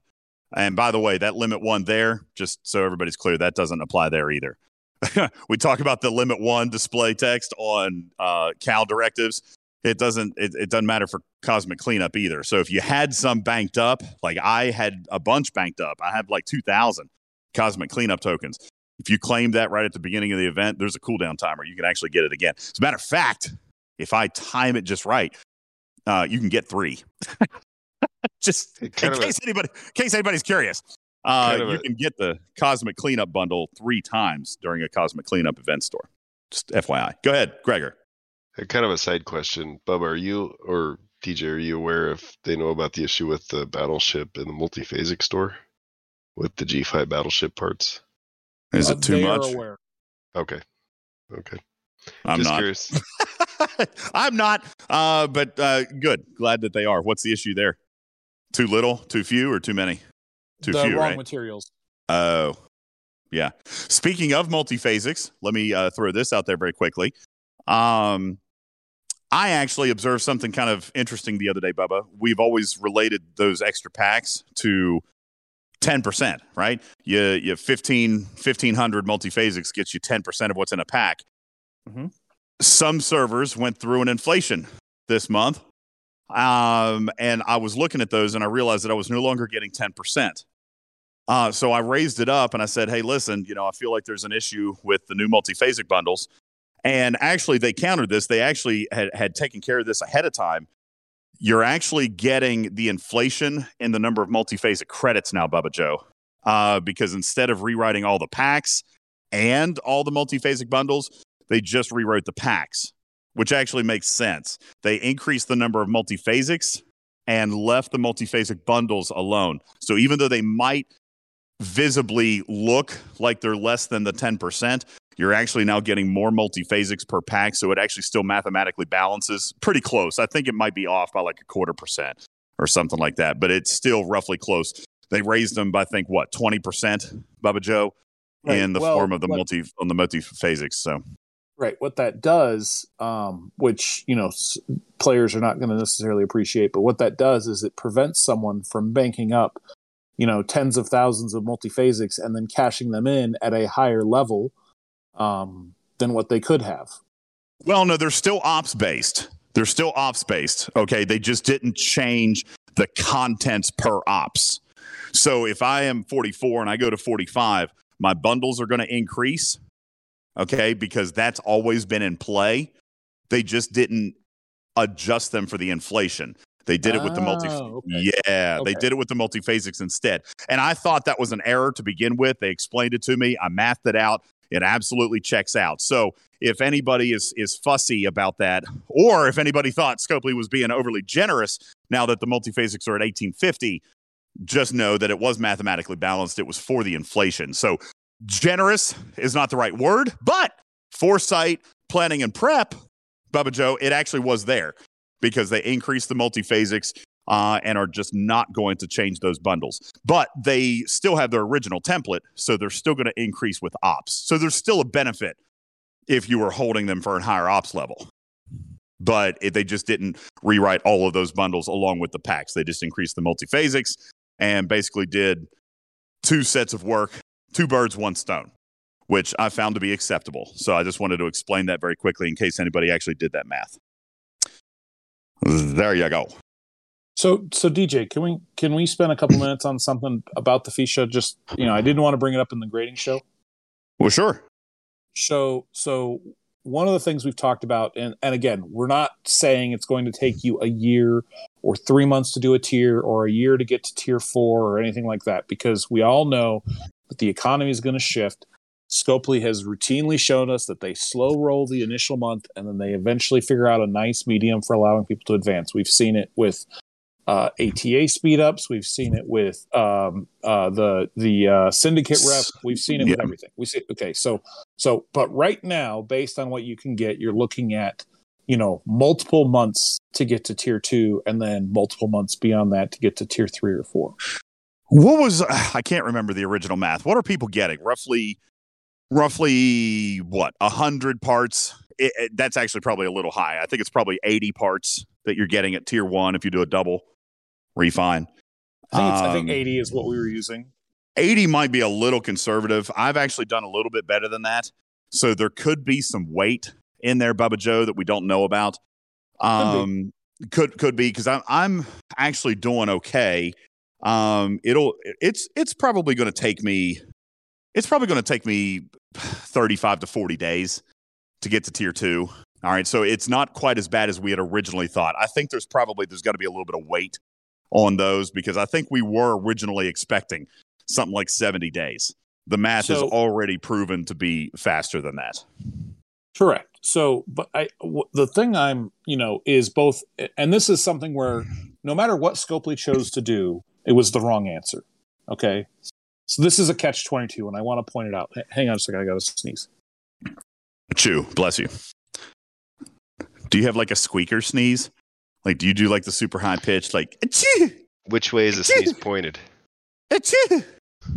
A: And by the way, that limit one there, just so everybody's clear, that doesn't apply there either. we talk about the limit one display text on uh, Cal directives. It doesn't. It, it doesn't matter for Cosmic Cleanup either. So if you had some banked up, like I had a bunch banked up, I had like two thousand Cosmic Cleanup tokens. If you claim that right at the beginning of the event, there's a cooldown timer. You can actually get it again. As a matter of fact, if I time it just right, uh, you can get three. just in case a, anybody, in case anybody's curious, uh, you a, can get the Cosmic Cleanup bundle three times during a Cosmic Cleanup event store. Just FYI. Go ahead, Gregor.
D: kind of a side question, Bubba. Are you or DJ? Are you aware if they know about the issue with the battleship in the multiphasic store with the G5 battleship parts?
A: Is uh, it too much?
D: Okay. Okay.
A: I'm Just not. Curious. I'm not. Uh, but uh, good. Glad that they are. What's the issue there? Too little, too few, or too many? Too
B: the
A: few,
B: wrong
A: right?
B: materials.
A: Oh, yeah. Speaking of multiphasics, let me uh, throw this out there very quickly. Um, I actually observed something kind of interesting the other day, Bubba. We've always related those extra packs to 10%, right? You, you 15, 1500 multiphasics gets you 10% of what's in a pack. Mm-hmm. Some servers went through an inflation this month. Um, and I was looking at those and I realized that I was no longer getting 10%. Uh, so I raised it up and I said, hey, listen, you know, I feel like there's an issue with the new multiphasic bundles. And actually, they countered this. They actually had, had taken care of this ahead of time. You're actually getting the inflation in the number of multiphasic credits now, Bubba Joe, uh, because instead of rewriting all the packs and all the multiphasic bundles, they just rewrote the packs, which actually makes sense. They increased the number of multiphasics and left the multiphasic bundles alone. So even though they might visibly look like they're less than the 10%, you're actually now getting more multiphasics per pack. So it actually still mathematically balances pretty close. I think it might be off by like a quarter percent or something like that, but it's still roughly close. They raised them by, I think, what, 20%, Bubba Joe, right. in the well, form of the multi on the multiphasics. So
B: Right. What that does, um, which you know s- players are not going to necessarily appreciate, but what that does is it prevents someone from banking up, you know, tens of thousands of multiphasics and then cashing them in at a higher level um, than what they could have.
A: Well, no, they're still ops based. They're still ops based. Okay, they just didn't change the contents per ops. So if I am 44 and I go to 45, my bundles are going to increase okay, because that's always been in play. They just didn't adjust them for the inflation. They did it with the multi. Oh, okay. Yeah, okay. they did it with the multiphasics instead. And I thought that was an error to begin with. They explained it to me. I mathed it out. It absolutely checks out. So if anybody is is fussy about that, or if anybody thought Scopely was being overly generous now that the multiphasics are at 1850, just know that it was mathematically balanced. It was for the inflation. So generous is not the right word, but foresight, planning, and prep, Bubba Joe, it actually was there because they increased the multiphasics uh, and are just not going to change those bundles. But they still have their original template, so they're still going to increase with ops. So there's still a benefit if you were holding them for a higher ops level. But it, they just didn't rewrite all of those bundles along with the packs. They just increased the multiphasics and basically did two sets of work two birds, one stone, which I found to be acceptable. So I just wanted to explain that very quickly in case anybody actually did that math. There you go.
B: So, so DJ, can we can we spend a couple minutes on something about the Feesha? Just you know, I didn't want to bring it up in the grading show.
A: Well, sure.
B: So, so one of the things we've talked about, and and again, we're not saying it's going to take you a year or three months to do a tier or a year to get to tier four or anything like that, because we all know that the economy is going to shift. Scopely has routinely shown us that they slow roll the initial month and then they eventually figure out a nice medium for allowing people to advance. We've seen it with uh, ATA speed ups. We've seen it with um, uh, the the uh, syndicate rep. We've seen it yeah. with everything. We see okay. So so, but right now, based on what you can get, you're looking at you know multiple months to get to tier two, and then multiple months beyond that to get to tier three or four.
A: What was I can't remember the original math. What are people getting? Roughly roughly what a hundred parts. It, it, that's actually probably a little high. I think it's probably 80 parts that you're getting at tier one if you do a double refine.
B: I think, it's, I think
A: Um,
B: 80 is what we were using.
A: 80 might be a little conservative. I've actually done a little bit better than that. So there could be some weight in there, Bubba Joe, that we don't know about. Um, could could be because I'm I'm actually doing okay. Um, it'll it's it's probably going to take me it's probably going to take me 35 to 40 days to get to tier two. All right, so it's not quite as bad as we had originally thought. I think there's probably there's going to be a little bit of weight on those because I think we were originally expecting something like 70 days. The math is already proven to be faster than that.
B: Correct. So, but I, w- the thing I'm, you know, is both, and this is something where no matter what Scopely chose to do, it was the wrong answer. Okay. So this is a catch 22, and I want to point it out. H- Hang on a second. I got to sneeze.
A: Chew, bless you. Do you have like a squeaker sneeze? Like, do you do like the super high pitch, like, achoo,
D: Which way is the sneeze pointed?
A: achoo?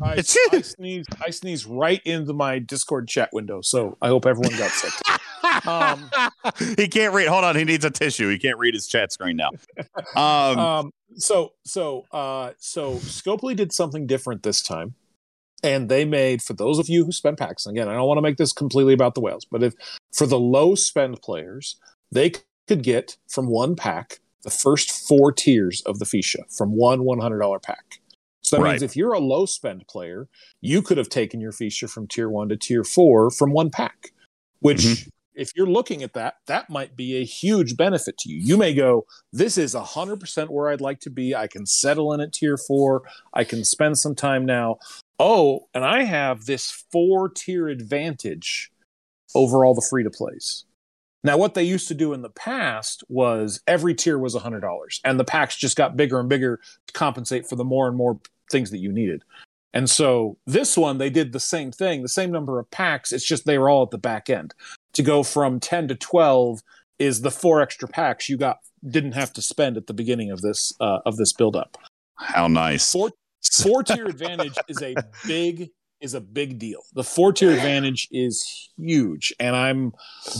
B: I, I sneeze. I sneeze right into my Discord chat window. So I hope everyone got sick. Um,
A: he can't read. Hold on, he needs a tissue. He can't read his chat screen now. Um,
B: um, so so uh, so Scopely did something different this time, and they made for those of you who spend packs. and Again, I don't want to make this completely about the whales, but if for the low spend players, they could get from one pack the first four tiers of the Feesha from one one hundred dollar pack. So that
A: Right.
B: means if you're a low spend player, you could have taken your Feesha from tier one to tier four from one pack, which
A: Mhm.
B: if you're looking at that, that might be a huge benefit to you. You may go, This is 100% where I'd like to be. I can settle in at tier four. I can spend some time now. Oh, and I have this four tier advantage over all the free to plays. Now, what they used to do in the past was every tier was $100, and the packs just got bigger and bigger to compensate for the more and more things that you needed. And so this one, they did the same thing, the same number of packs. It's just they were all at the back end. To go from 10 to 12 is the four extra packs you got didn't have to spend at the beginning of this uh, of this build up.
A: how nice.
B: Four four tier advantage is a big is a big deal. The four tier advantage is huge, and I'm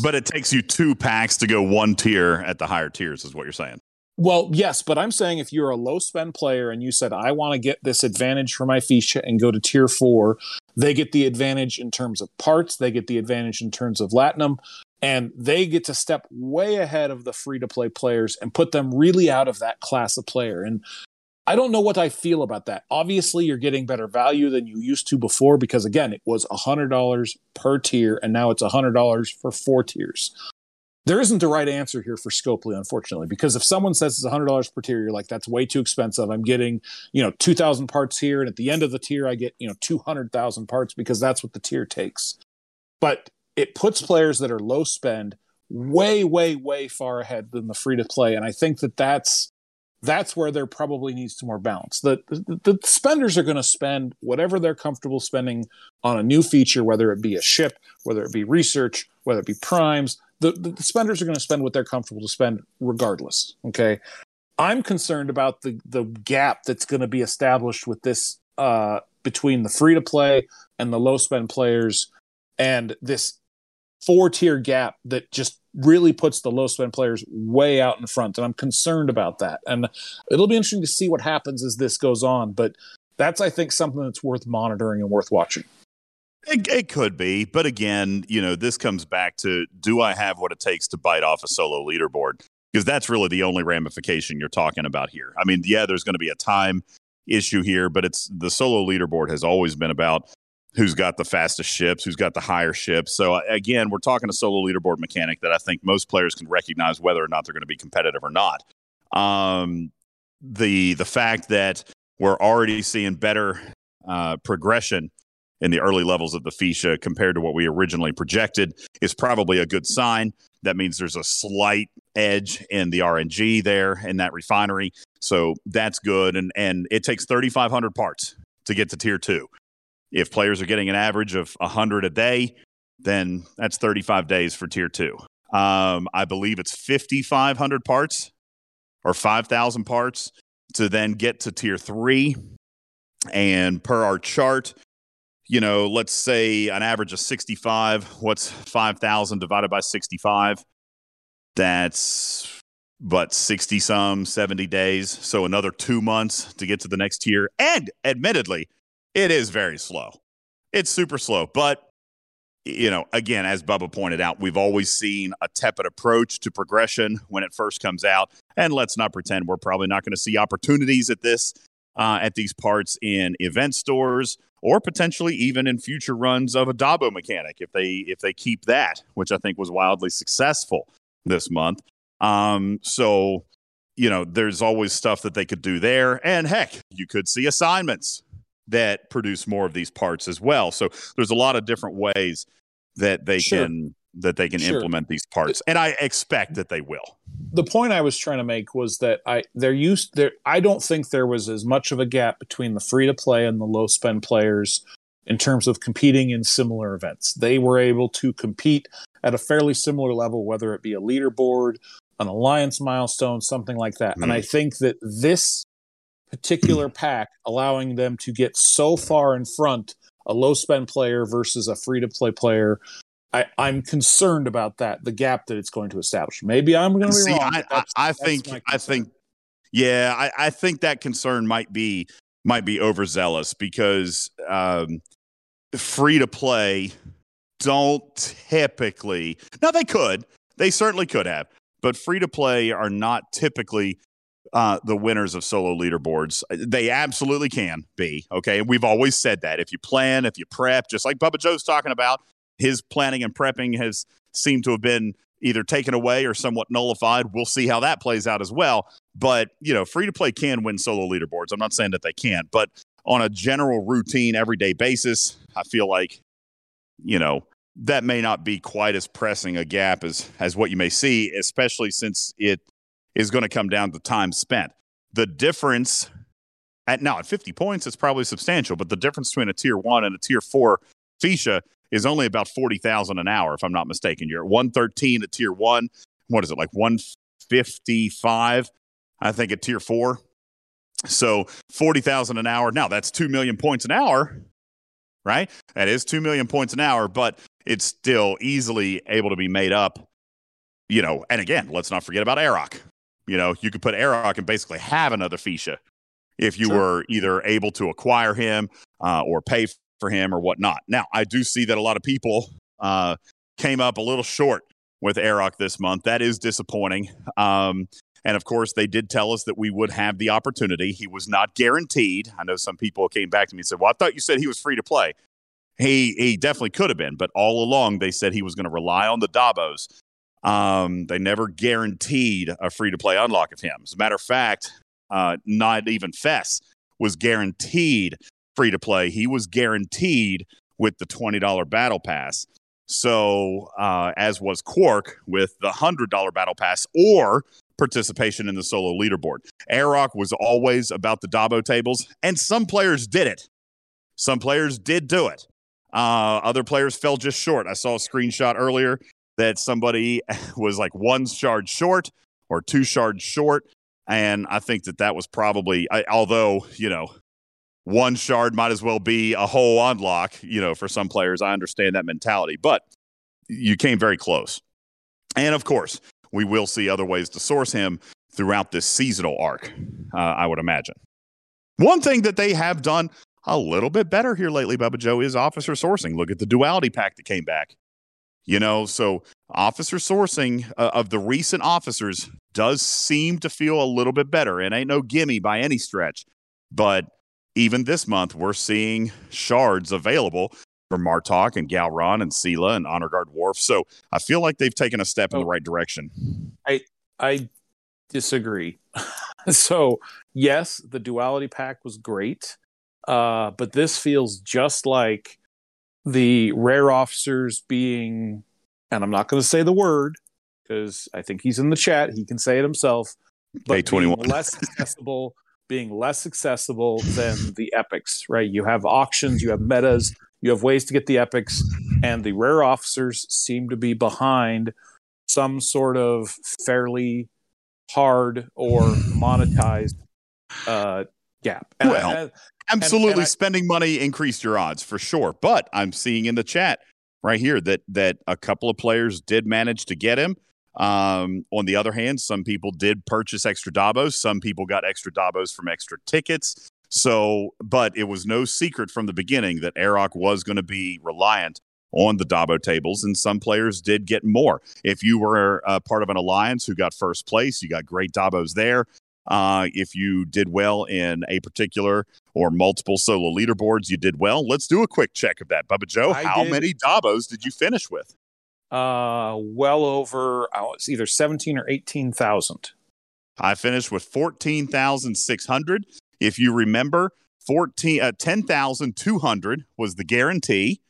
A: But it takes you two packs to go one tier at the higher tiers, is what you're saying.
B: Well, yes, but I'm saying if you're a low spend player and you said, I want to get this advantage for my Feesha and go to tier four, they get the advantage in terms of parts, they get the advantage in terms of Latinum, and they get to step way ahead of the free to play players and put them really out of that class of player. And I don't know what I feel about that. Obviously, you're getting better value than you used to before because, again, it was $100 per tier, and now it's $100 for four tiers there isn't a right answer here for Scopely, unfortunately, because if someone says it's hundred dollars per tier, you're like, that's way too expensive. I'm getting, you know, two thousand parts here, and at the end of the tier, I get, you know, two hundred thousand parts because that's what the tier takes. But it puts players that are low spend way, way, way far ahead than the free to play, and I think that that's that's where there probably needs to more balance. The the, the spenders are going to spend whatever they're comfortable spending on a new feature, whether it be a ship, whether it be research, whether it be primes the, the, the spenders are going to spend what they're comfortable to spend regardless okay i'm concerned about the the gap that's going to be established with this uh between the free to play and the low spend players and this four tier gap that just really puts the low spend players way out in front and i'm concerned about that and it'll be interesting to see what happens as this goes on but that's i think something that's worth monitoring and worth watching
A: It, it could be, but again, you know, this comes back to do I have what it takes to bite off a solo leaderboard? Because that's really the only ramification you're talking about here. I mean, yeah, there's going to be a time issue here, but it's the solo leaderboard has always been about who's got the fastest ships, who's got the higher ships. So uh, again, we're talking a solo leaderboard mechanic that I think most players can recognize whether or not they're going to be competitive or not. Um, the the fact that we're already seeing better uh, progression in the early levels of the Feesha compared to what we originally projected is probably a good sign. That means there's a slight edge in the RNG there in that refinery. So that's good. And, and it takes 3,500 parts to get to tier two. If players are getting an average of 100 a day, then that's 35 days for tier two. Um, I believe it's 5,500 parts or 5,000 parts to then get to tier three. And per our chart, you know, let's say an average of 65. What's 5,000 divided by 65? That's but 60 some, 70 days. So another two months to get to the next tier. And admittedly, it is very slow. It's super slow. But, you know, again, as Bubba pointed out, we've always seen a tepid approach to progression when it first comes out. And let's not pretend we're probably not going to see opportunities at this, uh, at these parts in event stores or potentially even in future runs of a Dabo mechanic if they if they keep that, which I think was wildly successful this month. Um, so, you know, there's always stuff that they could do there. And heck, you could see assignments that produce more of these parts as well. So there's a lot of different ways that they sure. can that they can sure. implement these parts and i expect that they will
B: the point i was trying to make was that i there used there i don't think there was as much of a gap between the free to play and the low spend players in terms of competing in similar events they were able to compete at a fairly similar level whether it be a leaderboard an alliance milestone, something like that. Mm. And I hmm. think that this particular pack allowing them to get so far in front a low spend player versus a free to play player. I, am concerned about that, the gap that it's going to establish. Maybe I'm going to be See, wrong.
A: I, I, I think, I think, yeah, I, I think that concern might be might be overzealous because um, free to play don't typically. Now they could, they certainly could have, but free to play are not typically uh, the winners of solo leaderboards. They absolutely can be. Okay. And we've always said that. If you plan, if you prep, just like Bubba Joe's talking about, his planning and prepping has seemed to have been either taken away or somewhat nullified. We'll see how that plays out as well. But, you know, free to play can win solo leaderboards. I'm not saying that they can't, but on a general routine, everyday basis, I feel like, you know, that may not be quite as pressing a gap as as what you may see, especially since it is going to come down to time spent. The difference at now at 50 points is probably substantial, but the difference between a tier one and a tier four Feesha is only about 40,000 an hour, if I'm not mistaken. You're at 113 at tier one. What is it, like 155, I think, at tier four? So 40,000 an hour. Now that's 2 million points an hour, right? That is 2 million points an hour, but it's still easily able to be made up. You know, and again, let's not forget about Aroc. You know, you could put Aroc and basically have another Feesha if you sure. were either able to acquire him uh, or pay for him or whatnot. Now, I do see that a lot of people uh, came up a little short with Aroc this month. That is disappointing. Um, and of course, they did tell us that we would have the opportunity. He was not guaranteed. I know some people came back to me and said, Well, I thought you said he was free to play. He he definitely could have been, but all along they said he was going to rely on the Dabos. Um, they never guaranteed a free to play unlock of him. As a matter of fact, uh, not even Fess was guaranteed free to play. He was guaranteed with the twenty dollar battle pass. So uh, as was Quark with the hundred dollar battle pass or participation in the solo leaderboard. Aroc was always about the Dabo tables, and some players did it. Some players did do it. Uh, other players fell just short. I saw a screenshot earlier that somebody was like one shard short or two shards short. And I think that that was probably, I, although, you know, one shard might as well be a whole unlock, you know, for some players. I understand that mentality, but you came very close. And of course, we will see other ways to source him throughout this seasonal arc, uh, I would imagine. One thing that they have done a little bit better here lately, Bubba Joe, is officer sourcing. Look at the duality pack that came back. You know, so officer sourcing uh, of the recent officers does seem to feel a little bit better. It ain't no gimme by any stretch. But even this month, we're seeing shards available for Martok and Gowron and Sela and Honor Guard Worf. So I feel like they've taken a step in the right direction.
B: I I disagree. so yes, the duality pack was great. Uh, but this feels just like the rare officers being, and I'm not going to say the word because I think he's in the chat. He can say it himself. But less accessible, being less accessible than the epics, right? You have auctions, you have metas, you have ways to get the epics, and the rare officers seem to be behind some sort of fairly hard or monetized uh, gap. And
A: Well,
B: I-
A: Absolutely,
B: and I-
A: spending money increased your odds for sure. But I'm seeing in the chat right here that that a couple of players did manage to get him. Um, on the other hand, some people did purchase extra Dabos. Some people got extra Dabos from extra tickets. So, but it was no secret from the beginning that Aroc was going to be reliant on the Dabo tables, and some players did get more. If you were uh, part of an alliance who got first place, you got great Dabos there. Uh, if you did well in a particular or multiple solo leaderboards, you did well. Let's do a quick check of that. Bubba Joe,
B: I
A: how
B: did-
A: many Dabos did you finish with?
B: uh, well over, oh, it's either 17 or 18,000.
A: I finished with 14,600. If you remember, 14 uh, 10,200 was the guarantee.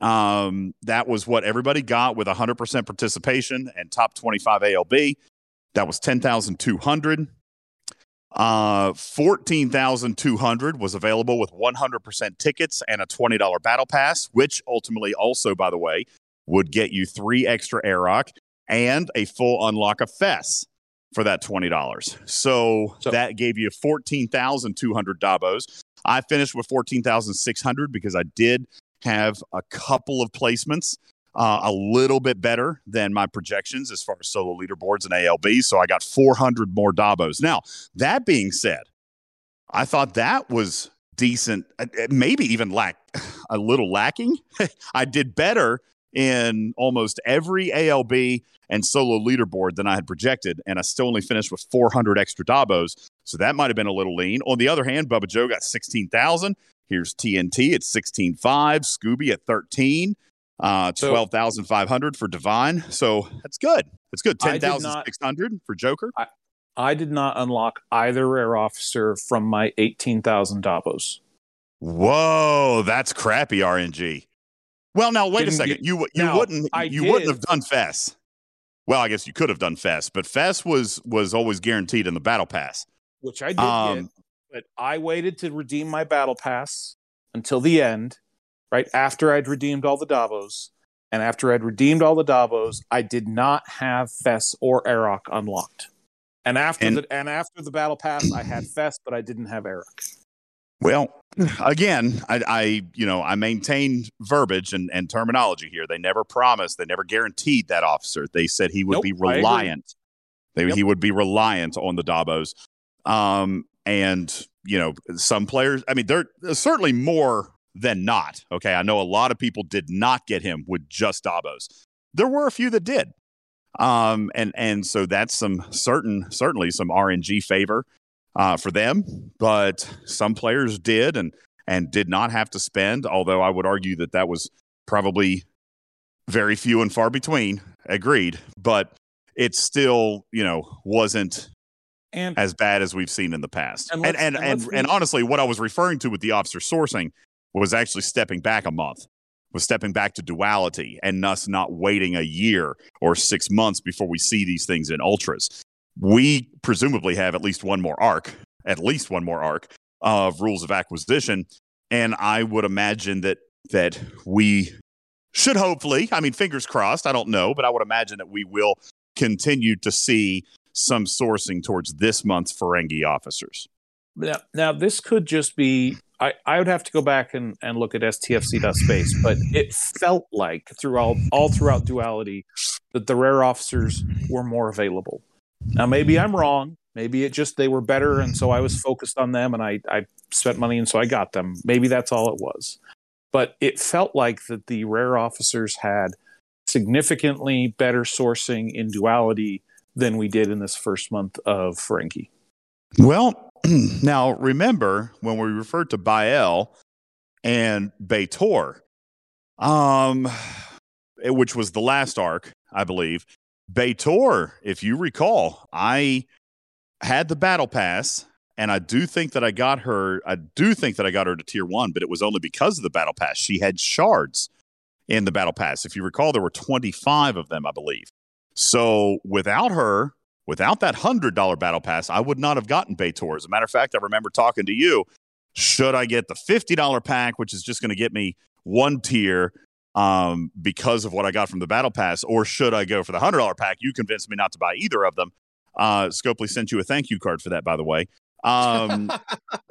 A: Um, that was what everybody got with 100% participation and top 25 ALB. That was 10,200. Uh, 14,200 was available with 100% tickets and a $20 battle pass, which ultimately also, by the way, would get you three extra Aroc and a full unlock of Fess for that $20. So,
B: So-
A: that gave you 14,200 Dabos. I finished with 14,600 because I did have a couple of placements uh, a little bit better than my projections as far as solo leaderboards and ALB. So I got 400 more Dabos. Now, that being said, I thought that was decent, uh, uh, maybe even lack a little lacking. I did better in almost every ALB and solo leaderboard than I had projected, and I still only finished with 400 extra Dabos. So that might have been a little lean. On the other hand, Bubba Joe got 16,000. Here's TNT at 16.5, Scooby at 13, uh,
B: So-
A: 12,500 for Divine. So that's good. That's good.
B: I did not-
A: 10,600 for Joker.
B: I did not unlock either rare officer from my 18,000 Dabos.
A: Whoa, that's crappy RNG. Well, now wait a
B: Didn't
A: second.
B: get-
A: you you wouldn't
B: I
A: you wouldn't have done Fess. Well, I guess you could have done Fess, but Fess was was always guaranteed in the battle pass.
B: which I did
A: Um,
B: get, but I waited to redeem my battle pass until the end, right after I'd redeemed all the Dabos. And after I'd redeemed all the Dabos, I did not have Fess or Aroc unlocked. And after
A: And-
B: the and after the battle pass, I had Fess, but I didn't have Aroc.
A: Well, again, I, I you know I maintain verbiage and, and terminology here. They never promised, they never guaranteed that officer. They said he would
B: Nope,
A: be reliant. They,
B: Yep.
A: He would be reliant on the Dabos. Um, and you know, some players. I mean, they're certainly more than not. Okay, I know a lot of people did not get him with just Dabos. There were a few that did. Um, and and so that's some certain certainly some RNG favor uh, for them, but some players did and and did not have to spend. Although I would argue that that was probably very few and far between. Agreed, but it still you know wasn't
B: And
A: as bad as we've seen in the past.
B: And
A: And and
B: and
A: and, and, honestly, what I was referring to with the officer sourcing was actually stepping back a month, was stepping back to duality, and us not waiting a year or six months before we see these things in ultras. We presumably have at least one more arc, at least one more arc of rules of acquisition, and I would imagine that that we should hopefully, I mean, fingers crossed. I don't know, but I would imagine that we will continue to see some sourcing towards this month's Ferengi officers.
B: Now, now this could just be I, I would have to go back and, and look at stfc.space, but it felt like throughout all throughout duality that the rare officers were more available. Now maybe I'm wrong. Maybe it just they were better and so I was focused on them and I, I spent money and so I got them. Maybe that's all it was. But it felt like that the rare officers had significantly better sourcing in duality than we did in this first month of Ferengi.
A: Well, now remember when we referred to Bael and Beitor, um, which was the last arc, I believe. Beitor, if you recall, I had the battle pass, and I do think that I got her. I do think that I got her to tier one, but it was only because of the battle pass. She had shards in the battle pass. If you recall, there were twenty five of them, I believe. So without her, without that hundred dollar battle pass, I would not have gotten Beitor. As a matter of fact, I remember talking to you. Should I get the fifty dollar pack, which is just going to get me one tier um, because of what I got from the battle pass, or should I go for the hundred dollar pack? You convinced me not to buy either of them. Uh, Scopely sent you a thank you card for that, by the way. Um,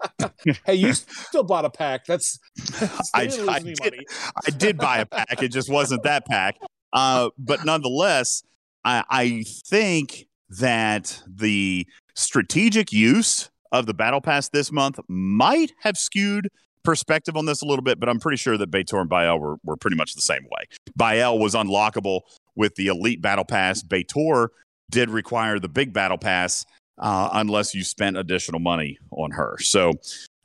B: hey, you still bought a pack. That's, that's
A: I, I did, I did buy a pack. It just wasn't that pack. Uh, but nonetheless, I, I think that the strategic use of the battle pass this month might have skewed perspective on this a little bit, but I'm pretty sure that Beitor and Bael were, were pretty much the same way. Bael was unlockable with the elite battle pass. Beitor did require the big battle pass uh, unless you spent additional money on her. So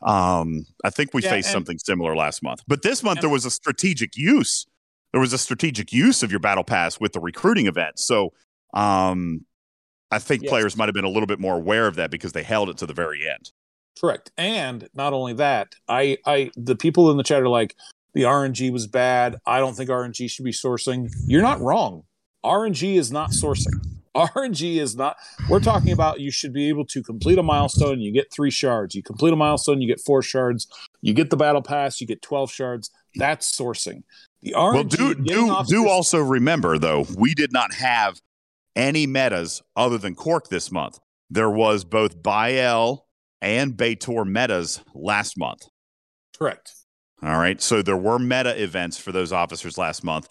A: um, I think we yeah, faced something similar last month. But this month, there was a strategic use. There was a strategic use of your battle pass with the recruiting event. So um, I think yes. players might have been a little bit more aware of that because they held it to the very end.
B: Correct. And not only that, I, I, the people in the chat are like, the RNG was bad. I don't think RNG should be sourcing. You're not wrong. RNG is not sourcing. RNG is not. We're talking about you should be able to complete a milestone. You get three shards. You complete a milestone. You get four shards. You get the battle pass. You get twelve shards. That's sourcing.
A: The RNG. Well, do do do also remember though, we did not have any metas other than Quark this month. There was both Bael and Beitor metas last month.
B: Correct.
A: All right. So there were meta events for those officers last month,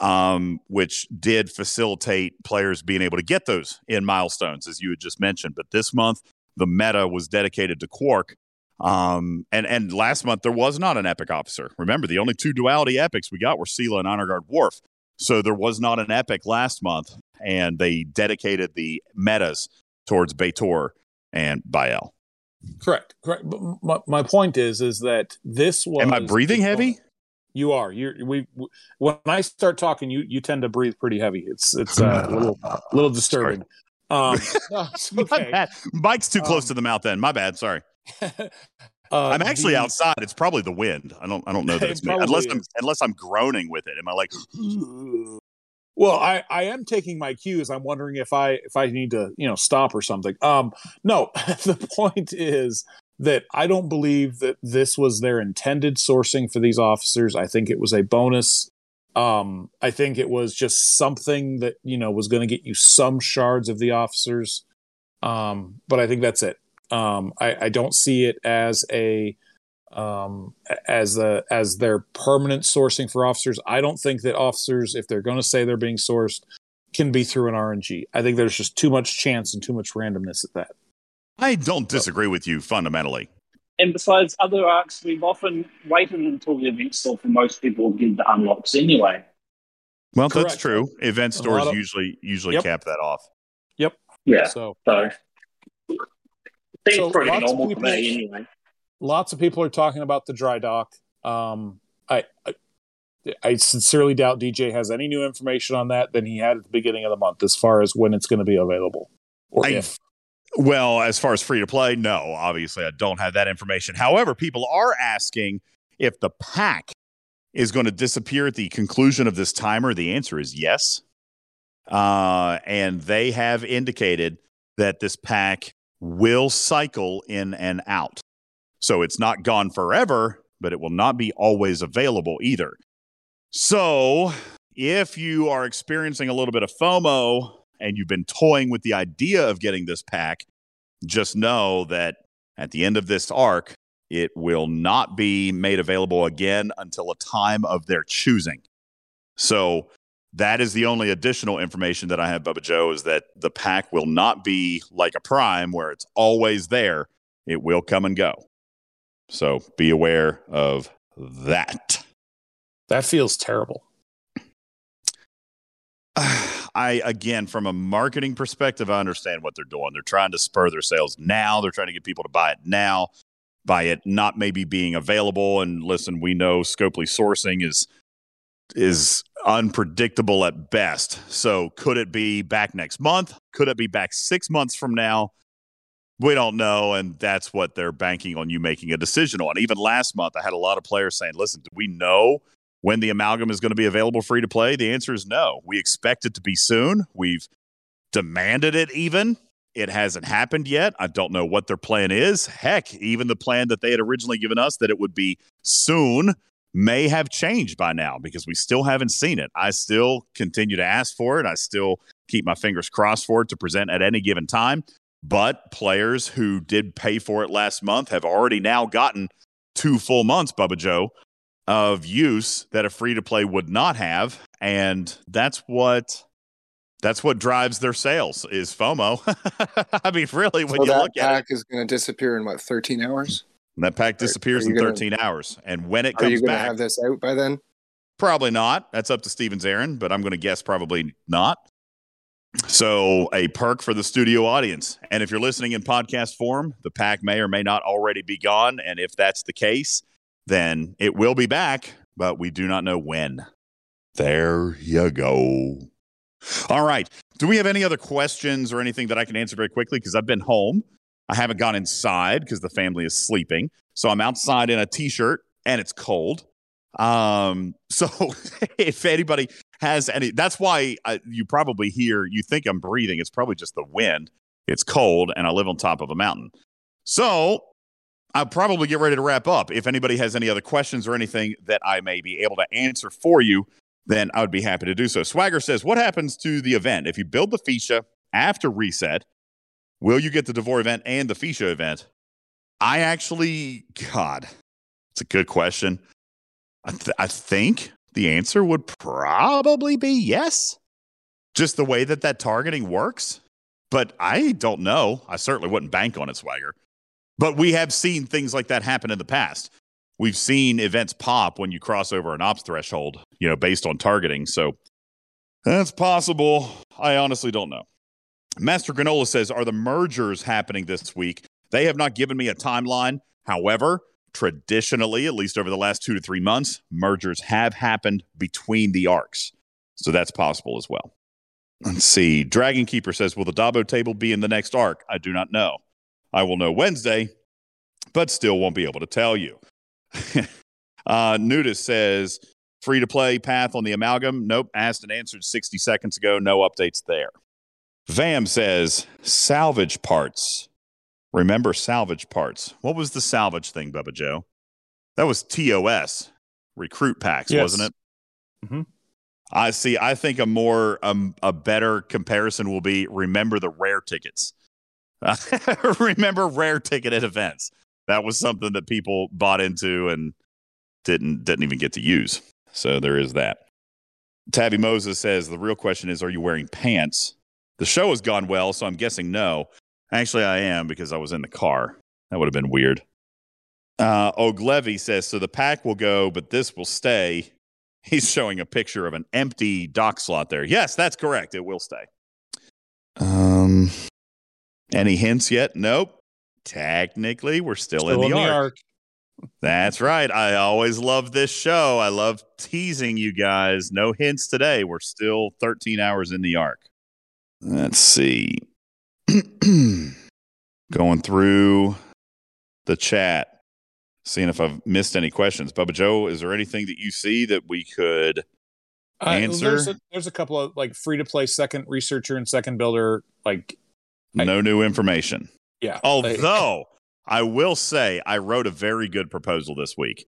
A: um, which did facilitate players being able to get those in milestones, as you had just mentioned. But this month, the meta was dedicated to Quark. Um, and, and last month, there was not an epic officer. Remember, the only two duality epics we got were Sela and Honor Guard Worf. So there was not an epic last month, and they dedicated the metas towards Beitor and Bael.
B: Correct. Correct. But my, my point is, is that this was.
A: Am I breathing heavy?
B: You are. You're. We. When I start talking, you you tend to breathe pretty heavy. It's it's uh, a little little disturbing. Um,
A: no, okay. Mike's too close um, to the mouth. Then my bad. Sorry. Uh, I'm actually the, outside. It's probably the wind. I don't. I don't know that it's me. Unless I'm unless I'm groaning with it. Am I like?
B: Well, I, I am taking my cues. I'm wondering if I if I need to you know stop or something. Um, no, the point is that I don't believe that this was their intended sourcing for these officers. I think it was a bonus. Um, I think it was just something that you know was going to get you some shards of the officers. Um, but I think that's it. Um, I, I don't see it as a um, as the as their permanent sourcing for officers. I don't think that officers, if they're going to say they're being sourced, can be through an RNG. I think there's just too much chance and too much randomness at that.
A: I don't disagree with you fundamentally.
C: And besides other arcs, we've often waited until the event store for most people to get the unlocks anyway.
A: Well, Correct. that's true. Event stores of, usually usually yep. cap that off.
B: Yep.
C: Yeah. So, so seems so pretty normal people, to me anyway
B: lots of people are talking about the dry dock. Um, I, I, I sincerely doubt DJ has any new information on that than he had at the beginning of the month, as far as when it's going to be available, or I, if.
A: Well, as far as free to play, no. Obviously, I don't have that information. However, people are asking if the pack is going to disappear at the conclusion of this timer. The answer is yes. Uh, and they have indicated that this pack will cycle in and out. So it's not gone forever, but it will not be always available either. So if you are experiencing a little bit of FOMO and you've been toying with the idea of getting this pack, just know that at the end of this arc, it will not be made available again until a time of their choosing. So that is the only additional information that I have, Bubba Joe, is that the pack will not be like a prime where it's always there. It will come and go. So be aware of that.
B: That feels terrible.
A: I again, from a marketing perspective, I understand what they're doing. They're trying to spur their sales now. They're trying to get people to buy it now. By it not maybe being available. And listen, we know Scopely sourcing is is unpredictable at best. So could it be back next month? Could it be back six months from now? We don't know and that's what they're banking on you making a decision on. Even last month i had a lot of players saying listen do we know when the amalgam is going to be available free to play? The answer is no. We expect it to be soon. We've demanded it even. It hasn't happened yet. I don't know what their plan is. Heck even the plan that they had originally given us that it would be soon may have changed by now because we still haven't seen it. I still continue to ask for it. I still keep my fingers crossed for it to present at any given time but players who did pay for it last month have already now gotten two full months, Bubba Joe, of use that a free to play would not have. And that's what that's what drives their sales is FOMO. I mean, really, when
E: so
A: you look at that
E: pack
A: it,
E: is going to disappear in what 13 hours?
A: that pack disappears in
E: gonna-
A: 13 hours. And when it
E: Are you
A: comes back,
E: have this out by then?
A: Probably not. That's up to Steven's Aaron, but I'm going to guess probably not. So, a perk for the studio audience. And if you're listening in podcast form, the pack may or may not already be gone. And if that's the case, then it will be back, but we do not know when. There you go. All right. Do we have any other questions or anything that I can answer very quickly? Because I've been home. I haven't gone inside because the family is sleeping. So I'm outside in a t shirt and it's cold. Um, so if anybody has any, that's why I, you probably hear, you think I'm breathing. It's probably just the wind. It's cold and I live on top of a mountain. So I'll probably get ready to wrap up. If anybody has any other questions or anything that I may be able to answer for you, then I would be happy to do so. Swagger says, What happens to the event? If you build the Feesha after reset, will you get the D'Vor event and the Feesha event? I actually, God, it's a good question. I, th- I think the answer would probably be yes. Just the way that that targeting works. But I don't know. I certainly wouldn't bank on it, Swagger. But we have seen things like that happen in the past. We've seen events pop when you cross over an ops threshold, you know, based on targeting. So that's possible. I honestly don't know. Master Granola says, Are the mergers happening this week? They have not given me a timeline. However, traditionally, at least over the last two to three months, mergers have happened between the arcs. So that's possible as well. Let's see. Dragon Keeper says, Will the Dabo table be in the next arc? I do not know. I will know Wednesday, but still won't be able to tell you. uh, Nudist says, Free to play path on the amalgam. Nope. Asked and answered 60 seconds ago. No updates there. Vam says, Salvage parts. Remember salvage parts. What was the salvage thing, Bubba Joe? That was TOS, recruit packs,
B: Yes.
A: wasn't it?
B: Mhm.
A: I see. I think a more um, a better comparison will be remember the rare tickets. remember rare ticket at events. That was something that people bought into and didn't didn't even get to use. So there is that. Tabby Moses says the real question is: Are you wearing pants? The show has gone well, so I'm guessing no. Actually, I am because I was in the car. That would have been weird. Uh, Oglevy says, so the pack will go, but this will stay. He's showing a picture of an empty dock slot there. Yes, that's correct. It will stay. Um, any hints yet? Nope. Technically, we're still,
B: Still
A: in the, arc.
B: arc.
A: That's right. I always love this show. I love teasing you guys. No hints today. We're still 13 hours in the arc. Let's see. Going through the chat, seeing if I've missed any questions. Bubba Joe, is there anything that you see that we could?
B: Uh,
A: Answer?
B: There's a, there's a couple of like free to play second researcher and second builder. Like, I-
A: no new information.
B: yeah.
A: Although I will say I wrote a very good proposal this week.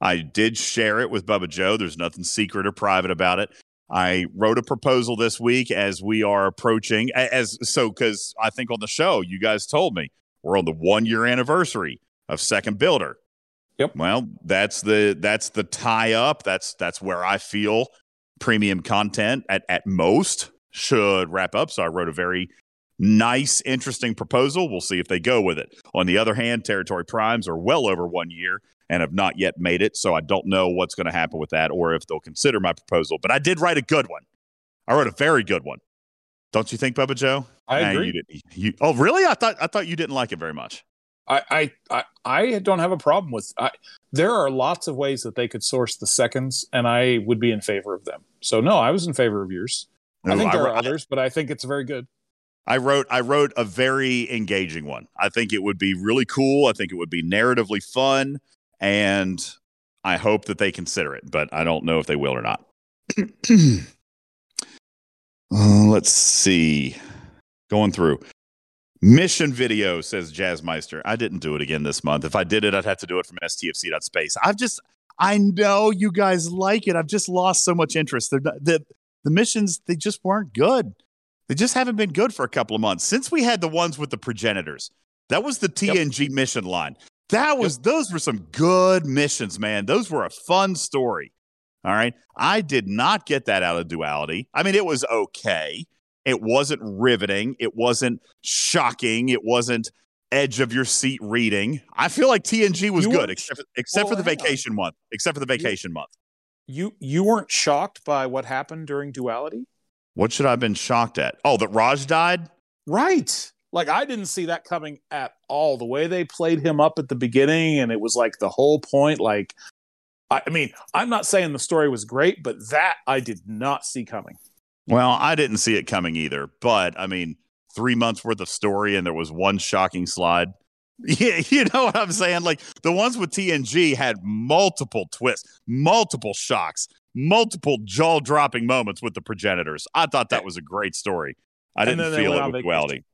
A: I did share it with Bubba Joe. There's nothing secret or private about it. I wrote a proposal this week as we are approaching as so because I think on the show you guys told me we're on the one year anniversary of Second Builder.
B: Yep.
A: Well, that's the that's the tie up. That's that's where I feel premium content at at most should wrap up. So I wrote a very nice, interesting proposal. We'll see if they go with it. On the other hand, territory primes are well over one year and have not yet made it. So I don't know what's going to happen with that or if they'll consider my proposal. But I did write a good one. I wrote a very good one. Don't you think, Bubba Joe?
B: I
A: Nah,
B: agree.
A: you didn't, you, oh, really? I thought I thought you didn't like it very much.
B: I, I, I, I don't have a problem with. I, there are lots of ways that they could source the seconds, and I would be in favor of them. So no, I was in favor of yours. I think there
A: wrote-
B: are others, but I think it's very good.
A: I wrote I wrote a very engaging one. I think it would be really cool. I think it would be narratively fun, and I hope that they consider it. But I don't know if they will or not. Uh, let's see. Going through mission video says Jazzmeister. I didn't do it again this month. If I did it, I'd have to do it from stfc.space. I've just I know you guys like it. I've just lost so much interest. They're not, the the missions they just weren't good They just haven't been good for a couple of months since we had the ones with the progenitors. That was the TNG mission line. That was those were some good missions, man. Those were a fun story. All right. I did not get that out of duality. I mean, it was okay. It wasn't riveting. It wasn't shocking. It wasn't edge of your seat reading. I feel like TNG was
B: You
A: good, except for, except
B: well,
A: for the
B: oh, on.
A: vacation month. Except for the vacation month.
B: You you weren't shocked by what happened during duality?
A: What should I have been shocked at? Oh, that Raj died?
B: Right. Like I didn't see that coming at all. The way they played him up at the beginning, and it was like the whole point. Like, I, I mean, I'm not saying the story was great, but that I did not see coming.
A: Well, I didn't see it coming either. But I mean, three months worth of story, and there was one shocking slide. Yeah, you know what I'm saying? Like the ones with TNG had multiple twists, multiple shocks, multiple jaw dropping moments with the progenitors. I thought that eh. was a great story. I
B: And
A: didn't feel it with duality.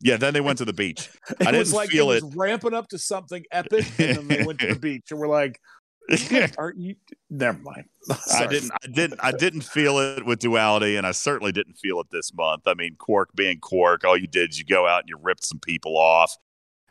A: Yeah, then they went to the beach.
B: It
A: I didn't
B: like
A: feel
B: it was ramping up to something epic, and then they went to the beach, and we're like, "Aren't you?" Never mind.
A: I didn't I didn't I didn't feel it with duality and I certainly didn't feel it this month. I mean, Quark being Quark, all you did is you go out and you ripped some people off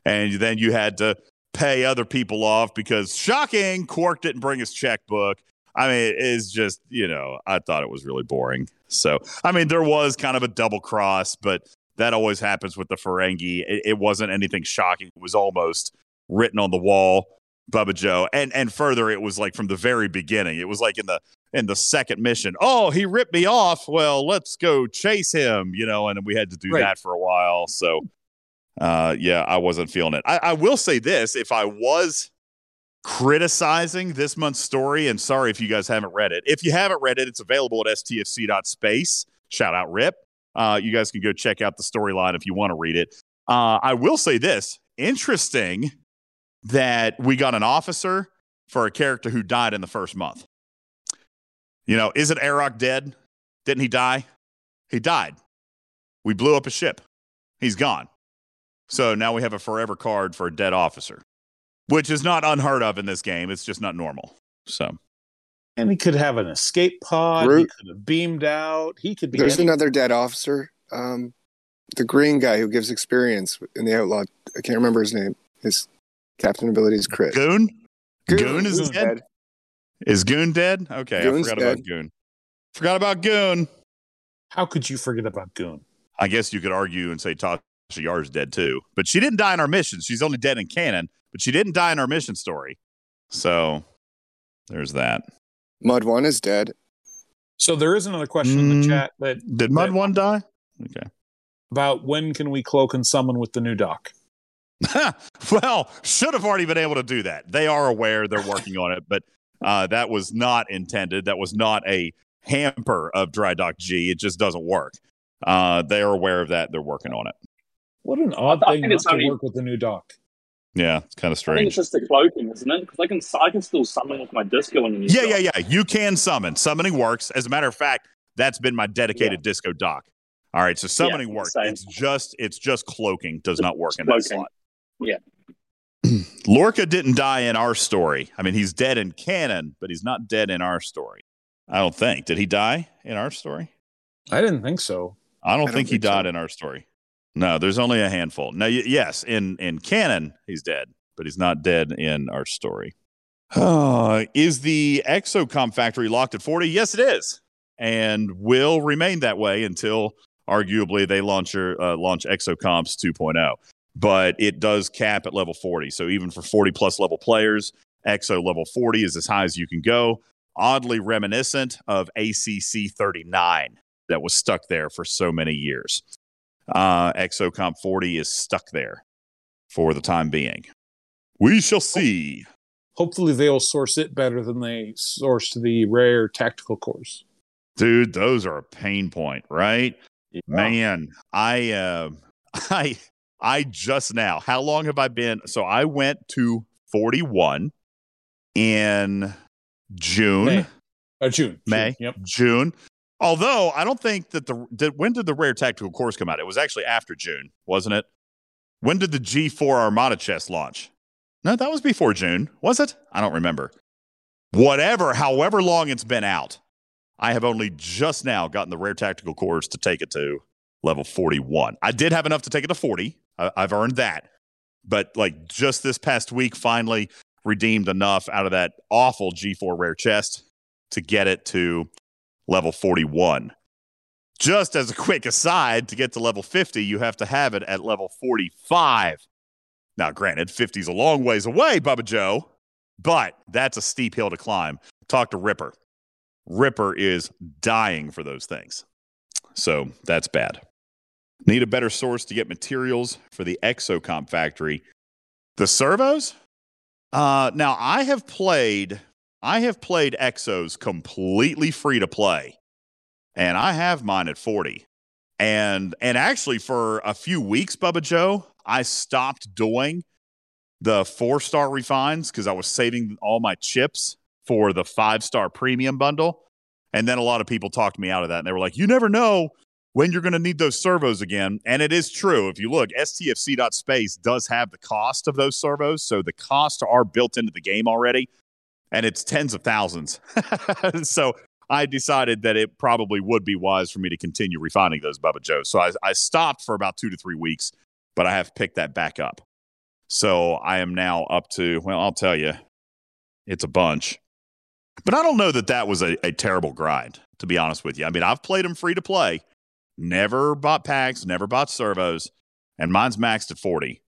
A: and then you had to pay other people off because shocking, Quark didn't bring his checkbook. I mean, it is just, you know, I thought it was really boring. So, I mean, there was kind of a double cross, but that always happens with the Ferengi. It, it wasn't anything shocking. It was almost written on the wall. Bubba Joe. And and further, it was like from the very beginning. It was like in the in the second mission. Oh, he ripped me off. Well, let's go chase him, you know, and we had to do
B: Right.
A: that for a while. So uh yeah, I wasn't feeling it. I, I will say this, if I was criticizing this month's story, and sorry if you guys haven't read it. If you haven't read it, it's available at stfc.space. Shout out Rip. Uh, you guys can go check out the storyline if you want to read it. Uh, I will say this interesting that we got an officer for a character who died in the first month. You know, isn't Aroc dead? Didn't he die? He died. We blew up a ship. He's gone. So now we have a forever card for a dead officer, which is not unheard of in this game. It's just not normal. So
B: And he could have an escape pod. He could have beamed out. He could be.
E: There's
B: any-
E: another dead officer. Um, the green guy who gives experience in the Outlaw. I can't remember his name. His captain ability is crit.
A: Goon? Goon is
E: Goon's
A: dead? Is Goon dead? Okay,
E: Goon's
A: I forgot about
E: dead.
A: Goon. Forgot about Goon.
B: How could you forget about Goon?
A: I guess you could argue and say Tasha Yar's dead too, but she didn't die in our mission. She's only dead in canon, but she didn't die in our mission story. So there's that.
E: Mudd One is dead.
B: So there is another question in
A: Mm.
B: the chat that
A: Did Mud
B: that-
A: One die? Okay.
B: about when can we cloak and summon with the new dock?
A: well, should have already been able to do that. They are aware they're working on it, but uh, that was not intended. That was not a hamper of Dry Dock G. It just doesn't work. Uh, they are aware of that. They're working on it.
B: What an odd thing not to work with the new dock.
A: Yeah, it's kind of
C: I think it's just the cloaking, isn't it? Because I can I can still summon with my disco and
A: Yeah, yeah, yeah. You can summon. Summoning works. As a matter of fact, that's been my dedicated disco doc. All right, so summoning works.
C: same.
A: It's just it's just cloaking does not work in that
C: Cloaking.
A: slot.
C: Yeah.
A: Lorca didn't die in our story. I mean, he's dead in canon, but he's not dead in our story. I don't think. Did he die in our story?
B: I didn't think so.
A: I don't,
E: I don't
A: think he
E: think so.
A: died in our story. No, there's only a handful. Now, yes, in in canon, he's dead, but he's not dead in our story. Uh, is the Exocomp factory locked at 40? Yes, it is, and will remain that way until arguably they launch your, uh, launch Exocomps 2.0. But it does cap at level 40. So even for 40 plus level players, Exo level 40 is as high as you can go. Oddly reminiscent of ACC 39 that was stuck there for so many years. Uh, Exocomp 40 is stuck there for the time being. We shall see.
B: Hopefully they'll source it better than they sourced the rare tactical cores.
A: Dude, those are a pain point, right? Man, I uh, I I just now. How long have I been? So I went to 41 in June.
B: May. Uh, June.
A: May.
B: June, Yep.
A: June. Although I don't think that the did, when did the rare tactical course come out? It was actually after June, wasn't it? When did the G4 Armada chest launch? No, that was before June, was it? I don't remember. Whatever, however long it's been out, I have only just now gotten the rare tactical cores to take it to level 41. I did have enough to take it to 40. I, I've earned that. But like just this past week, finally redeemed enough out of that awful G4 rare chest to get it to level 41. Just as a quick aside, to get to level 50, you have to have it at level 45. Now, granted, 50 is a long ways away, Bubba Joe, but that's a steep hill to climb. Talk to Ripper. Ripper is dying for those things. So that's bad. Need a better source to get materials for the Exocomp factory. The servos? Uh, now I have played I have played Exos completely free to play. And I have mine at 40. And and actually for a few weeks, Bubba Joe, I stopped doing the four star refines because I was saving all my chips for the five star premium bundle. And then a lot of people talked me out of that. And they were like, you never know when you're going to need those servos again. And it is true. If you look, STFC.space does have the cost of those servos. So the costs are built into the game already. And it's tens of thousands. so I decided that it probably would be wise for me to continue refining those Bubba Joes. So I, I stopped for about two to three weeks, but I have picked that back up. So I am now up to, well, I'll tell you, it's a bunch. But I don't know that that was a, a terrible grind, to be honest with you. I mean, I've played them free to play, never bought packs, never bought servos, and mine's maxed at 40.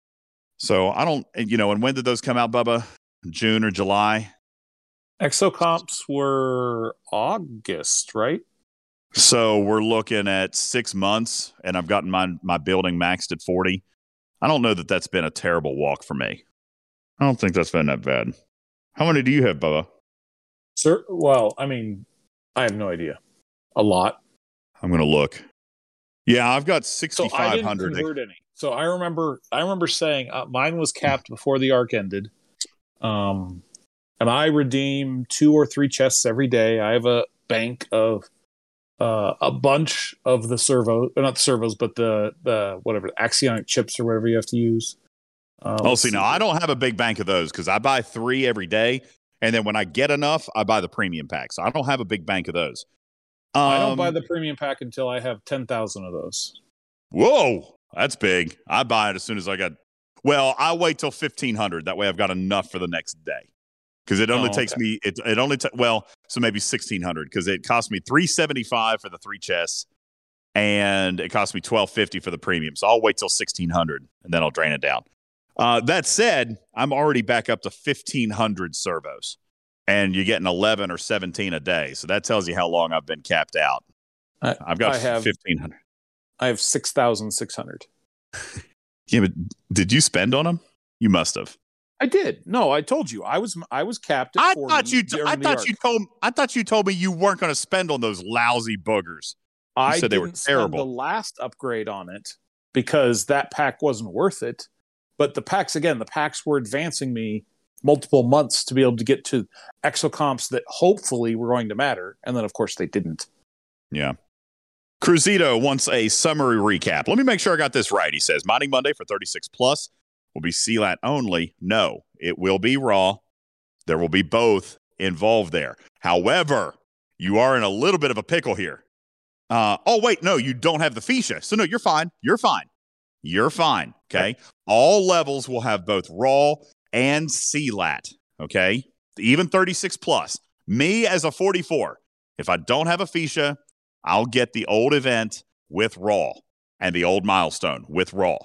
A: So I don't, you know, and when did those come out, Bubba? June or July?
B: Exocomps were August, right?
A: So we're looking at six months, and I've gotten my my building maxed at forty. I don't know that that's been a terrible walk for me. I don't think that's been that bad. How many do you have, Bubba?
B: Sir, well, I mean, I have no idea. A lot.
A: I'm going to look. Yeah, I've got
B: So I didn't convert any. So I remember, I remember saying uh, mine was capped before the arc ended. Um, and I redeem two or three chests every day. I have a bank of uh, a bunch of the servo, uh, not the servos, but the the whatever axionic chips or whatever you have to use. Um,
A: Oh, see, now I don't have a big bank of those because I buy three every day, and then when I get enough, I buy the premium pack. So I don't have a big bank of those. Um,
B: I don't buy the premium pack until I have ten thousand of those.
A: Whoa, that's big. I buy it as soon as I got. Well, I wait till fifteen hundred. That way, I've got enough for the next day. Because it only
B: Oh,
A: takes
B: okay.
A: me. It it only ta- well, so maybe sixteen hundred. Because it cost me three seventy five for the three chests, and it cost me twelve fifty for the premium. So I'll wait till sixteen hundred, and then I'll drain it down. Uh, that said, I'm already back up to fifteen hundred servos, and you're getting eleven or seventeen a day. So that tells you how long I've been capped out.
B: I-
A: got
B: have-
A: fifteen hundred.
B: I have six thousand six hundred.
A: Yeah, but did you spend on them? You must have.
B: I did. No, I told you I was I was capped.
A: I
B: 40
A: thought you.
B: during
A: I thought you told. I thought you told me you weren't going to spend on those lousy boogers.
B: I
A: said they were terrible.
B: the last upgrade on it because that pack wasn't worth it. But the packs again, the packs were advancing me multiple months to be able to get to exocomps that hopefully were going to matter, and then of course they didn't.
A: Yeah. Cruzito wants a summary recap. Let me make sure I got this right. He says Mining Monday for 36 plus will be CLAT only. No, it will be raw. There will be both involved there. However, you are in a little bit of a pickle here. Uh, oh, wait, no, you don't have the Feesha. So, no, you're fine. You're fine. You're fine. Okay. All levels will have both raw and CLAT. Okay. Even 36 plus. Me as a 44, if I don't have a Feesha, I'll get the old event with Raw and the old milestone with Raw.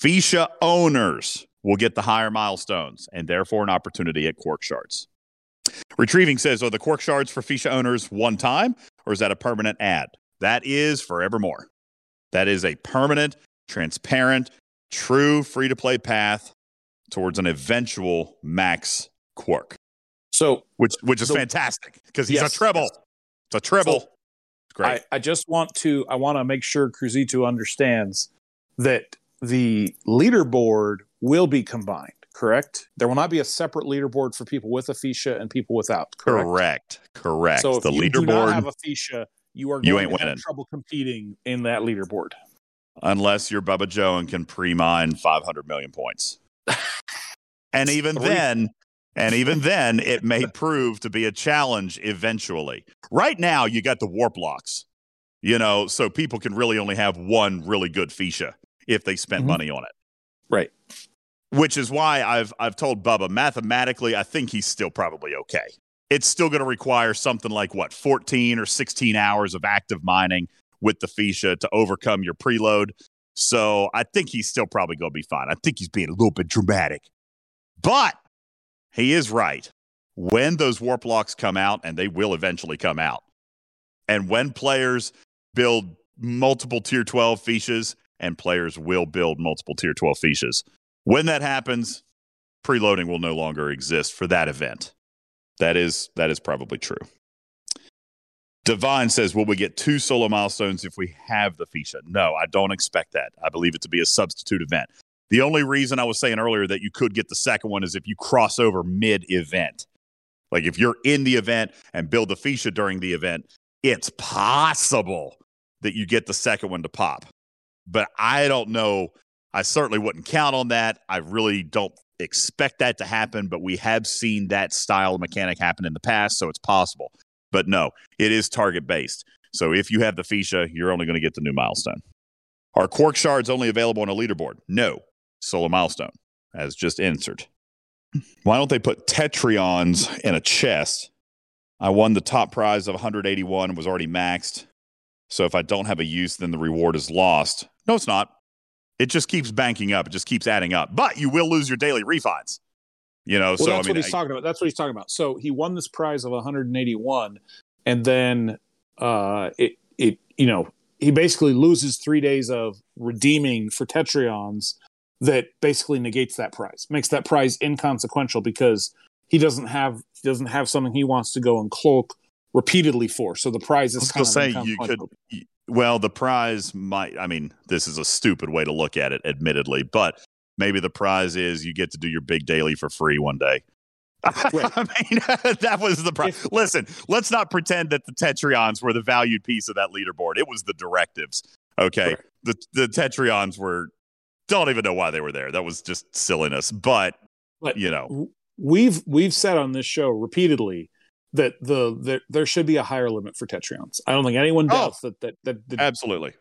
A: Feesha owners will get the higher milestones and therefore an opportunity at Quark Shards. Retrieving says, Are the Quark Shards for Feesha owners one time or is that a permanent ad? That is forevermore. That is a permanent, transparent, true free to play path towards an eventual max Quark,
B: So
A: which, which is
B: The-
A: fantastic because he's
B: Yes,
A: a Tribble.
B: yes.
A: It's a Tribble.
B: So-
A: it's great.
B: I, I just want to I want to make sure Cruzito understands that the leaderboard will be combined. Correct. There will not be a separate leaderboard for people with a Feesha and people without. Correct.
A: Correct. Correct.
B: So if
A: the
B: you do not
A: leaderboard,
B: have a Feesha, you are
A: You
B: going
A: ain't
B: to have
A: winning.
B: trouble competing in that leaderboard.
A: unless you're Bubba Joe and can pre-mine 500 million points. and even
B: Three-
A: then, and even then, it may prove to be a challenge eventually. Right now, you got the warp locks. You know, so people can really only have one really good Feesha if they spent
B: Mhm.
A: money on it.
B: Right.
A: Which is why I've I've told Bubba mathematically, I think he's still probably okay. It's still going to require something like what 14 or 16 hours of active mining with the Feesha to overcome your preload. So I think he's still probably going to be fine. I think he's being a little bit dramatic, but he is right. When those warp locks come out, and they will eventually come out, and when players build multiple tier 12 Feeshas, and players will build multiple tier 12 Feeshas, when that happens, preloading will no longer exist for that event. That is that is probably true. Divine says, Will we get two solo milestones if we have the Feesha? No, I don't expect that. I believe it to be a substitute event. The only reason I was saying earlier that you could get the second one is if you cross over mid event. Like if you're in the event and build the Feesha during the event, it's possible that you get the second one to pop. But I don't know. I certainly wouldn't count on that. I really don't expect that to happen, but we have seen that style of mechanic happen in the past, so it's possible. But no, it is target based. So if you have the Feesha, you're only going to get the new milestone. Are quark shards only available on a leaderboard? No. Solo milestone, as just answered. Why don't they put Tetrions in a chest? I won the top prize of 181 and was already maxed. So if I don't have a use, then the reward is lost. No, it's not. It just keeps banking up. It just keeps adding up. But you will lose your daily refines. You know,
B: Well,
A: so
B: that's
A: I mean,
B: what he's
A: I-
B: talking about. That's what he's talking about. So he won this prize of 181, and then uh, it it you know he basically loses three days of redeeming for Tetrions that basically negates that prize, makes that prize inconsequential because he doesn't have he doesn't have something he wants to go and cloak repeatedly for. So the prize is
A: gonna say you could. Well, the prize might. I mean, this is a stupid way to look at it, admittedly, but maybe the prize is you get to do your big daily for free one day.
B: Right.
A: I mean, that was the prize. Listen, let's not pretend that the Tetrions were the valued piece of that leaderboard. It was the directives. Okay,
B: Correct.
A: the the Tetrions were. Don't even know why they were there. That was just silliness. But,
B: But
A: you know,
B: we've we've said on this show repeatedly that the, the there should be a higher limit for Tetrions. I don't think anyone
A: Oh.
B: doubts that that that, that
A: absolutely.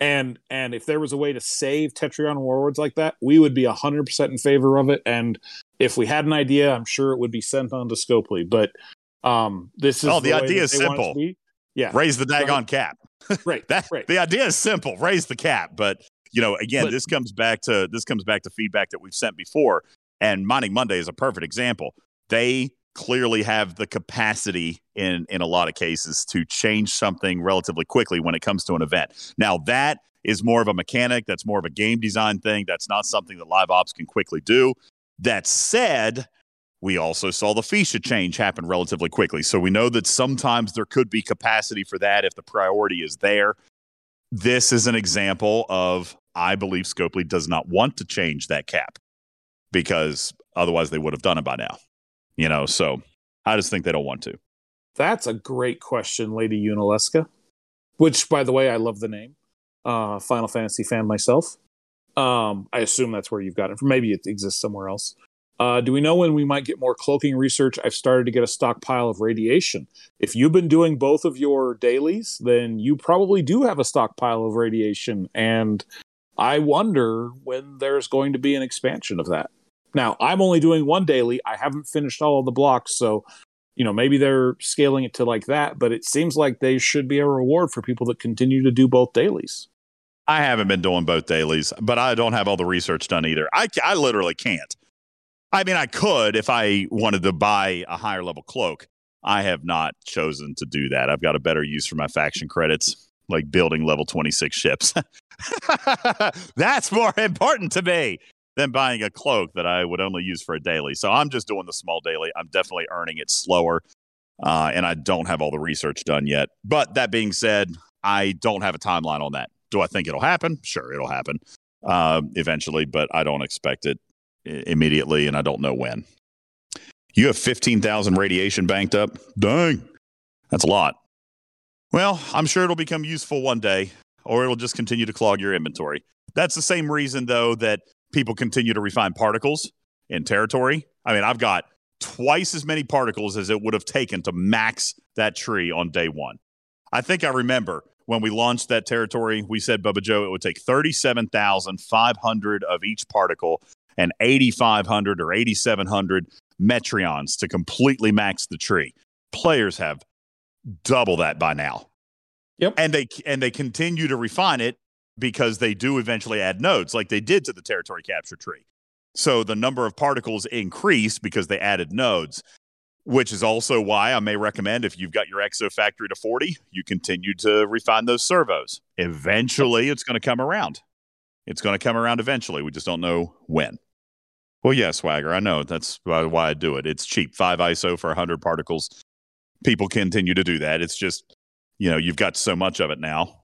B: and and if there was a way to save Tetrion warlords like that, we would be hundred percent in favor of it. And if we had an idea, I'm sure it would be sent on to Scopely. But um, this is
A: Oh, the
B: way
A: idea is
B: they want it to
A: simple.
B: Yeah,
A: Raise the daggone cap.
B: right,
A: That
B: right.
A: the idea is simple: raise the cap. But you know, again,
B: But-
A: this comes back to this comes back to feedback that we've sent before, and Mining Monday is a perfect example. They clearly have the capacity in in a lot of cases to change something relatively quickly when it comes to an event. Now that is more of a mechanic. That's more of a game design thing. That's not something that live ops can quickly do. That said, we also saw the Feesha change happen relatively quickly. So we know that sometimes there could be capacity for that if the priority is there. This is an example of I believe Scopely does not want to change that cap because otherwise they would have done it by now. You know, so I just think they don't want to.
B: That's a great question, Lady Unileska. Which, by the way, I love the name. Uh, Final Fantasy fan myself. Um, I assume that's where you've got it from. Maybe it exists somewhere else. Uh, do we know when we might get more cloaking research? I've started to get a stockpile of radiation. If you've been doing both of your dailies, then you probably do have a stockpile of radiation. And I wonder when there's going to be an expansion of that. Now, I'm only doing one daily. I haven't finished all of the blocks, so you know maybe they're scaling it to like that. But it seems like they should be a reward for people that continue to do both dailies.
A: I haven't been doing both dailies, but I don't have all the research done either. I, I literally can't. I mean, I could if I wanted to buy a higher level cloak. I have not chosen to do that. I've got a better use for my faction credits, like building level 26 ships. That's more important to me than buying a cloak that I would only use for a daily. So I'm just doing the small daily. I'm definitely earning it slower. Uh, and I don't have all the research done yet. But that being said, I don't have a timeline on that. Do I think it'll happen? Sure, it'll happen uh, eventually, but I don't expect it immediately, and I don't know when. You have 15,000 radiation banked up? Dang, that's a lot. Well, I'm sure it'll become useful one day, or it'll just continue to clog your inventory. That's the same reason, though, that people continue to refine particles in territory. I mean, I've got twice as many particles as it would have taken to max that tree on day one. I think I remember when we launched that territory, we said, Bubba Joe, it would take 37,500 of each particle and 8,500 or 8,700 metrions to completely max the tree. Players have double that by now.
B: Yep.
A: And they and they continue to refine it because they do eventually add nodes like they did to the territory capture tree. So the number of particles increased because they added nodes, which is also why I may recommend if you've got your EXO factory to 40, you continue to refine those servos. Eventually it's going to come around. It's going to come around eventually. We just don't know when. Well, yeah, Swagger, I know. That's why I do it. It's cheap. 5 ISO for 100 particles. People continue to do that. It's just, you know, you've got so much of it now.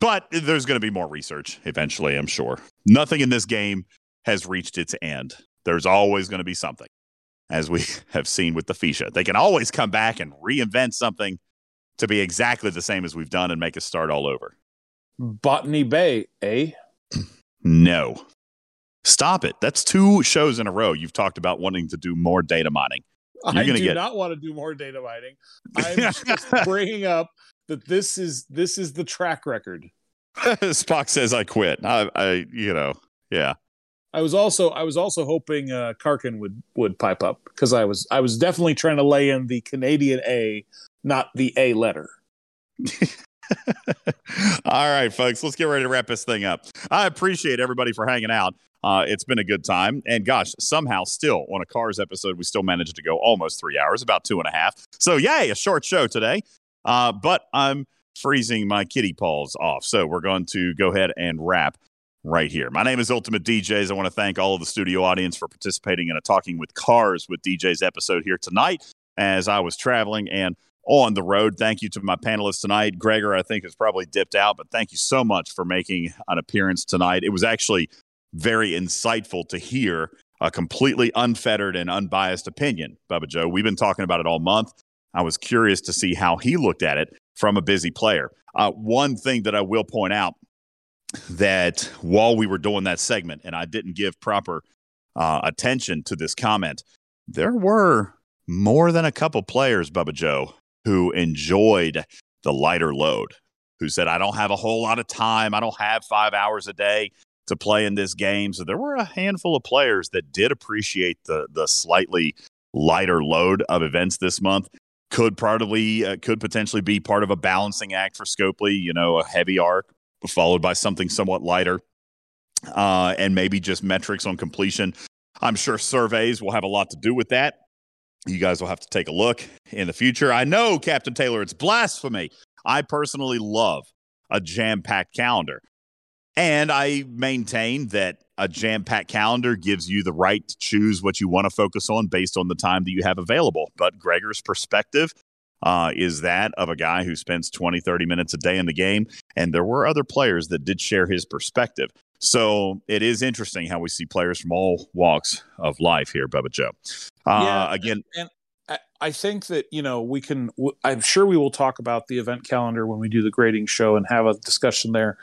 A: But there's going to be more research eventually, I'm sure. Nothing in this game has reached its end. There's always going to be something, as we have seen with the Feesha. They can always come back and reinvent something to be exactly the same as we've done and make us start all over.
B: Botany Bay, eh?
A: No. Stop it. That's two shows in a row you've talked about wanting to do more data mining. You're
B: I do
A: get-
B: not want to do more data mining. I'm just bringing up that this is this is the track record.
A: Spock says I quit. I, I, you know, yeah.
B: I was also I was also hoping uh, Karkin would would pipe up because I was I was definitely trying to lay in the Canadian A, not the A letter.
A: All right, folks, let's get ready to wrap this thing up. I appreciate everybody for hanging out. Uh, it's been a good time. And gosh, somehow still on a Cars episode, we still managed to go almost three hours, about two and a half. So, yay, a short show today. Uh, but I'm freezing my kitty paws off. So, we're going to go ahead and wrap right here. My name is Ultimate DJs. I want to thank all of the studio audience for participating in a Talking with Cars with DJs episode here tonight as I was traveling and on the road. Thank you to my panelists tonight. Gregor, I think, has probably dipped out, but thank you so much for making an appearance tonight. It was actually very insightful to hear a completely unfettered and unbiased opinion, Bubba Joe. We've been talking about it all month. I was curious to see how he looked at it from a busy player. Uh, one thing that I will point out that while we were doing that segment and I didn't give proper uh, attention to this comment, there were more than a couple players, Bubba Joe, who enjoyed the lighter load, who said, I don't have a whole lot of time. I don't have five hours a day to play in this game. So there were a handful of players that did appreciate the the slightly lighter load of events this month. Could probably uh, could potentially be part of a balancing act for Scopely. You know, a heavy arc followed by something somewhat lighter, uh, and maybe just metrics on completion. I'm sure surveys will have a lot to do with that. You guys will have to take a look in the future. I know, Captain Taylor, it's blasphemy. I personally love a jam packed calendar. And I maintain that a jam packed calendar gives you the right to choose what you want to focus on based on the time that you have available. But Gregor's perspective uh, is that of a guy who spends 20, 30 minutes a day in the game. And there were other players that did share his perspective. So it is interesting how we see players from all walks of life here, Bubba Joe. Uh,
B: Yeah,
A: again,
B: and I, I think that you know we can. I'm sure we will talk about the event calendar when we do the grading show and have a discussion there.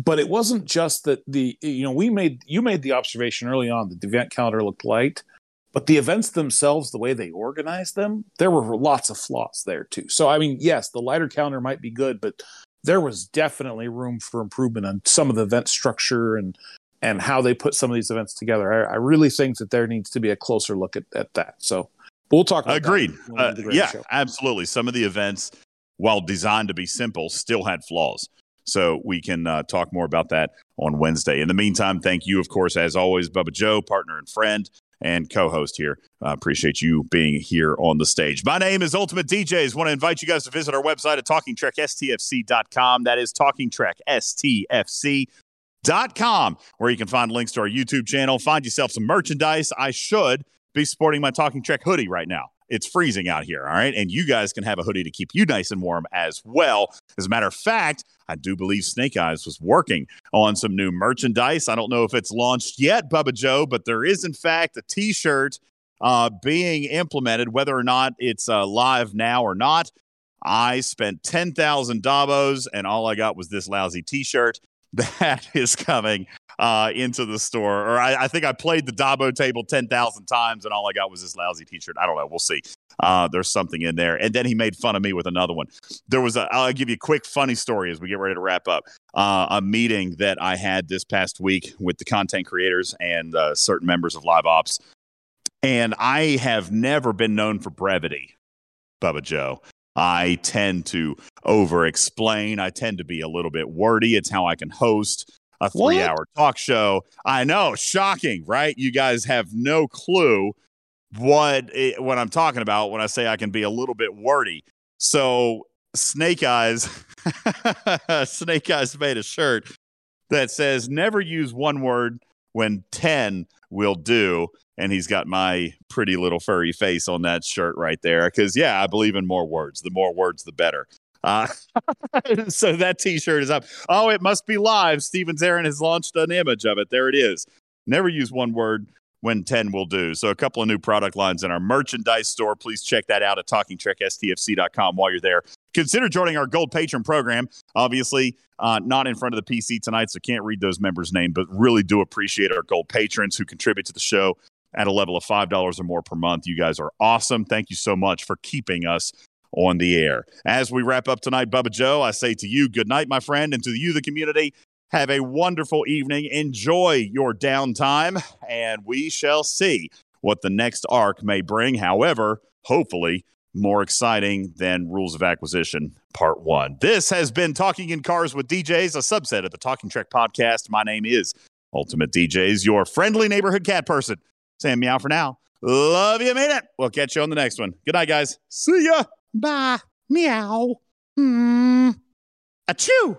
B: But it wasn't just that the you know we made you made the observation early on that the event calendar looked light, but the events themselves, the way they organized them, there were lots of flaws there too. So I mean, yes, the lighter calendar might be good, but there was definitely room for improvement on some of the event structure and and how they put some of these events together. I, I really think that there needs to be a closer look at, at that. So we'll talk about
A: Agreed. Uh,
B: do the grading
A: yeah,
B: show.
A: absolutely. Some of the events, while designed to be simple, still had flaws. So we can uh, talk more about that on Wednesday. In the meantime, thank you, of course, as always, Bubba Joe, partner and friend and co-host here. Uh, appreciate you being here on the stage. My name is Ultimate DJs. Want to invite you guys to visit our website at TalkingTrekSTFC.com. That is TalkingTrekSTFC.com, where you can find links to our YouTube channel. Find yourself some merchandise. I should be sporting my Talking Trek hoodie right now. It's freezing out here, all right? And you guys can have a hoodie to keep you nice and warm as well. As a matter of fact, I do believe Snake Eyes was working on some new merchandise. I don't know if it's launched yet, Bubba Joe, but there is, in fact, a t shirt uh, being implemented, whether or not it's uh, live now or not. I spent 10,000 Dabos and all I got was this lousy t shirt. That is coming uh, into the store. Or I, I think I played the Dabo table 10,000 times and all I got was this lousy t shirt. I don't know. We'll see. Uh, there's something in there. And then he made fun of me with another one. There was a, I'll give you a quick funny story as we get ready to wrap up. Uh, a meeting that I had this past week with the content creators and uh, certain members of Live Ops. And I have never been known for brevity, Bubba Joe. I tend to over explain. I tend to be a little bit wordy. It's how I can host a three hour talk show. I know, shocking, right? You guys have no clue what it, what I'm talking about when I say I can be a little bit wordy. So Snake Eyes, Snake Eyes made a shirt that says "Never use one word when ten will do," and he's got my pretty little furry face on that shirt right there. Because yeah, I believe in more words. The more words, the better. Uh, so that T-shirt is up. Oh, it must be live. Steven Zarin has launched an image of it. There it is. Never use one word when 10 will do. So a couple of new product lines in our merchandise store. Please check that out at talkingtrekstfc.com while you're there. Consider joining our gold patron program. Obviously, uh, not in front of the PC tonight, so can't read those members' names, but really do appreciate our gold patrons who contribute to the show at a level of $5 or more per month. You guys are awesome. Thank you so much for keeping us on the air. As we wrap up tonight, Bubba Joe, I say to you, good night, my friend, and to you, the community. Have a wonderful evening. Enjoy your downtime, and we shall see what the next arc may bring. However, hopefully, more exciting than Rules of Acquisition Part 1. This has been Talking in Cars with DJs, a subset of the Talking Trek podcast. My name is Ultimate DJs, your friendly neighborhood cat person. Sam Meow for now. Love you, made it. We'll catch you on the next one. Good night, guys. See ya. Bye. Meow. Hmm. Achoo.